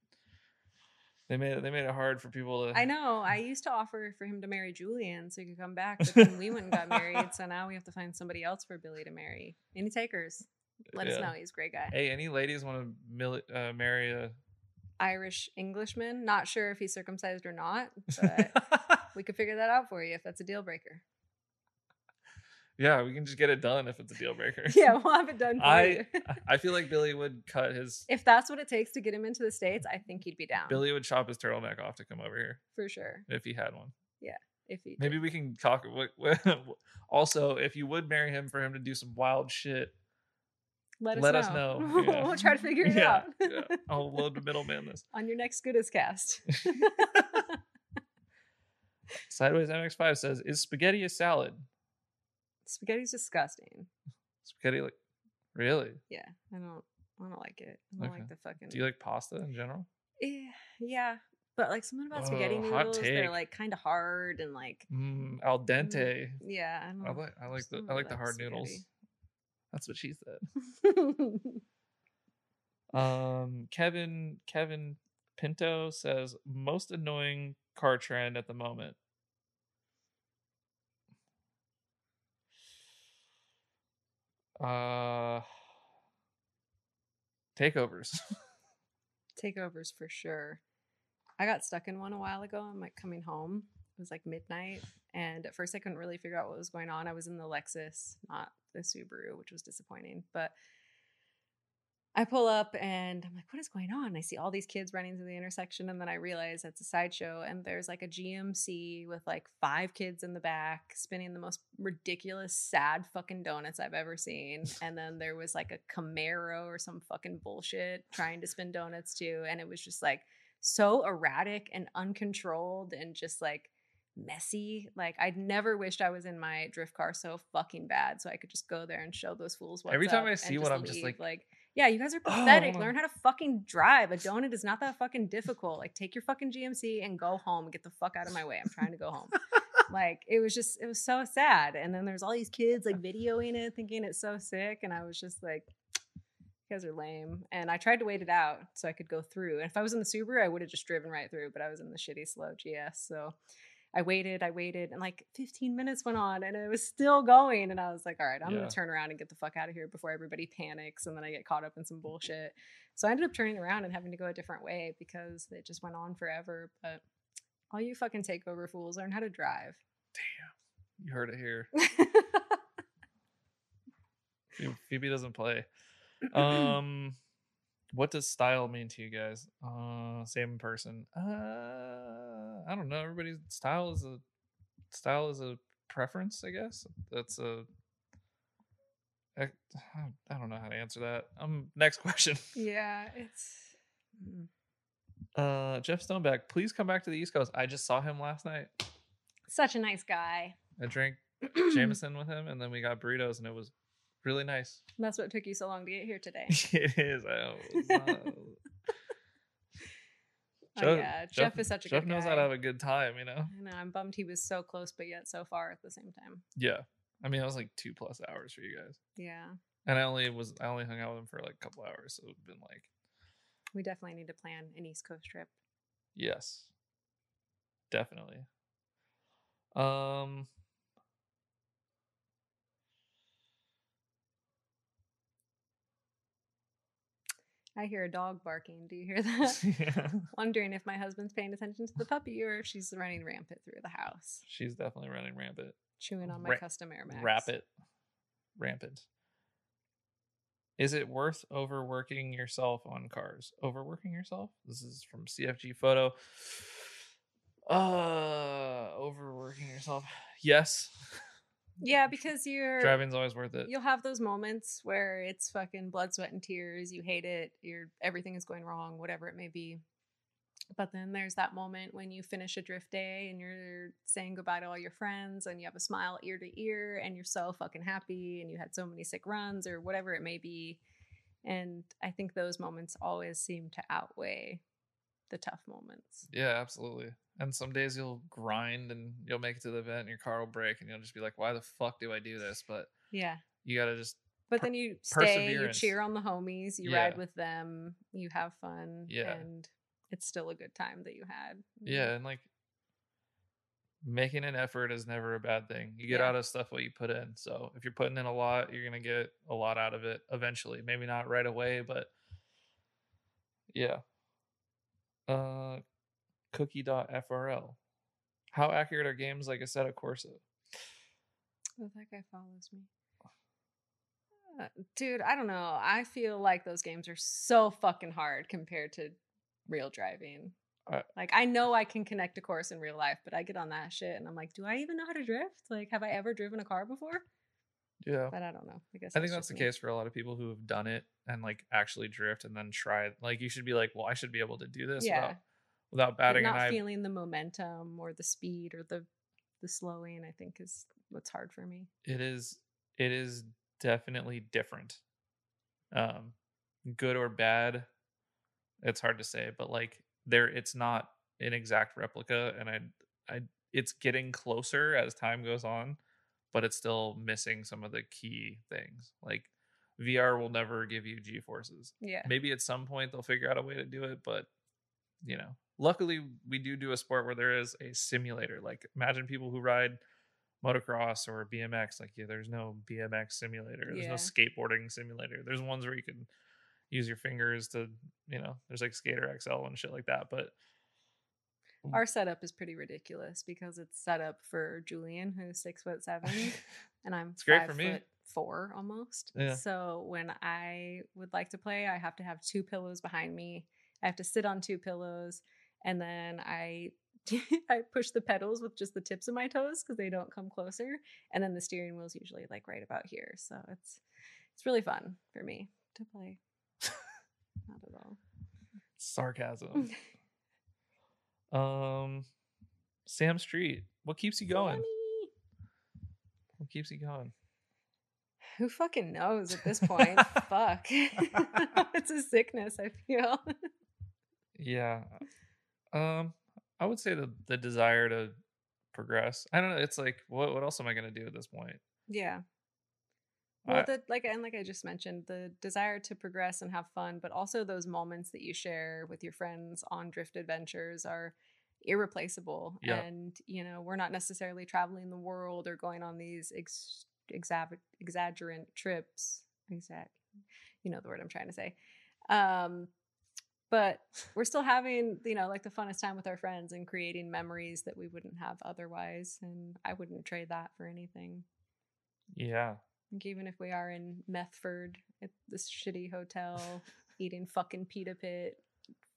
They made it. They made it hard for people to. I know. I used to offer for him to marry Julian so he could come back, but then we went and got married. So now we have to find somebody else for Billy to marry. Any takers? Let us know. He's a great guy. Hey, any ladies want to mil- uh, marry a? Irish Englishman. Not sure if he's circumcised or not, but we could figure that out for you if that's a deal breaker. Yeah, we can just get it done if it's a deal breaker. Yeah, we'll have it done for I you. I feel like Billy would cut his. if that's what it takes to get him into the States, I think he'd be down. Billy would chop his turtleneck off to come over here For sure. if he had one. Yeah. If he Maybe we can talk. Also, if you would marry him for him to do some wild shit, let us let know. us know. Yeah. we'll try to figure it Yeah, out. yeah. I'll load the middleman this. On your next Goodest cast. Sideways MX5 says, "Is spaghetti a salad? Spaghetti's disgusting. Spaghetti like really? Yeah, I don't. I don't like it. I don't Okay. like the fucking. Do you like pasta in general? Eh, yeah, but like something about spaghetti Oh, hot noodles, they're like kind of hard and like. Mm, al dente. Yeah, I don't. I like I like the I like the hard noodles. That's what she said. Um, Kevin Kevin Pinto says most annoying car trend at the moment. Uh, takeovers. takeovers for sure. I got stuck in one a while ago. I'm like coming home. It was like midnight, and at first I couldn't really figure out what was going on. I was in the Lexus, not the Subaru, which was disappointing. But I pull up and I'm like, what is going on? I see all these kids running through the intersection, and then I realize it's a sideshow, and there's like a GMC with like five kids in the back spinning the most ridiculous, sad fucking donuts I've ever seen. And then there was like a Camaro or some fucking bullshit trying to spin donuts too. And it was just like so erratic and uncontrolled and just like messy. Like I'd never wished I was in my drift car so fucking bad, so I could just go there and show those fools what. Every time I see what I'm just like- like, yeah, you guys are pathetic. Oh. Learn how to fucking drive. A donut is not that fucking difficult. Like take your fucking GMC and go home get the fuck out of my way. I'm trying to go home. like it was just it was so sad. And then there's all these kids like videoing it, thinking it's so sick, and I was just like. You guys are lame. And I tried to wait it out so I could go through. And if I was in the Subaru, I would have just driven right through, but I was in the shitty slow GS. So I waited, I waited, and like 15 minutes went on and it was still going. And I was like, all right, I'm Yeah. gonna turn around and get the fuck out of here before everybody panics and then I get caught up in some bullshit. So I ended up turning around and having to go a different way because it just went on forever. But all you fucking takeover fools learn how to drive. Damn. You heard it here. Phoebe- Phoebe doesn't play. Um, what does style mean to you guys? Uh, same person. Uh, I don't know. Everybody's style is a style is a preference. I guess that's a. I, I don't know how to answer that. Um, next question. yeah, it's mm. Uh, Jeff Stoneback, please come back to the East Coast. I just saw him last night. such a nice guy. I drank Jameson with him, and then we got burritos, and it was really nice. That's what took you so long to get here today. it is. I was not- oh Jeff- yeah, Jeff, is such a Jeff good knows guy. how to have a good time, you know. I know. I'm bummed he was so close, but yet so far at the same time. Yeah, I mean, it was like two plus hours for you guys, Yeah, and I only was I only hung out with him for like a couple hours, so it's been like we definitely need to plan an East Coast trip. yes, definitely. Um, I hear a dog barking. Do you hear that? yeah, Wondering if my husband's paying attention to the puppy or if she's running rampant through the house, she's definitely running rampant. chewing on my Ra- custom Air Max. Rapid, rampant. Is it worth overworking yourself on cars? Overworking yourself? This is from CFG Photo. Uh, overworking yourself. Yes. Yeah, because you're Driving's always worth it. You'll have those moments where it's fucking blood, sweat, and tears. You hate it. You're everything is going wrong, whatever it may be. But then there's that moment when you finish a drift day and you're saying goodbye to all your friends and you have a smile ear to ear and you're so fucking happy and you had so many sick runs or whatever it may be. And I think those moments always seem to outweigh the tough moments. Yeah, absolutely. And some days you'll grind and you'll make it to the event and your car will break and you'll just be like, why the fuck do I do this? But Yeah. you got to just, But Per- then you stay, you cheer on the homies, you Yeah. ride with them, you have fun, Yeah. and it's still a good time that you had. yeah. And like making an effort is never a bad thing. You get Yeah. out of stuff what you put in. So if you're putting in a lot, you're going to get a lot out of it eventually. Maybe not right away, but yeah. Uh, cookie.frl. How accurate are games like Assetto Corsa? Oh, that guy follows me. Uh, dude, I don't know. I feel like those games are so fucking hard compared to real driving. I- like I know I can connect a course in real life, but I get on that shit and I'm like, do I even know how to drift? Like, have I ever driven a car before? Yeah. But I don't know. I guess I think that's the me. case for a lot of people who have done it and like actually drift and then try. Like you should be like, well, I should be able to do this Yeah. without, without But batting an not eye. feeling the momentum or the speed or the the slowing. I think is what's hard for me. It is it is definitely different. Um good or bad, it's hard to say, but like there it's not an exact replica and I I it's getting closer as time goes on, but it's still missing some of the key things. Like VR will never give you G forces. Yeah. maybe at some point they'll figure out a way to do it but you know luckily we do do a sport where there is a simulator like imagine people who ride motocross or bmx like yeah there's no bmx simulator there's Yeah. no skateboarding simulator there's ones where you can use your fingers to you know there's like skater xl and shit like that but Our setup is pretty ridiculous because it's set up for Julian, who's six foot seven, and I'm It's great five for me. foot four almost. Yeah. So when I would like to play, I have to have two pillows behind me. I have to sit on two pillows, and then I I push the pedals with just the tips of my toes because they don't come closer, and then the steering wheel's usually like right about here. So it's it's really fun for me to play. Not at all. sarcasm um sam street what keeps you going Funny. what keeps you going Who fucking knows at this point? Fuck. it's a sickness, I feel. yeah um i would say the the desire to progress i don't know it's like what what else am i going to do at this point Yeah. Well, I- the, like and like I just mentioned, the desire to progress and have fun, but also those moments that you share with your friends on drift adventures are irreplaceable. Yeah. And you know, we're not necessarily traveling the world or going on these ex- exa- exaggerant trips. Exact, you know the word I'm trying to say. Um, but we're still having you know like the funnest time with our friends and creating memories that we wouldn't have otherwise. And I wouldn't trade that for anything. yeah Like even if we are in Methford at this shitty hotel eating fucking pita pit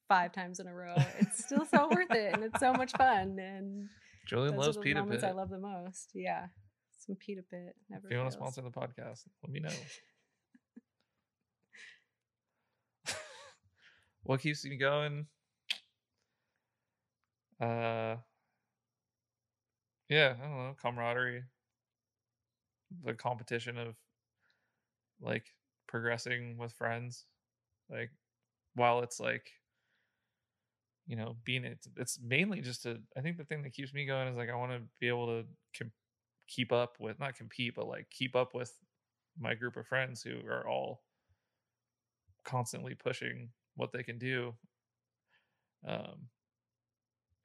five times in a row, it's still so worth it and it's so much fun. And julian loves are the pita moments pit I love the most. Yeah, some pita pit. Never if you want to sponsor the podcast let me know what keeps me going? Uh yeah i don't know camaraderie. The competition of like progressing with friends like while it's like you know being it it's mainly just a i think the thing that keeps me going is like i want to be able to com- keep up with not compete but like keep up with my group of friends who are all constantly pushing what they can do um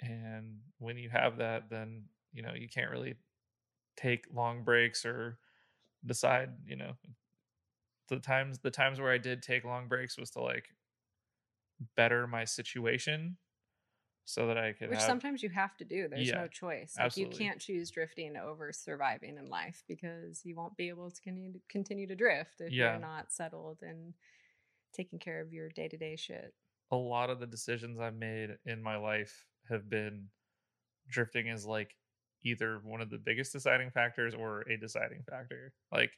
and when you have that then you know you can't really take long breaks or decide you know the times the times where i did take long breaks was to like better my situation so that i could Which have sometimes you have to do. There's Yeah, no choice. Like absolutely. you can't choose drifting over surviving in life because you won't be able to continue to, continue to drift if Yeah. you're not settled and taking care of your day to day shit. a lot of the decisions I've made in my life have been drifting as like either one of the biggest deciding factors or a deciding factor. Like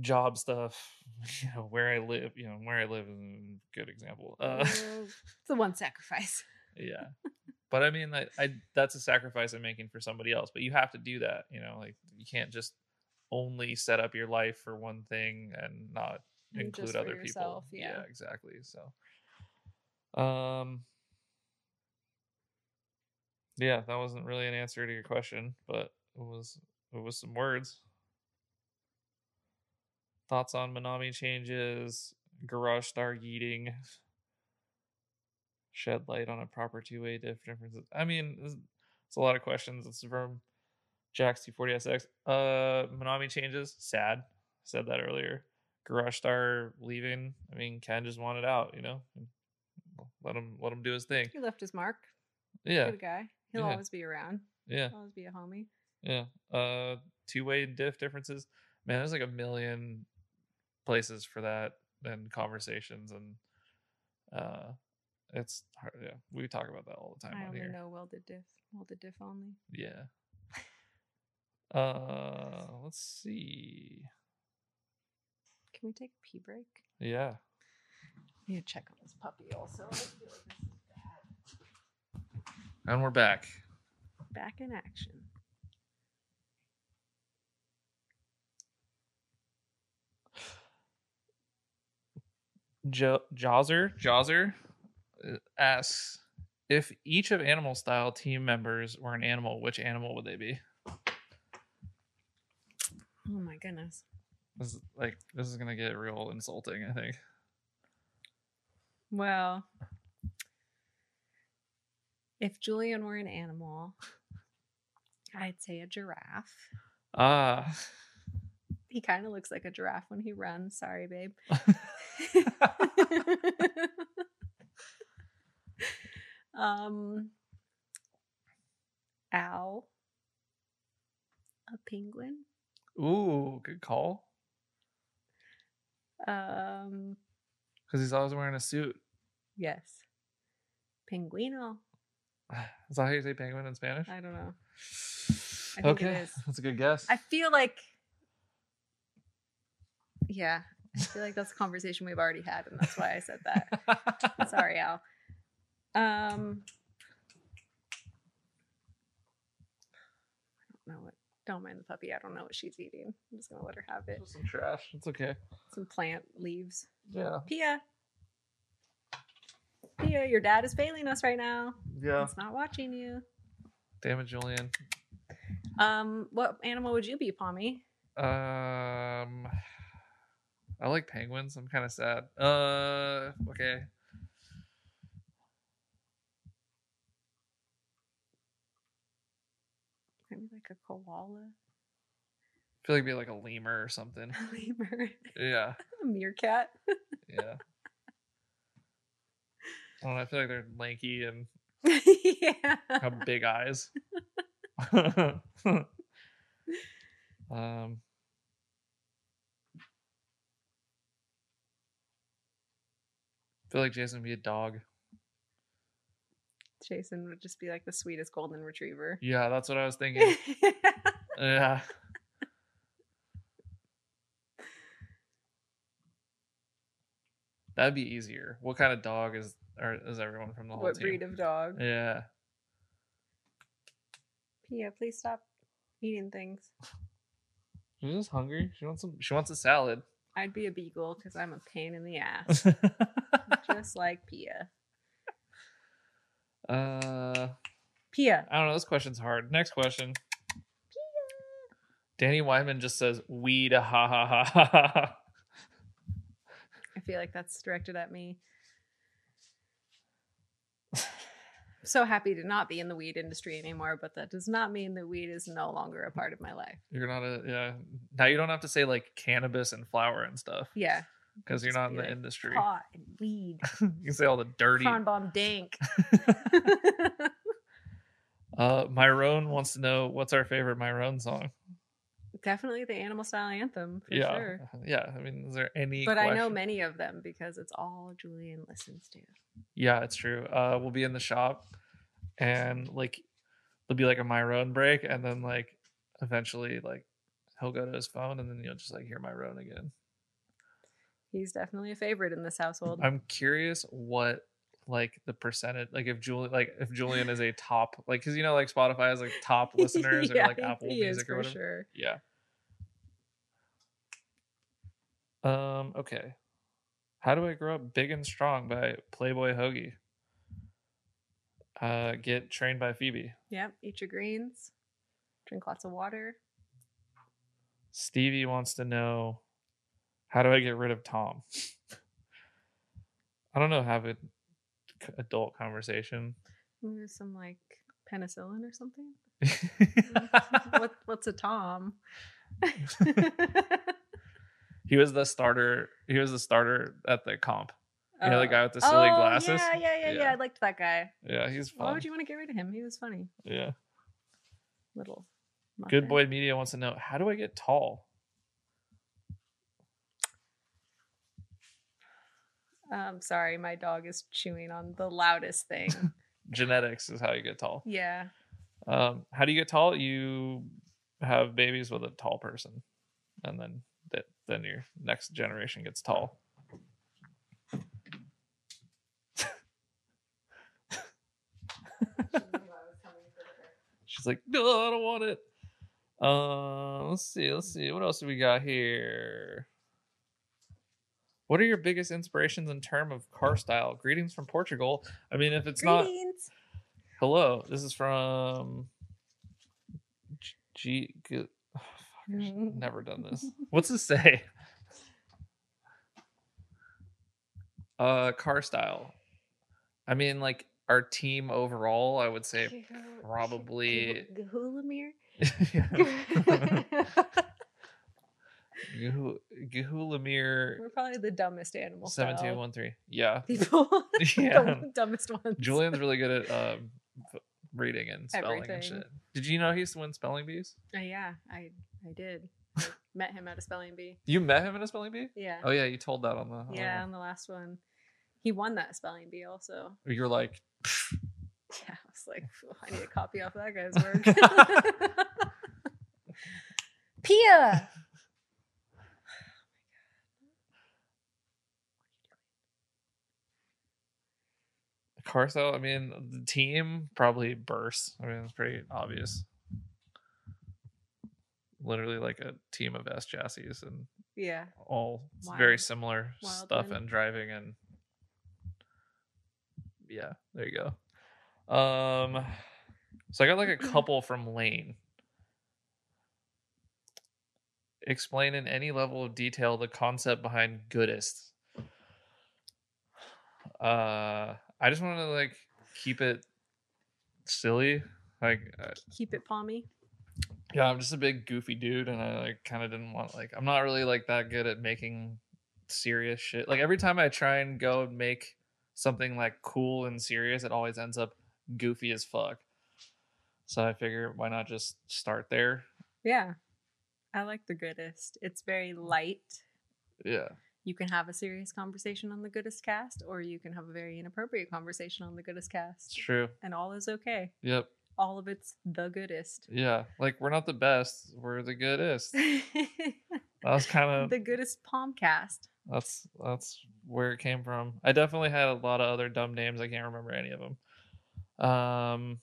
job stuff, you know, where I live, you know, where I live is a good example. Uh it's the one sacrifice. yeah. But I mean, I, I that's a sacrifice I'm making for somebody else. But you have to do that, you know. Like you can't just only set up your life for one thing and not include other yourself, people. yeah. exactly. So, um, yeah, that wasn't really an answer to your question, but it was it was some words. Thoughts on Minami changes, Garage Star eating, shed light on a proper two way diff differences. I mean, it's, a lot of questions. It's from Jax C40SX. Uh, Minami changes, sad. Said that earlier. Garage Star leaving. I mean, Ken just wanted out, you know. Let him let him do his thing. He left his mark. Yeah, Good guy. He'll Yeah. always be around. yeah. He'll always be a homie. Yeah. Uh two way diff differences. Man, there's like a million places for that and conversations and uh it's hard yeah, we talk about that all the time I only here. know welded diff. Welded diff only. Yeah. Uh let's see. Can we take a pee break? Yeah. I need to check on this puppy also. I feel like this is bad. And we're back. Back in action. Jo- Jawser Jawser uh, asks if each of Animal Style team members were an animal, which animal would they be? Oh my goodness. This is like this is gonna get real insulting, I think. Well, if Julian were an animal, I'd say a giraffe. Ah, He kind of looks like a giraffe when he runs. Sorry, babe. um, owl, a penguin, Ooh, good call. Um, Because he's always wearing a suit. yes, Pinguino. Is that how you say penguin in Spanish? I don't know. I okay, that's a good guess. I feel like, yeah, I feel like that's a conversation we've already had, and that's why I said that. Sorry, Al. Um, I don't know what. Don't mind the puppy. I don't know what she's eating. I'm just gonna let her have it. Just some trash. It's okay. Some plant leaves. Yeah. Pia. Pia, your dad is failing us right now. Yeah. He's not watching you. Damn it, Julian. Um, what animal would you be, Pommy? Um, I like penguins. I'm kind of sad. Uh, okay. Maybe like a koala, I feel like it'd be like a lemur or something. a lemur, Yeah. a meerkat. Yeah. I don't know. I feel like they're lanky and yeah. have big eyes. um, I feel like Jason would be a dog. Jason would just be like the sweetest golden retriever. Yeah, that's what I was thinking. yeah. That'd be easier. What kind of dog is or is everyone from the whole what team? breed of dog? Yeah. Pia, please stop eating things. She's just hungry. She wants some she wants a salad. I'd be a beagle because I'm a pain in the ass, just like Pia. Uh Pia. I don't know. This question's hard. Next question. Pia. Danny Wyman just says weed ha ha ha ha ha. I feel like that's directed at me. so happy to not be in the weed industry anymore, but that does not mean that weed is no longer a part of my life. You're not a yeah. Now you don't have to say like cannabis and flower and stuff Yeah. Because you're not in the like, industry. Pot and weed. you can say all the dirty. Cron bomb dank. Uh, Myrone wants to know what's our favorite Myrone song. Definitely the animal style anthem for yeah, sure. yeah. I mean, is there any? But I know many of them because it's all Julian listens to. Yeah, it's true. Uh, we'll be in the shop, and like there'll be like a Myrone break, and then like eventually like he'll go to his phone, and then you'll just like hear Myrone again. He's definitely a favorite in this household. I'm curious what like the percentage like if Julian like if Julian is a top like because you know like Spotify has like top listeners Yeah, or like Apple Music or for whatever. sure. Yeah. Um. Okay. How do I grow up big and strong by Playboy Hoagie? Uh, get trained by Phoebe. Yep. Eat your greens. Drink lots of water. Stevie wants to know how do I get rid of Tom? I don't know. Have an adult conversation. Maybe some like penicillin or something. what What's a Tom? he was the starter. He was the starter at the comp. You know the oh. guy with the silly Oh, glasses? Yeah, yeah, yeah, yeah, Yeah. I liked that guy. Yeah, he's funny. Why would you want to get rid of him? He was funny. Yeah. Little. Good. Boy Media wants to know how do I get tall? Um, sorry, my dog is chewing on the loudest thing. Genetics is how you get tall. yeah. Um, how do you get tall? You have babies with a tall person, and then that then your next generation gets tall. She's like, no, I don't want it. Uh, let's see, let's see, what else do we got here? What are your biggest inspirations in term of car style? Greetings from Portugal. I mean, if it's not Hello, this is from G. G oh, fuck, Mhm. never done this. What's this say? Uh, car style. I mean, like our team overall, I would say probably. Gahulamir? Yeah. Guhu Guhu Lemire We're probably the dumbest animal 7-2-1-3 Yeah. people. Yeah. the dumbest ones. Julian's really good at um, reading and spelling and shit. Did you know he used to win spelling bees? Uh, yeah, I I did. I met him at a spelling bee. You met him at a spelling bee? Yeah. Oh yeah, you told that on the. on yeah, the- on the last one. He won that spelling bee also. You're like, Yeah, I was like, "Phew, I need a copy off that guy's work. Pia. Carso. I mean, the team probably burst. I mean, it's pretty obvious. Literally like a team of S chassis and Yeah. all s- very similar Wild stuff and driving and yeah, there you go. Um, so I got like a couple from Lane. Explain in any level of detail the concept behind goodest. Uh, I just want to like keep it silly. Like, uh, Keep it palmy. yeah, I'm just a big goofy dude, and I like kind of didn't want like I'm not really like that good at making serious shit. Like every time I try and go and make something like cool and serious, it always ends up goofy as fuck. So I figure why not just start there? Yeah. I like the goodest. It's very light. Yeah, You can have a serious conversation on the goodest cast, or you can have a very inappropriate conversation on the goodest it's cast. true. And all is okay. Yep. All of it's the goodest. Yeah, like we're not the best, we're the goodest. That was kind of the goodest palmcast. That's that's where it came from. I definitely had a lot of other dumb names. I can't remember any of them. Um,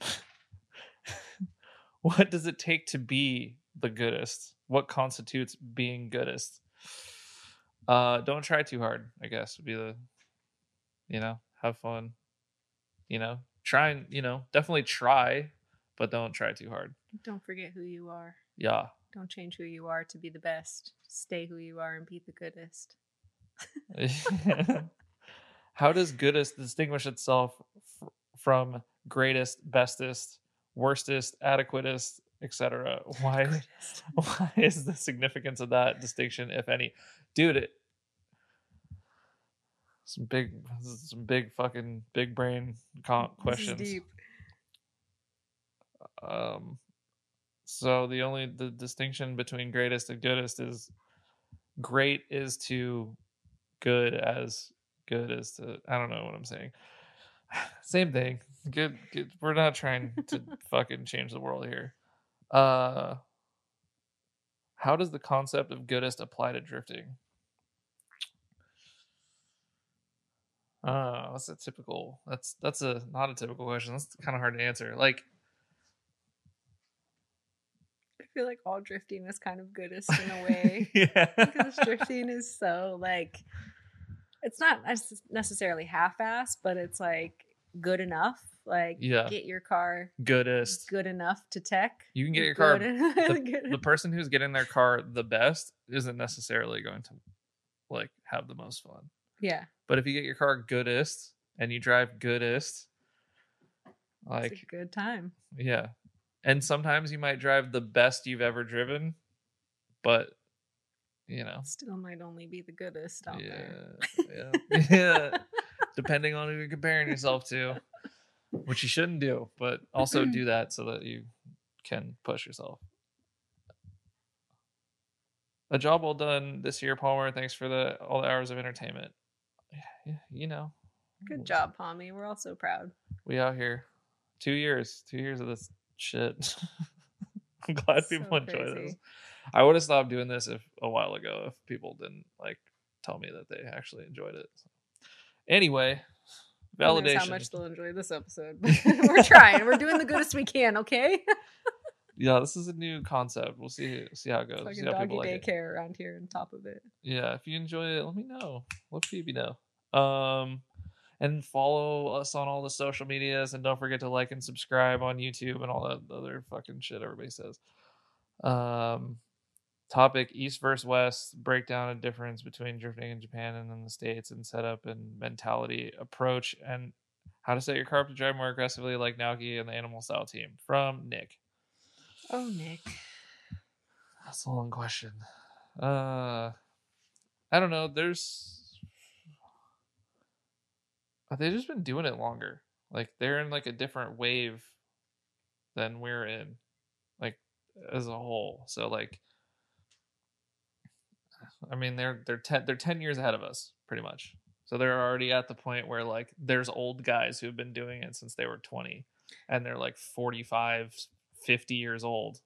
what does it take to be the goodest? What constitutes being goodest? Uh, don't try too hard. I guess would be the, you know, have fun. You know, try and you know definitely try, but don't try too hard. Don't forget who you are. Yeah. Don't change who you are to be the best. Stay who you are and be the goodest. How does goodest distinguish itself f- from greatest, bestest, worstest, adequatest, etc.? Why? Why is the significance of that distinction, if any, dude? It, some big, some big fucking big brain con- questions. Um, so the only the distinction between greatest and goodest is great is to good as good as to I don't know what I'm saying. Same thing. Good, good. We're not trying to fucking change the world here. Uh, how does the concept of goodest apply to drifting? Uh, that's a typical. That's that's a not a typical question. That's kind of hard to answer. Like, I feel like all drifting is kind of goodest in a way. yeah, because drifting is so like it's not necessarily half-assed, but it's like good enough. Like Yeah. get your car goodest. good enough to tech. You can get your car. The, the person who's getting their car the best isn't necessarily going to like have the most fun. yeah, But if you get your car goodest and you drive goodest, it's like a good time. yeah, and sometimes you might drive the best you've ever driven, but you know, Still might only be the goodest out there. yeah, yeah, yeah. Depending on who you're comparing yourself to, which you shouldn't do, but also do that so that you can push yourself. A job well done this year, Palmer. Thanks for the all the hours of entertainment. Yeah, you know, Good job, Pommy. We're all so proud. we out here. Two years, two years of this shit. I'm glad So people enjoy this. I would have stopped doing this if a while ago if people didn't like tell me that they actually enjoyed it. Anyway, validation. How much they'll enjoy this episode? We're trying. We're doing the goodest we can. Okay. yeah, this is a new concept. We'll see see how it goes. See how doggy people like it. daycare around here on top of it. Yeah, if you enjoy it, let me know. Let Phoebe know. Um, and follow us on all the social medias, and don't forget to like and subscribe on YouTube and all that other fucking shit everybody says. Um, topic East versus West breakdown of difference between drifting in Japan and in the States, and setup and mentality approach, and how to set your car up to drive more aggressively like Naoki and the Animal Style team from Nick. Oh, Nick. That's a long question. Uh, I don't know. There's they've just been doing it longer. Like they're in like a different wave than we're in, like as a whole. So like, I mean, they're they're ten they're ten years ahead of us, pretty much. So they're already at the point where like there's old guys who've been doing it since they were 20 and they're like 45 50 years old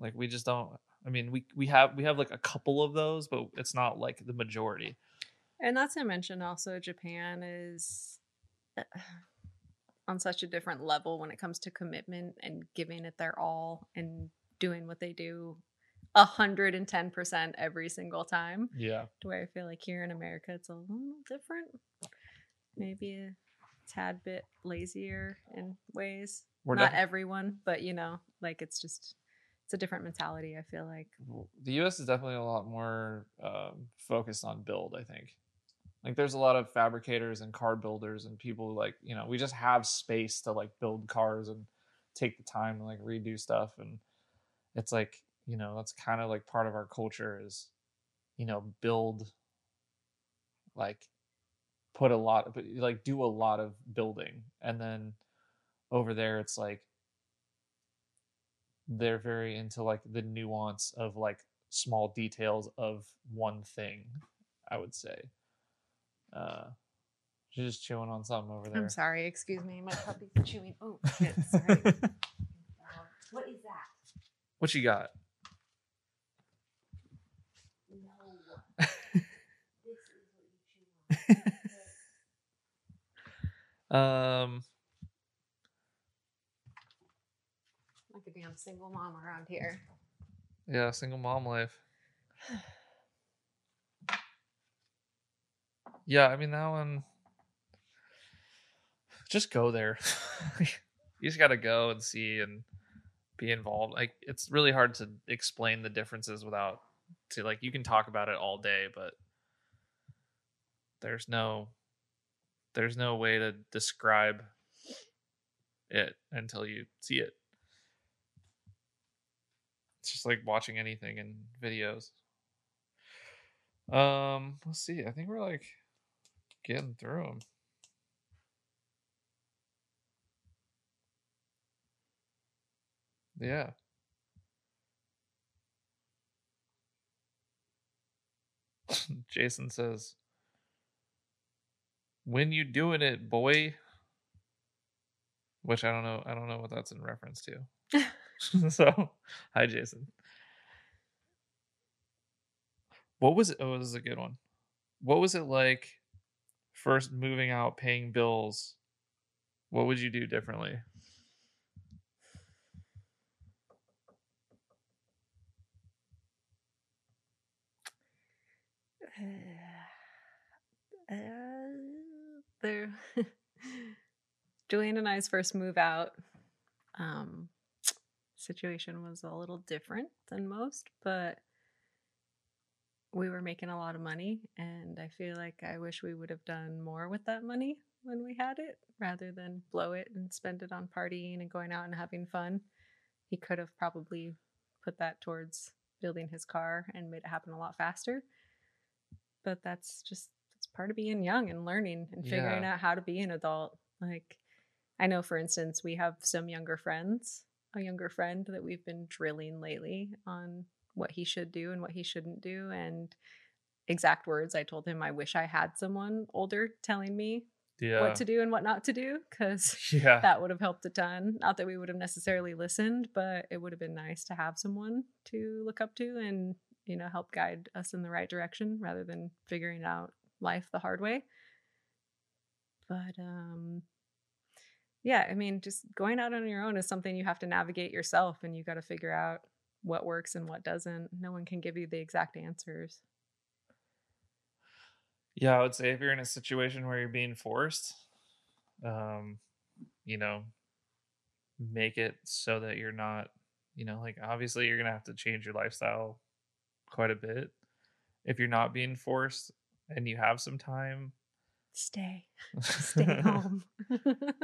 like we just don't i mean we we have we have like a couple of those but it's not like the majority And not to mention also Japan is uh, on such a different level when it comes to commitment and giving it their all and doing what they do 110% every single time. yeah To where I feel like here in America it's a little different. Maybe a tad bit lazier in ways. we're Not def- everyone, but you know, like it's just it's a different mentality, I feel like. the us is definitely a lot more um, focused on build i think like there's a lot of fabricators and car builders and people who, like you know we just have space to like build cars and take the time to like redo stuff and it's like you know that's kind of like part of our culture is you know build like put a lot but like do a lot of building and then over there it's like they're very into like the nuance of like small details of one thing i would say uh she's just chewing on something over there I'm sorry, excuse me, my puppy's chewing. Oh shit, sorry. what is that? what you got No. this is what you chew on. um like a damn single mom around here. yeah single mom life. Yeah i mean that one just go there. You just gotta go and see and be involved. Like it's really hard to explain the differences without to like you can talk about it all day but there's no there's no way to describe it until you see it. It's just like watching anything in videos. Um let's see. I think we're like getting through them yeah jason says when you doing it boy? Which i don't know i don't know what that's in reference to. So hi jason. What was it oh this is a good one. What was it like first moving out paying bills? What would you do differently Uh, there, Julian and I's first move out um, situation was a little different than most, but we were making a lot of money, and I feel like I wish we would have done more with that money when we had it rather than blow it and spend it on partying and going out and having fun. He could have probably put that towards building his car and made it happen a lot faster. But that's just it's part of being young and learning and figuring Yeah. out how to be an adult. Like I know for instance, we have some younger friends, a younger friend that we've been drilling lately on what he should do and what he shouldn't do and exact words I told him I wish I had someone older telling me yeah what to do and what not to do cuz yeah that would have helped a ton. Not that we would have necessarily listened, but it would have been nice to have someone to look up to and, you know, help guide us in the right direction rather than figuring out life the hard way. But um yeah, I mean, just going out on your own is something you have to navigate yourself and you got to figure out what works and what doesn't. No one can give you the exact answers. yeah i would say if you're in a situation where you're being forced um you know make it so that you're not you know like obviously you're gonna have to change your lifestyle quite a bit if you're not being forced and you have some time Stay. Stay home.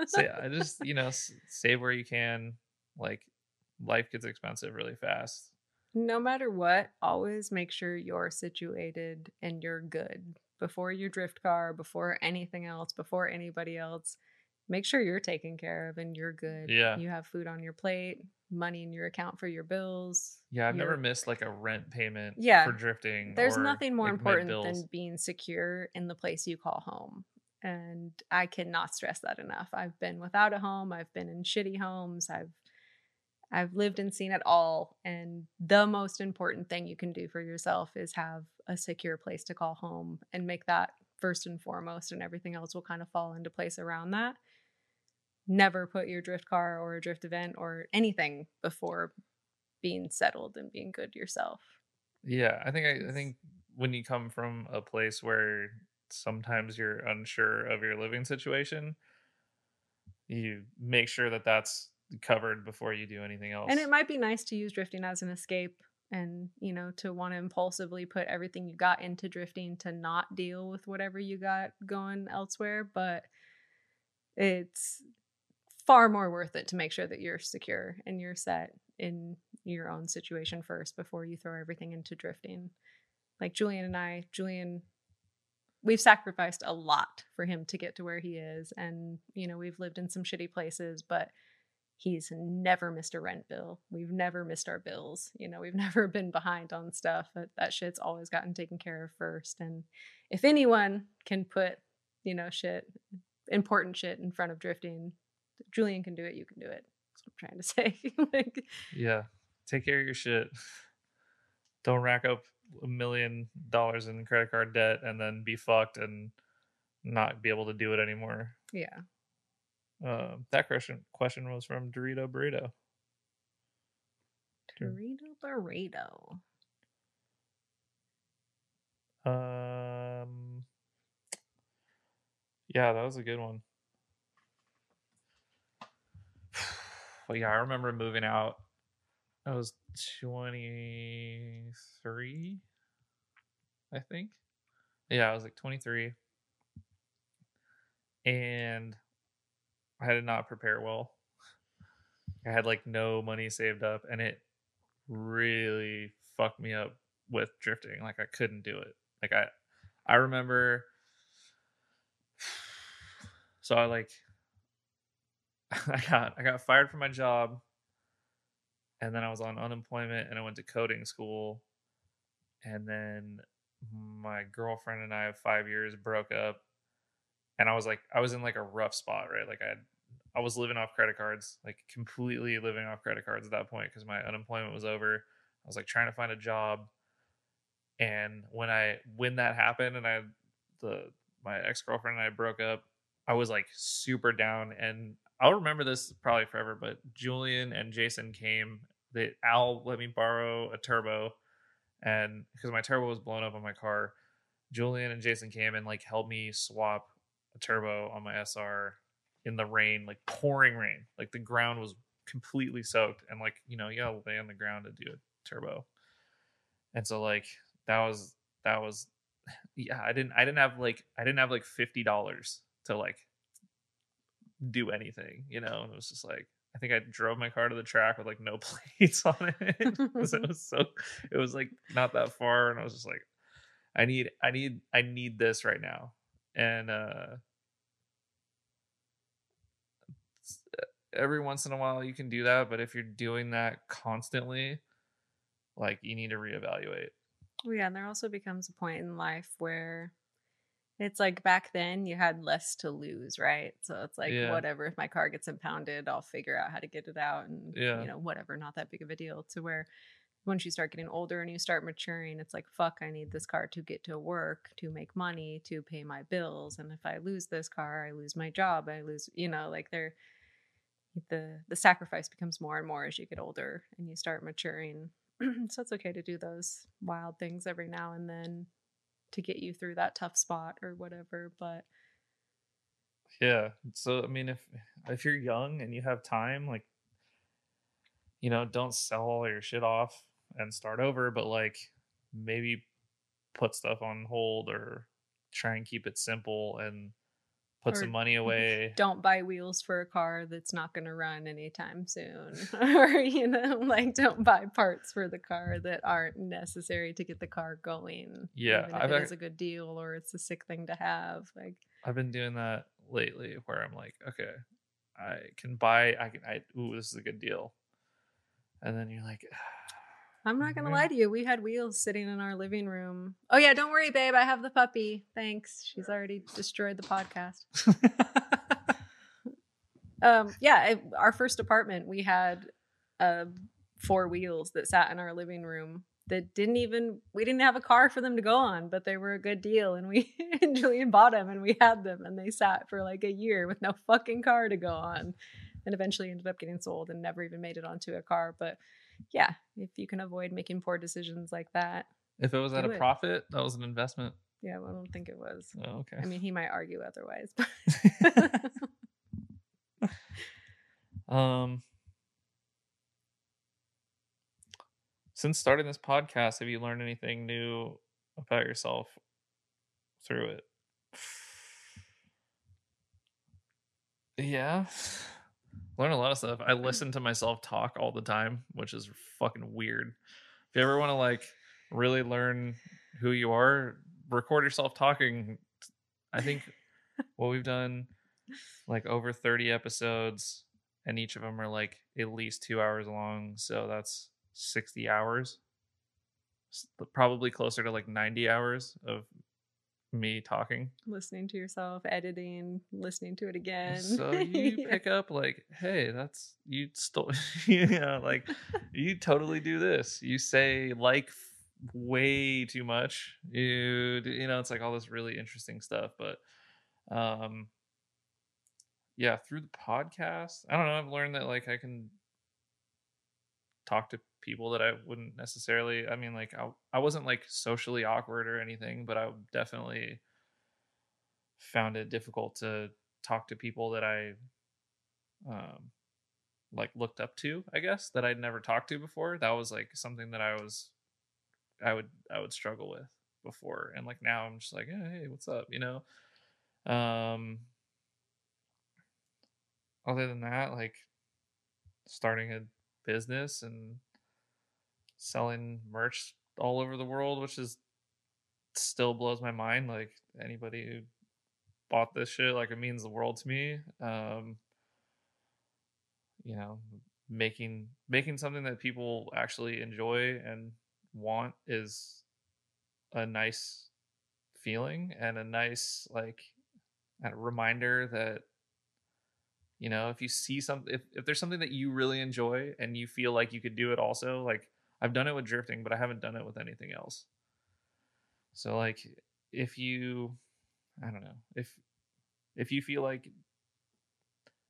so yeah, I just you know s- save where you can. Like life gets expensive really fast. no matter what, always make sure you're situated and you're good before your drift car, before anything else, before anybody else. Make sure you're taken care of and you're good. Yeah. You have food on your plate, money in your account for your bills. Yeah, I've never missed like a rent payment Yeah. for drifting. There's nothing more like, important than being secure in the place you call home. And I cannot stress that enough. I've been without a home, I've been in shitty homes, I've I've lived and seen it all. And the most important thing you can do for yourself is have a secure place to call home and make that first and foremost, and everything else will kind of fall into place around that. Never put your drift car or a drift event or anything before being settled and being good yourself. Yeah, I think I, I think when you come from a place where sometimes you're unsure of your living situation, you make sure that that's covered before you do anything else. And it might be nice to use drifting as an escape and, you know, to want to impulsively put everything you got into drifting to not deal with whatever you got going elsewhere. But it's far more worth it to make sure that you're secure and you're set in your own situation first before you throw everything into drifting. Like Julian and I, Julian, we've sacrificed a lot for him to get to where he is. And, you know, we've lived in some shitty places, but he's never missed a rent bill. We've never missed our bills. You know, we've never been behind on stuff. That, that shit's always gotten taken care of first. And if anyone can put, you know, shit, important shit in front of drifting, Julian can do it. You can do it. That's what I'm trying to say. like, yeah, take care of your shit. Don't rack up a million dollars in credit card debt and then be fucked and not be able to do it anymore. yeah. Uh, that question question was from Dorito Burrito. Dorito burrito. Um, yeah, that was a good one. Yeah, I remember moving out. I was 23, I think. Yeah, I was like 23. And I did not prepare well. I had like no money saved up, and it really fucked me up with drifting. Like I couldn't do it. Like I I remember so I like I got I got fired from my job and then I was on unemployment and I went to coding school and then my girlfriend and I of 5 years broke up and I was like I was in like a rough spot, right? Like I had I was living off credit cards, like completely living off credit cards at that point because my unemployment was over. I was like trying to find a job. And when I when that happened and I the my ex-girlfriend and I broke up, I was like super down and I'll remember this probably forever, but Julian and Jason came. They Al let me borrow a turbo and because my turbo was blown up on my car, Julian and Jason came and like helped me swap a turbo on my SR in the rain, like pouring rain. Like the ground was completely soaked and like, you know, you gotta lay on the ground to do a turbo. And so like that was that was yeah, I didn't I didn't have like I didn't have like fifty dollars to like do anything, you know, and it was just like I think I drove my car to the track with like no plates on it. 'Cause it was so it was like not that far and I was just like I need I need I need this right now. And uh every once in a while you can do that, but if you're doing that constantly, like you need to reevaluate. Yeah, and there also becomes a point in life where it's like back then you had less to lose, right? So it's like Yeah. whatever. If my car gets impounded, I'll figure out how to get it out, and Yeah. you know whatever, not that big of a deal. To where once you start getting older and you start maturing, it's like fuck, I need this car to get to work, to make money, to pay my bills, and if I lose this car, I lose my job, I lose, you know, like they're the the sacrifice becomes more and more as you get older and you start maturing. so it's okay to do those wild things every now and then to get you through that tough spot or whatever. But Yeah. So I mean if if you're young and you have time, like you know, don't sell all your shit off and start over, but like maybe put stuff on hold or try and keep it simple and put Or some money away. Don't buy wheels for a car that's not going to run anytime soon. or, you know, like don't buy parts for the car that aren't necessary to get the car going. Yeah, Even if I've it ac- a good deal or it's a sick thing to have. Like, I've been doing that lately where I'm like, okay, I can buy I can I ooh, this is a good deal. And then you're like ah, I'm not going to Yeah. lie to you. We had wheels sitting in our living room. Oh, yeah. Don't worry, babe. I have the puppy. Thanks. She's already destroyed the podcast. Um, yeah, I, our first apartment, we had uh, four wheels that sat in our living room that didn't even we didn't have a car for them to go on, but they were a good deal, and we and Julian bought them, and we had them, and they sat for like a year with no fucking car to go on, and eventually ended up getting sold and never even made it onto a car. But yeah, if you can avoid making poor decisions like that, if it was at a it. profit, that was an investment. yeah, I don't think it was. Oh, okay. I mean, he might argue otherwise, but um since starting this podcast, have you learned anything new about yourself through it? Yeah. Learn a lot of stuff. I mm. listen to myself talk all the time, which is fucking weird. If you ever want to like really learn who you are, record yourself talking. I think what we've done like over 30 episodes and each of them are like at least 2 hours long, so that's 60 hours. Probably closer to like 90 hours of me talking. listening to yourself, editing, listening to it again. So you Yeah. pick up like, hey, that's you stole, you know, like you totally do this. You say like f- way too much. You, you know, it's like all this really interesting stuff. But, um, yeah, through the podcast, I don't know. I've learned that like I can talk to people that I wouldn't necessarily. I mean, like I, I wasn't like socially awkward or anything, but I definitely found it difficult to talk to people that I um like looked up to, I guess, that I'd never talked to before. That was like something that I was I would I would struggle with before. And like now I'm just like, hey, what's up? You know? Um other than that, like starting a business and selling merch all over the world, which is still blows my mind. Like anybody who bought this shit, like it means the world to me. Um, you know, making making something that people actually enjoy and want is a nice feeling and a nice like a reminder that you know if you see something if, if there's something that you really enjoy and you feel like you could do it also like i've done it with drifting but i haven't done it with anything else. So like if you i don't know if if you feel like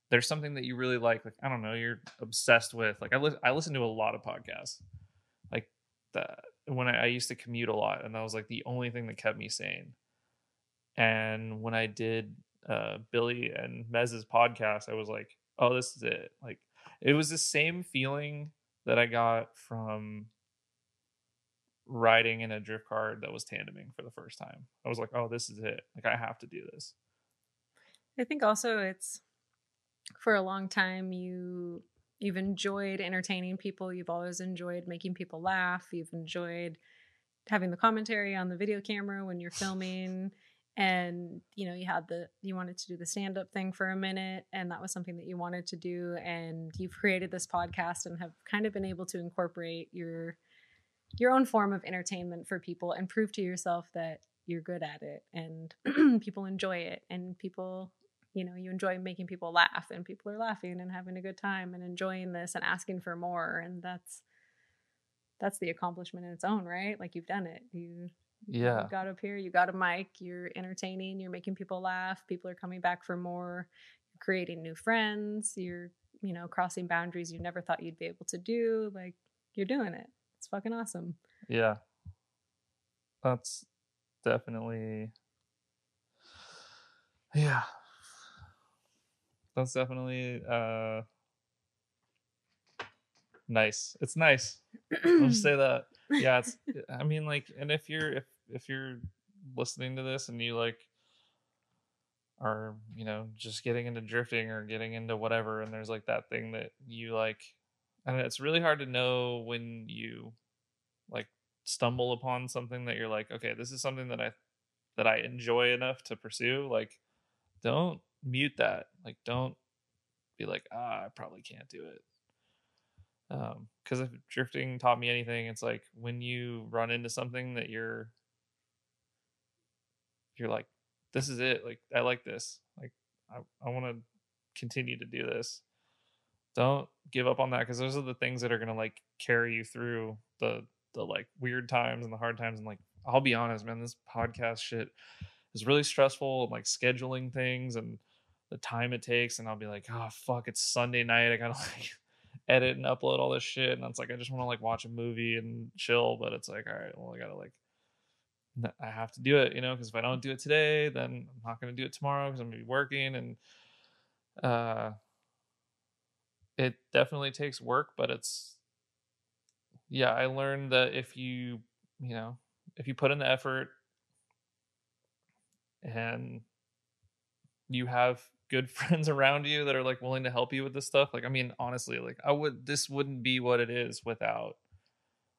there's something that you really like like i don't know you're obsessed with like i, li- I listen to a lot of podcasts. Like the when I, I used to commute a lot and that was like the only thing that kept me sane. And when i did uh billy and mez's podcast i was like oh this is it. Like it was the same feeling that i got from riding in a drift car that was tandeming for the first time. I was like oh this is it. Like i have to do this. I think also it's for a long time you you've enjoyed entertaining people, you've always enjoyed making people laugh, you've enjoyed having the commentary on the video camera when you're filming and you know you had the you wanted to do the stand up thing for a minute and that was something that you wanted to do and you've created this podcast and have kind of been able to incorporate your your own form of entertainment for people and prove to yourself that you're good at it and people enjoy it and people you know you enjoy making people laugh and people are laughing and having a good time and enjoying this and asking for more and that's that's the accomplishment in its own right? Like you've done it. You yeah you got up here you got a mic you're entertaining you're making people laugh people are coming back for more you're creating new friends you're you know crossing boundaries you never thought you'd be able to do like you're doing it it's fucking awesome Yeah. That's definitely Yeah. That's definitely uh nice. It's nice. I'll just say that. Yeah, it's I mean like and if you're if if you're listening to this and you like are you know just getting into drifting or getting into whatever and there's like that thing that you like and it's really hard to know when you like stumble upon something that you're like okay this is something that i that i enjoy enough to pursue like don't mute that. Like don't be like ah i probably can't do it. Um because if drifting taught me anything it's like when you run into something that you're you're like this is it like i like this like i, I want to continue to do this. Don't give up on that because those are the things that are to like carry you through the the like weird times and the hard times and like i'll be honest man this podcast shit is really stressful and like scheduling things and the time it takes and i'll be like oh fuck it's sunday night i gotta like edit and upload all this shit and it's like i just want to like watch a movie and chill but it's like all right well i gotta like I have to do it, you know, because if I don't do it today, then I'm not going to do it tomorrow because I'm going to be working. And uh, it definitely takes work, but it's, yeah, I learned that if you, you know, if you put in the effort and you have good friends around you that are like willing to help you with this stuff, like, I mean, honestly, like, I would, this wouldn't be what it is without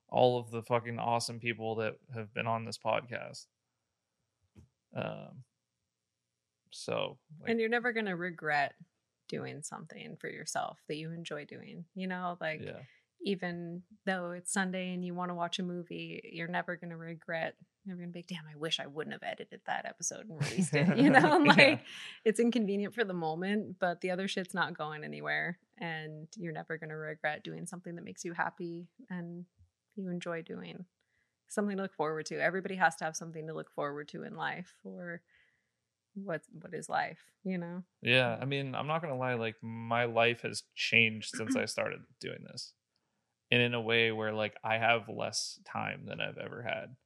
all of the fucking awesome people that have been on this podcast. Um, so, like, and you're never going to regret doing something for yourself that you enjoy doing, you know, like yeah. even though it's Sunday and you want to watch a movie, you're never going to regret. You're going to be, like, damn, I wish I wouldn't have edited that episode and released it. You know, like yeah. it's inconvenient for the moment, but the other shit's not going anywhere. And you're never going to regret doing something that makes you happy and you enjoy doing something to look forward to. Everybody has to have something to look forward to in life or what what is life you know? Yeah i mean i'm not gonna lie like my life has changed since i started doing this. And in a way where like i have less time than i've ever had.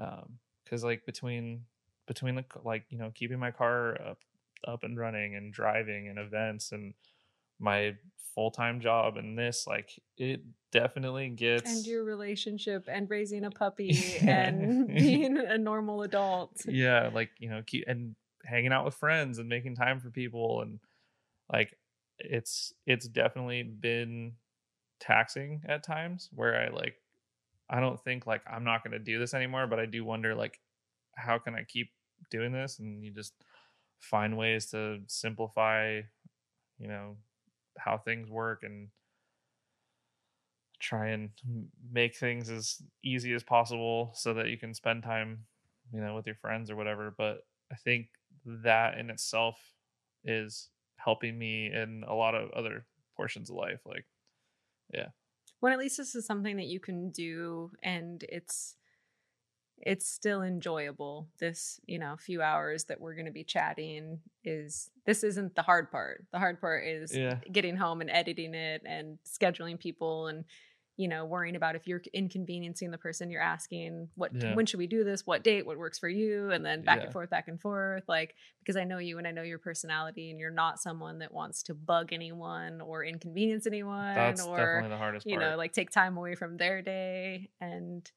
Um because like between between the like you know keeping my car up up and running and driving and events and my full-time job and this like it definitely gets and your relationship and raising a puppy and being a normal adult. Yeah like you know keep and hanging out with friends and making time for people and like it's it's definitely been taxing at times where i like i don't think like i'm not going to do this anymore but i do wonder like how can i keep doing this? And you just find ways to simplify you know how things work and try and make things as easy as possible so that you can spend time you know with your friends or whatever but i think that in itself is helping me in a lot of other portions of life like yeah. Well at least this is something that you can do and it's it's still enjoyable this you know few hours that we're going to be chatting is this isn't the hard part the hard part is yeah. getting home and editing it and scheduling people and you know worrying about if you're inconveniencing the person you're asking what yeah. when should we do this what date what works for you and then back yeah. and forth back and forth like because i know you and i know your personality and you're not someone that wants to bug anyone or inconvenience anyone That's or definitely the hardest you part. know like take time away from their day and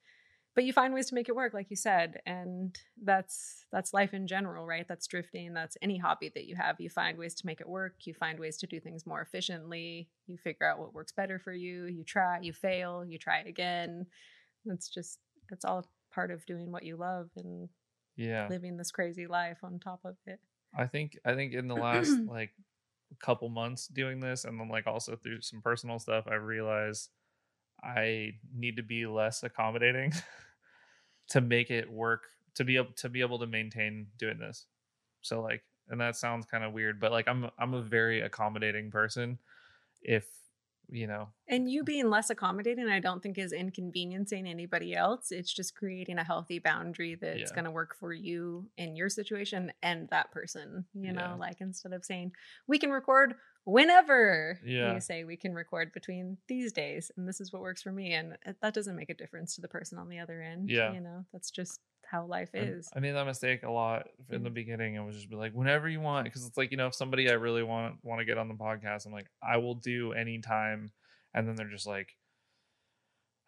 but you find ways to make it work like you said and that's that's life in general right? That's drifting that's any hobby that you have. You find ways to make it work. You find ways to do things more efficiently. You figure out what works better for you. You try you fail you try it again. It's just it's all part of doing what you love and yeah. living this crazy life on top of it. I think i think in the last like couple months doing this and then like also through some personal stuff i realized I need to be less accommodating to make it work to be able to be able to maintain doing this. So like and that sounds kind of weird, but like I'm I'm a very accommodating person. If you know. And you being less accommodating, I don't think is inconveniencing anybody else. It's just creating a healthy boundary that's yeah. going to work for you in your situation and that person. You know, like instead of saying we can record whenever yeah. you say we can record between these days and this is what works for me and uh, that doesn't make a difference to the person on the other end yeah. you know? That's just how life is. I made that mistake a lot in the mm. beginning i was just be like whenever you want because it's like you know if somebody i really want want to get on the podcast i'm like i will do anytime and then they're just like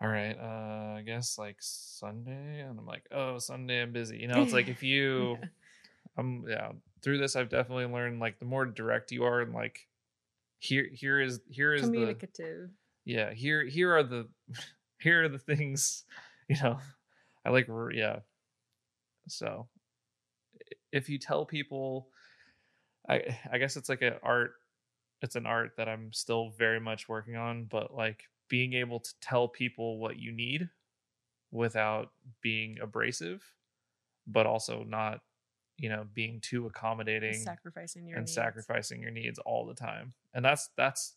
all right uh i guess like sunday? And i'm like oh sunday i'm busy you know? It's like if you yeah. i'm yeah through this I've definitely learned like the more direct you are and like here here is here is the Communicative. yeah here here are the here are the things you know i like r- yeah so if you tell people i i guess it's like an art it's an art that i'm still very much working on but like being able to tell people what you need without being abrasive but also not you know being too accommodating Sacrificing your and needs. sacrificing your needs all the time and that's that's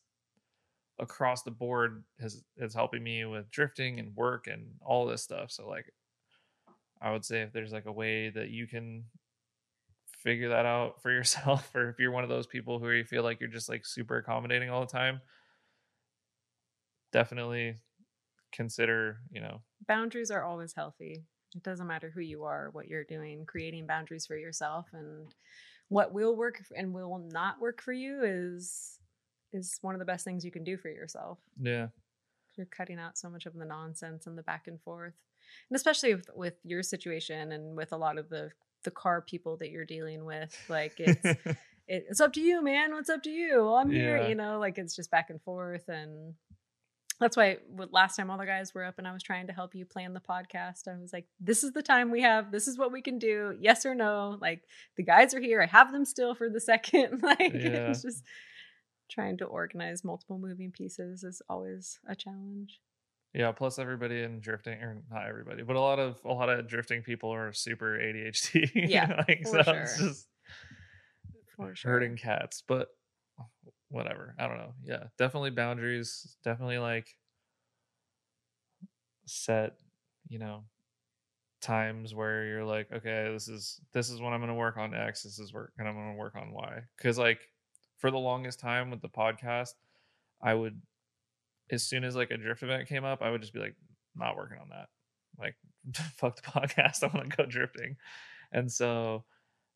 across the board has is helping me with drifting and work and all this stuff so like i would say if there's like a way that you can figure that out for yourself or if you're one of those people who you feel like you're just like super accommodating all the time definitely consider you know boundaries are always healthy. It doesn't matter who you are, what you're doing, creating boundaries for yourself and what will work and will not work for you is is one of the best things you can do for yourself. yeah You're cutting out so much of the nonsense and the back and forth. And especially with, with your situation and with a lot of the the car people that you're dealing with, like it's it, it's up to you, man. What's up to you? Well, I'm here, you know, like it's just back and forth. And that's why last time all the guys were up and I was trying to help you plan the podcast, I was like, this is the time we have. This is what we can do. Yes or no. Like the guys are here. I have them still for the second. like Yeah. it's just trying to organize multiple moving pieces is always a challenge. Yeah, plus everybody in drifting, or not everybody, but a lot of a lot of drifting people are super ADHD. Yeah, like, for so it's sure. just For sure. hurting cats. But whatever, I don't know. Yeah, definitely boundaries. Definitely like set, you know, times where you're like, okay, this is this is when I'm going to work on X. This is work, and I'm going to work on Y. Because like for the longest time with the podcast, I would as soon as like a drift event came up, I would just be like, not working on that. Like, fuck the podcast. I want to go drifting. And so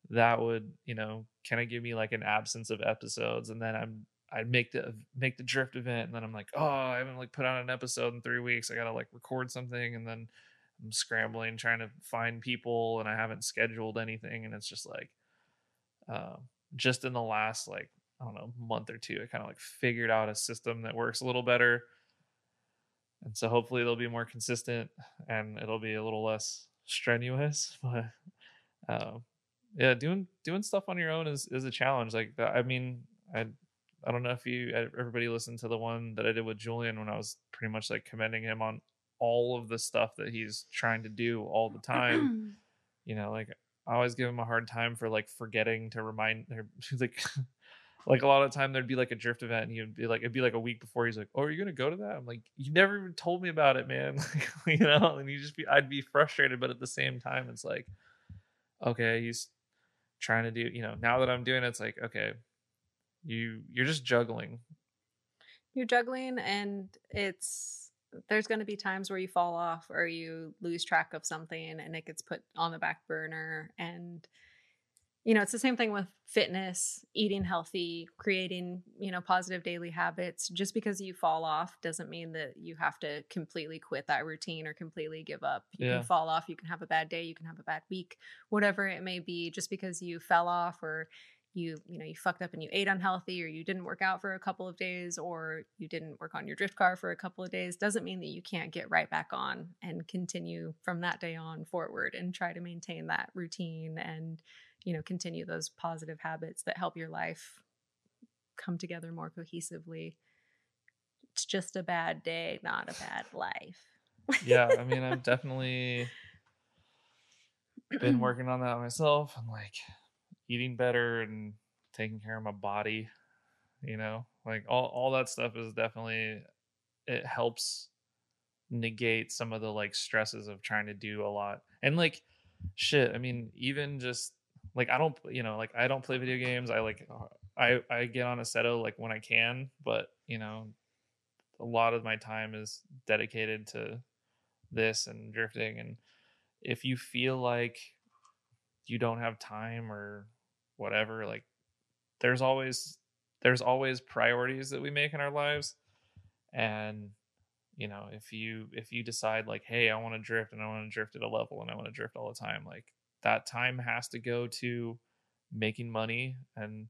that would, you know, kind of give me like an absence of episodes. And then I'm, I'd make the make the drift event, and then I'm like, oh, I haven't like put out an episode in three weeks. I gotta like record something, and then I'm scrambling trying to find people, and I haven't scheduled anything, and it's just like, um, just in the last like I don't know month or two, I kind of like figured out a system that works a little better, and so hopefully they'll be more consistent and it'll be a little less strenuous. But um, yeah, doing doing stuff on your own is is a challenge. Like I mean, I I don't know if you everybody listened to the one that I did with Julian when I was pretty much like commending him on all of the stuff that he's trying to do all the time you know like i always give him a hard time for like forgetting to remind or like like a lot of the time there'd be like a drift event and he'd be like it'd be like a week before he's like oh are you gonna go to that i'm like you never even told me about it man you know and you just be i'd be frustrated but at the same time it's like okay he's trying to do you know now that i'm doing it it's like okay you you're just juggling. You're juggling and it's there's going to be times where you fall off or you lose track of something and it gets put on the back burner and you know it's the same thing with fitness eating healthy creating you know positive daily habits. Just because you fall off doesn't mean that you have to completely quit that routine or completely give up. You Yeah. can fall off you can have a bad day you can have a bad week whatever it may be. Just because you fell off or you you know you fucked up and you ate unhealthy or you didn't work out for a couple of days or you didn't work on your drift car for a couple of days doesn't mean that you can't get right back on and continue from that day on forward and try to maintain that routine and you know continue those positive habits that help your life come together more cohesively. It's just a bad day not a bad life. Yeah i mean i've definitely been working on that myself and like eating better and taking care of my body you know? Like all, all that stuff is definitely it helps negate some of the like stresses of trying to do a lot. And like shit i mean even just like i don't you know like i don't play video games. I like uh, i i get on Assetto like when i can but you know a lot of my time is dedicated to this and drifting and if you feel like you don't have time or whatever like there's always there's always priorities that we make in our lives and you know if you if you decide like hey i want to drift and i want to drift at a level and i want to drift all the time like that time has to go to making money and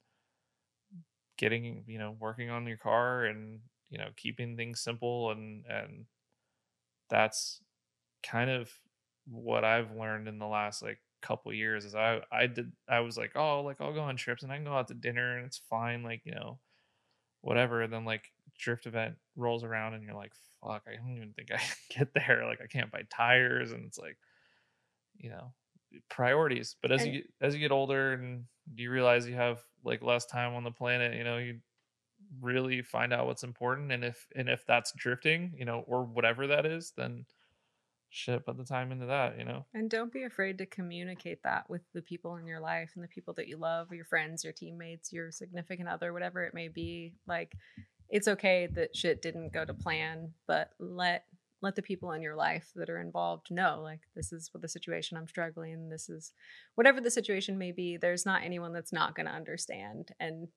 getting you know working on your car and you know keeping things simple and and that's kind of what I've learned in the last like couple years is I I did I was like oh like I'll go on trips and I can go out to dinner and it's fine like you know whatever and then like drift event rolls around and you're like fuck I don't even think I can get there like I can't buy tires and it's like you know priorities but as And- you get, as you get older and you realize you have like less time on the planet you know you really find out what's important and if and if that's drifting you know or whatever that is then shit put the time into that you know And don't be afraid to communicate that with the people in your life and the people that you love, your friends, your teammates, your significant other, whatever it may be. Like it's okay that shit didn't go to plan, but let let the people in your life that are involved know like this is what the situation I'm struggling, this is whatever the situation may be, there's not anyone that's not going to understand and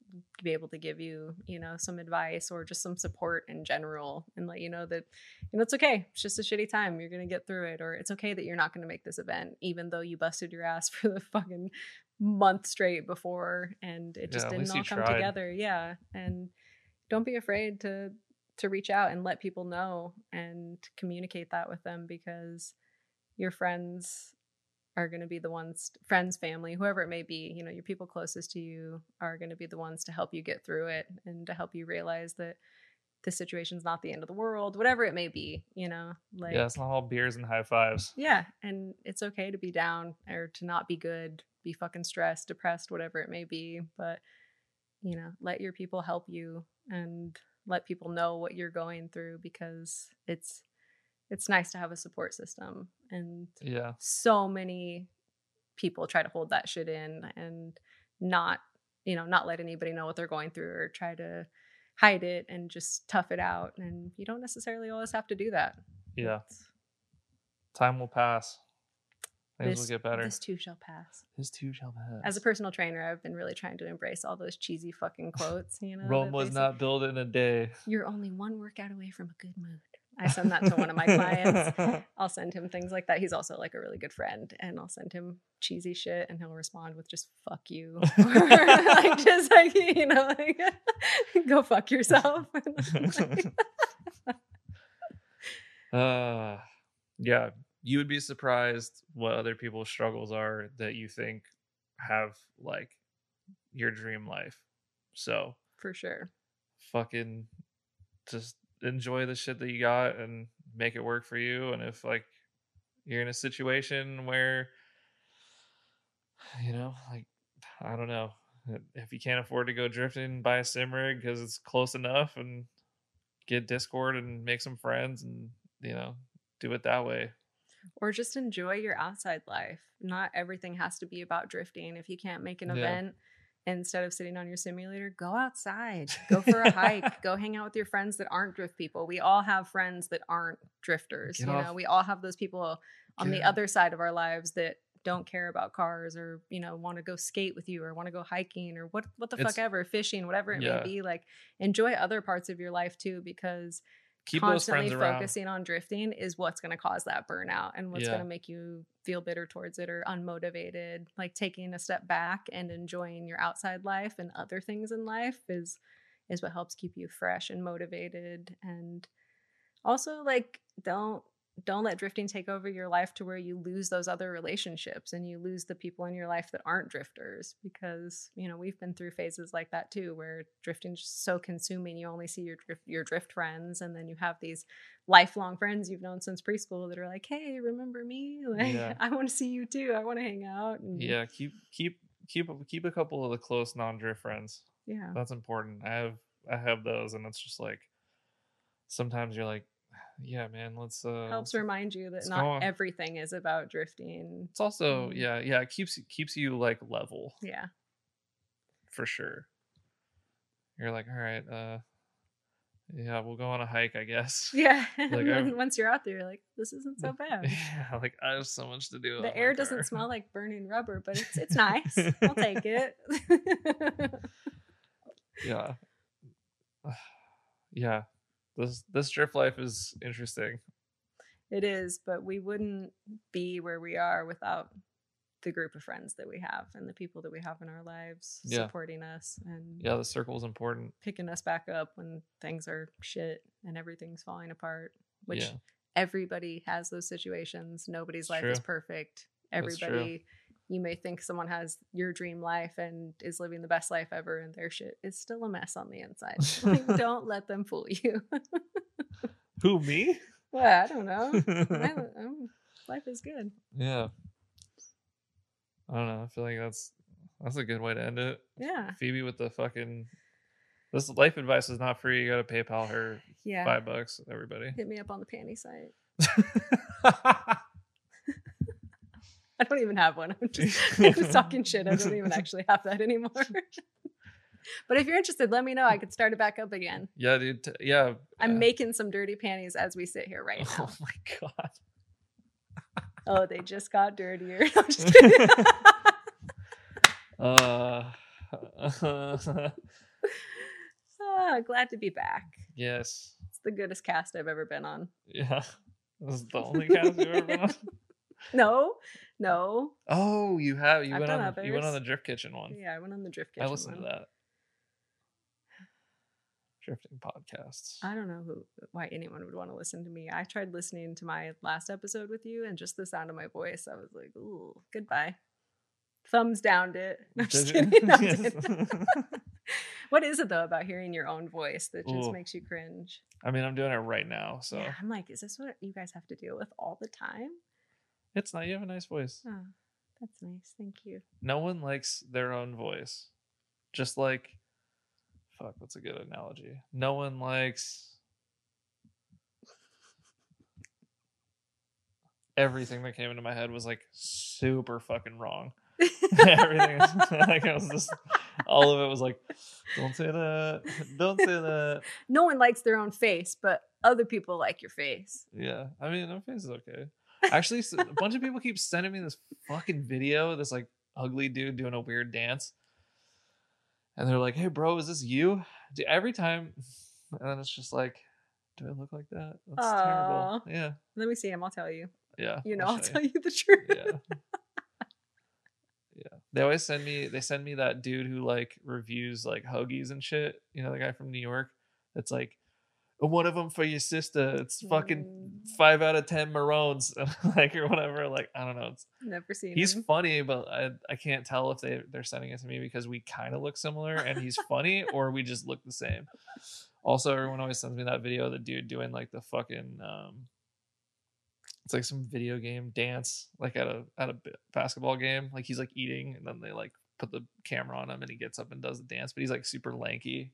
be able to give you, you know, some advice or just some support in general and let you know that you know, it's okay. It's just a shitty time. You're gonna get through it, or it's okay that you're not gonna make this event, even though you busted your ass for the fucking month straight before, and it just Yeah, didn't all come tried. together. Yeah, and don't be afraid to to reach out and let people know and communicate that with them because your friends are going to be the ones friends family whoever it may be you know your people closest to you are going to be the ones to help you get through it and to help you realize that the situation's not the end of the world whatever it may be you know like yeah it's not all beers and high fives. Yeah and it's okay to be down or to not be good be fucking stressed depressed whatever it may be but you know let your people help you and let people know what you're going through because it's it's nice to have a support system and yeah. so many people try to hold that shit in and not you know not let anybody know what they're going through or try to hide it and just tough it out and you don't necessarily always have to do that. Yeah. It's- time will pass things this, will get better. this too shall pass. This too shall pass. As a personal trainer i've been really trying to embrace all those cheesy fucking quotes you know rome was not built in a day. You're only one workout away from a good mood. I send that to one of my clients. I'll send him things like that. He's also like a really good friend, and I'll send him cheesy shit, and he'll respond with just "fuck you," or like just like you know, like go fuck yourself. uh yeah you would be surprised what other people's struggles are that you think have like your dream life so For sure. fucking just enjoy the shit that you got and make it work for you and if like you're in a situation where you know like i don't know if you can't afford to go drifting buy a sim rig because it's close enough and get discord and make some friends and you know do it that way Or just enjoy your outside life. Not everything has to be about drifting. If you can't make an Yeah. event instead of sitting on your simulator, go outside, go for a hike, go hang out with your friends that aren't drift people. We all have friends that aren't drifters. Get you off- know, we all have those people on the Get- other side of our lives that don't care about cars or you know want to go skate with you or want to go hiking or what what the It's- fuck ever fishing whatever it Yeah. may be like enjoy other parts of your life too because keep those constantly friends around focusing on drifting is what's going to cause that burnout and what's Yeah. going to make you feel bitter towards it or unmotivated like taking a step back and enjoying your outside life and other things in life is is what helps keep you fresh and motivated and also like don't don't let drifting take over your life to where you lose those other relationships and you lose the people in your life that aren't drifters because you know we've been through phases like that too where drifting's so consuming. You only see your drift your drift friends and then you have these lifelong friends you've known since preschool that are like hey remember me? Like Yeah. i want to see you too. I want to hang out. And yeah keep keep keep keep a couple of the close non-drift friends. Yeah. That's important. I have i have those and it's just like sometimes you're like yeah man let's uh helps remind you that not everything is about drifting it's also yeah yeah it keeps keeps you like level. Yeah. For sure. You're like all right uh yeah we'll go on a hike i guess. Yeah Like, once you're out there you're like this isn't so bad. Yeah like i have so much to do the air doesn't smell like burning rubber but it's it's nice. I'll take it. Yeah. Yeah this this drift life is interesting it is but we wouldn't be where we are without the group of friends that we have and the people that we have in our lives Yeah. supporting us and Yeah, the circle is important. picking us back up when things are shit and everything's falling apart. Which Yeah. everybody has those situations. Nobody's It's life is true. perfect. That's true. Everybody, you may think someone has your dream life and is living the best life ever, and their shit is still a mess on the inside. Like, don't let them fool you. Who me? well, I don't know. My, um, life is good. yeah. I don't know. I feel like that's that's a good way to end it. Yeah. Phoebe with the fucking this life advice is not free. You gotta PayPal her Yeah. five bucks, everybody. Hit me up on the panty site. I don't even have one. I'm just, I'm just talking shit. I don't even actually have that anymore. but if you're interested, let me know. I could start it back up again. yeah, dude. yeah. I'm yeah. making some dirty panties as we sit here right now. Oh my god. Oh, they just got dirtier. I'm just kidding. Uh, Ah, glad to be back. yes. It's the goodest cast I've ever been on. Yeah. This is the only cast you've ever been on. No, no. Oh, you have. You I've went on. You went on the. Drift Kitchen one. Yeah, I went on the drift Kitchen. I listened to that. Drifting podcasts. I don't know who why anyone would want to listen to me. I tried listening to my last episode with you, and just the sound of my voice, I was like, "Ooh, goodbye." Thumbs downed it. No, I'm just kidding. Yes. what is it though about hearing your own voice that just Ooh. makes you cringe? I mean, I'm doing it right now, so Yeah, I'm like, is this what you guys have to deal with all the time? It's not. You have a nice voice. Oh, that's nice. Thank you. No one likes their own voice. Just like, fuck. What's a good analogy? No one likes everything that came into my head was like super fucking wrong. everything like it was just all of it was like don't say that don't say that no one likes their own face, but other people like your face. yeah i mean my face is okay actually a bunch of people keep sending me this fucking video this like ugly dude doing a weird dance. And they're like hey bro is this you? Dude, every time and then it's just like do i look like that? That's Aw. terrible yeah. Let me see him. I'll tell you. yeah You know, I'll I'll tell you. the truth. yeah. Yeah. They always send me they send me that dude who like reviews like hoagies and shit. You know the guy from new york that's like one of them for your sister it's fucking Mm. five out of ten maroons like or whatever like i don't know it's Never seen he's him. funny but i, I can't tell if they they're sending it to me because we kind of look similar and he's funny or we just look the same also everyone always sends me that video of the dude doing like the fucking um it's like some video game dance like at a at a basketball game like he's like eating and then they like put the camera on him and he gets up and does the dance but he's like super lanky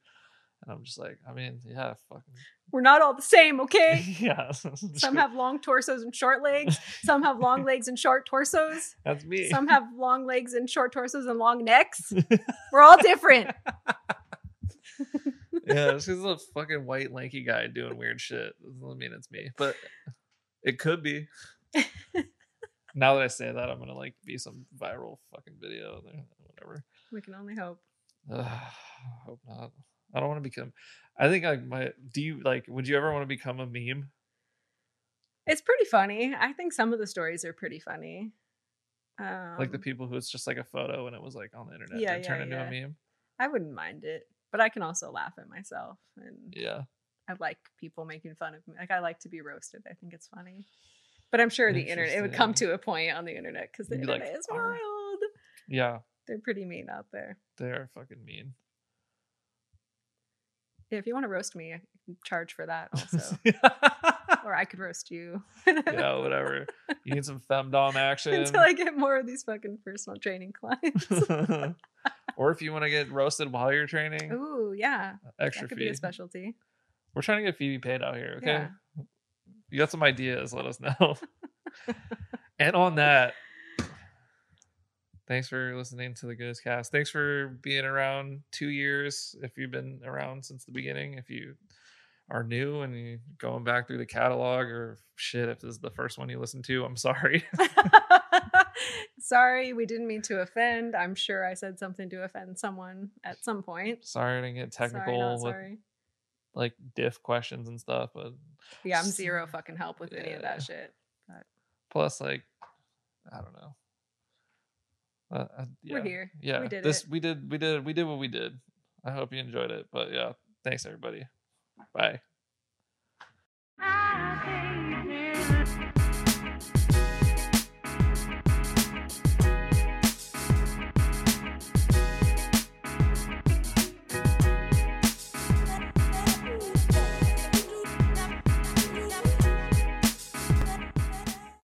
and i'm just like i mean yeah fucking We're not all the same, okay? yeah Some have long torsos and short legs. Some have long legs and short torsos. that's me Some have long legs and short torsos and long necks. We're all different. yeah, this is a fucking white lanky guy doing weird shit. Doesn't mean it's me, but it could be. now that I say that, I'm gonna like be some viral fucking video, there, whatever. We can only hope. Ugh, hope not. I don't want to become. I think I might. Do you like? Would you ever want to become a meme? It's pretty funny. I think some of the stories are pretty funny. Um, like the people who it's just like a photo and it was like on the internet yeah, turn yeah, into yeah. a meme. I wouldn't mind it, but I can also laugh at myself, and Yeah, I like people making fun of me. Like I like to be roasted. I think it's funny. But I'm sure the internet it would come to a point on the internet because the You'd be like, internet is wild. yeah, They're pretty mean out there. they are fucking mean. Yeah, if you want to roast me, I can charge for that also. or I could roast you. yeah, whatever. You need some femdom action. Until I get more of these fucking personal training clients. or if you want to get roasted while you're training, Ooh, yeah. extra that could fee. be a specialty. We're trying to get Phoebe paid out here. Okay, Yeah. you got some ideas? Let us know. and on that, thanks for listening to the Goodest Cast. Thanks for being around two years. If you've been around since the beginning, if you are new and you going back through the catalog, or shit, if this is the first one you listen to, I'm sorry. Sorry, we didn't mean to offend. I'm sure I said something to offend someone at some point. sorry to get technical sorry, with sorry. like diff questions and stuff, but Yeah, I'm zero fucking help with any of that shit. plus like I don't know. Uh, uh yeah, We're here. Yeah, we did this. It. We did. We did. We did what we did. I hope you enjoyed it. But yeah, thanks everybody. Bye. Ah,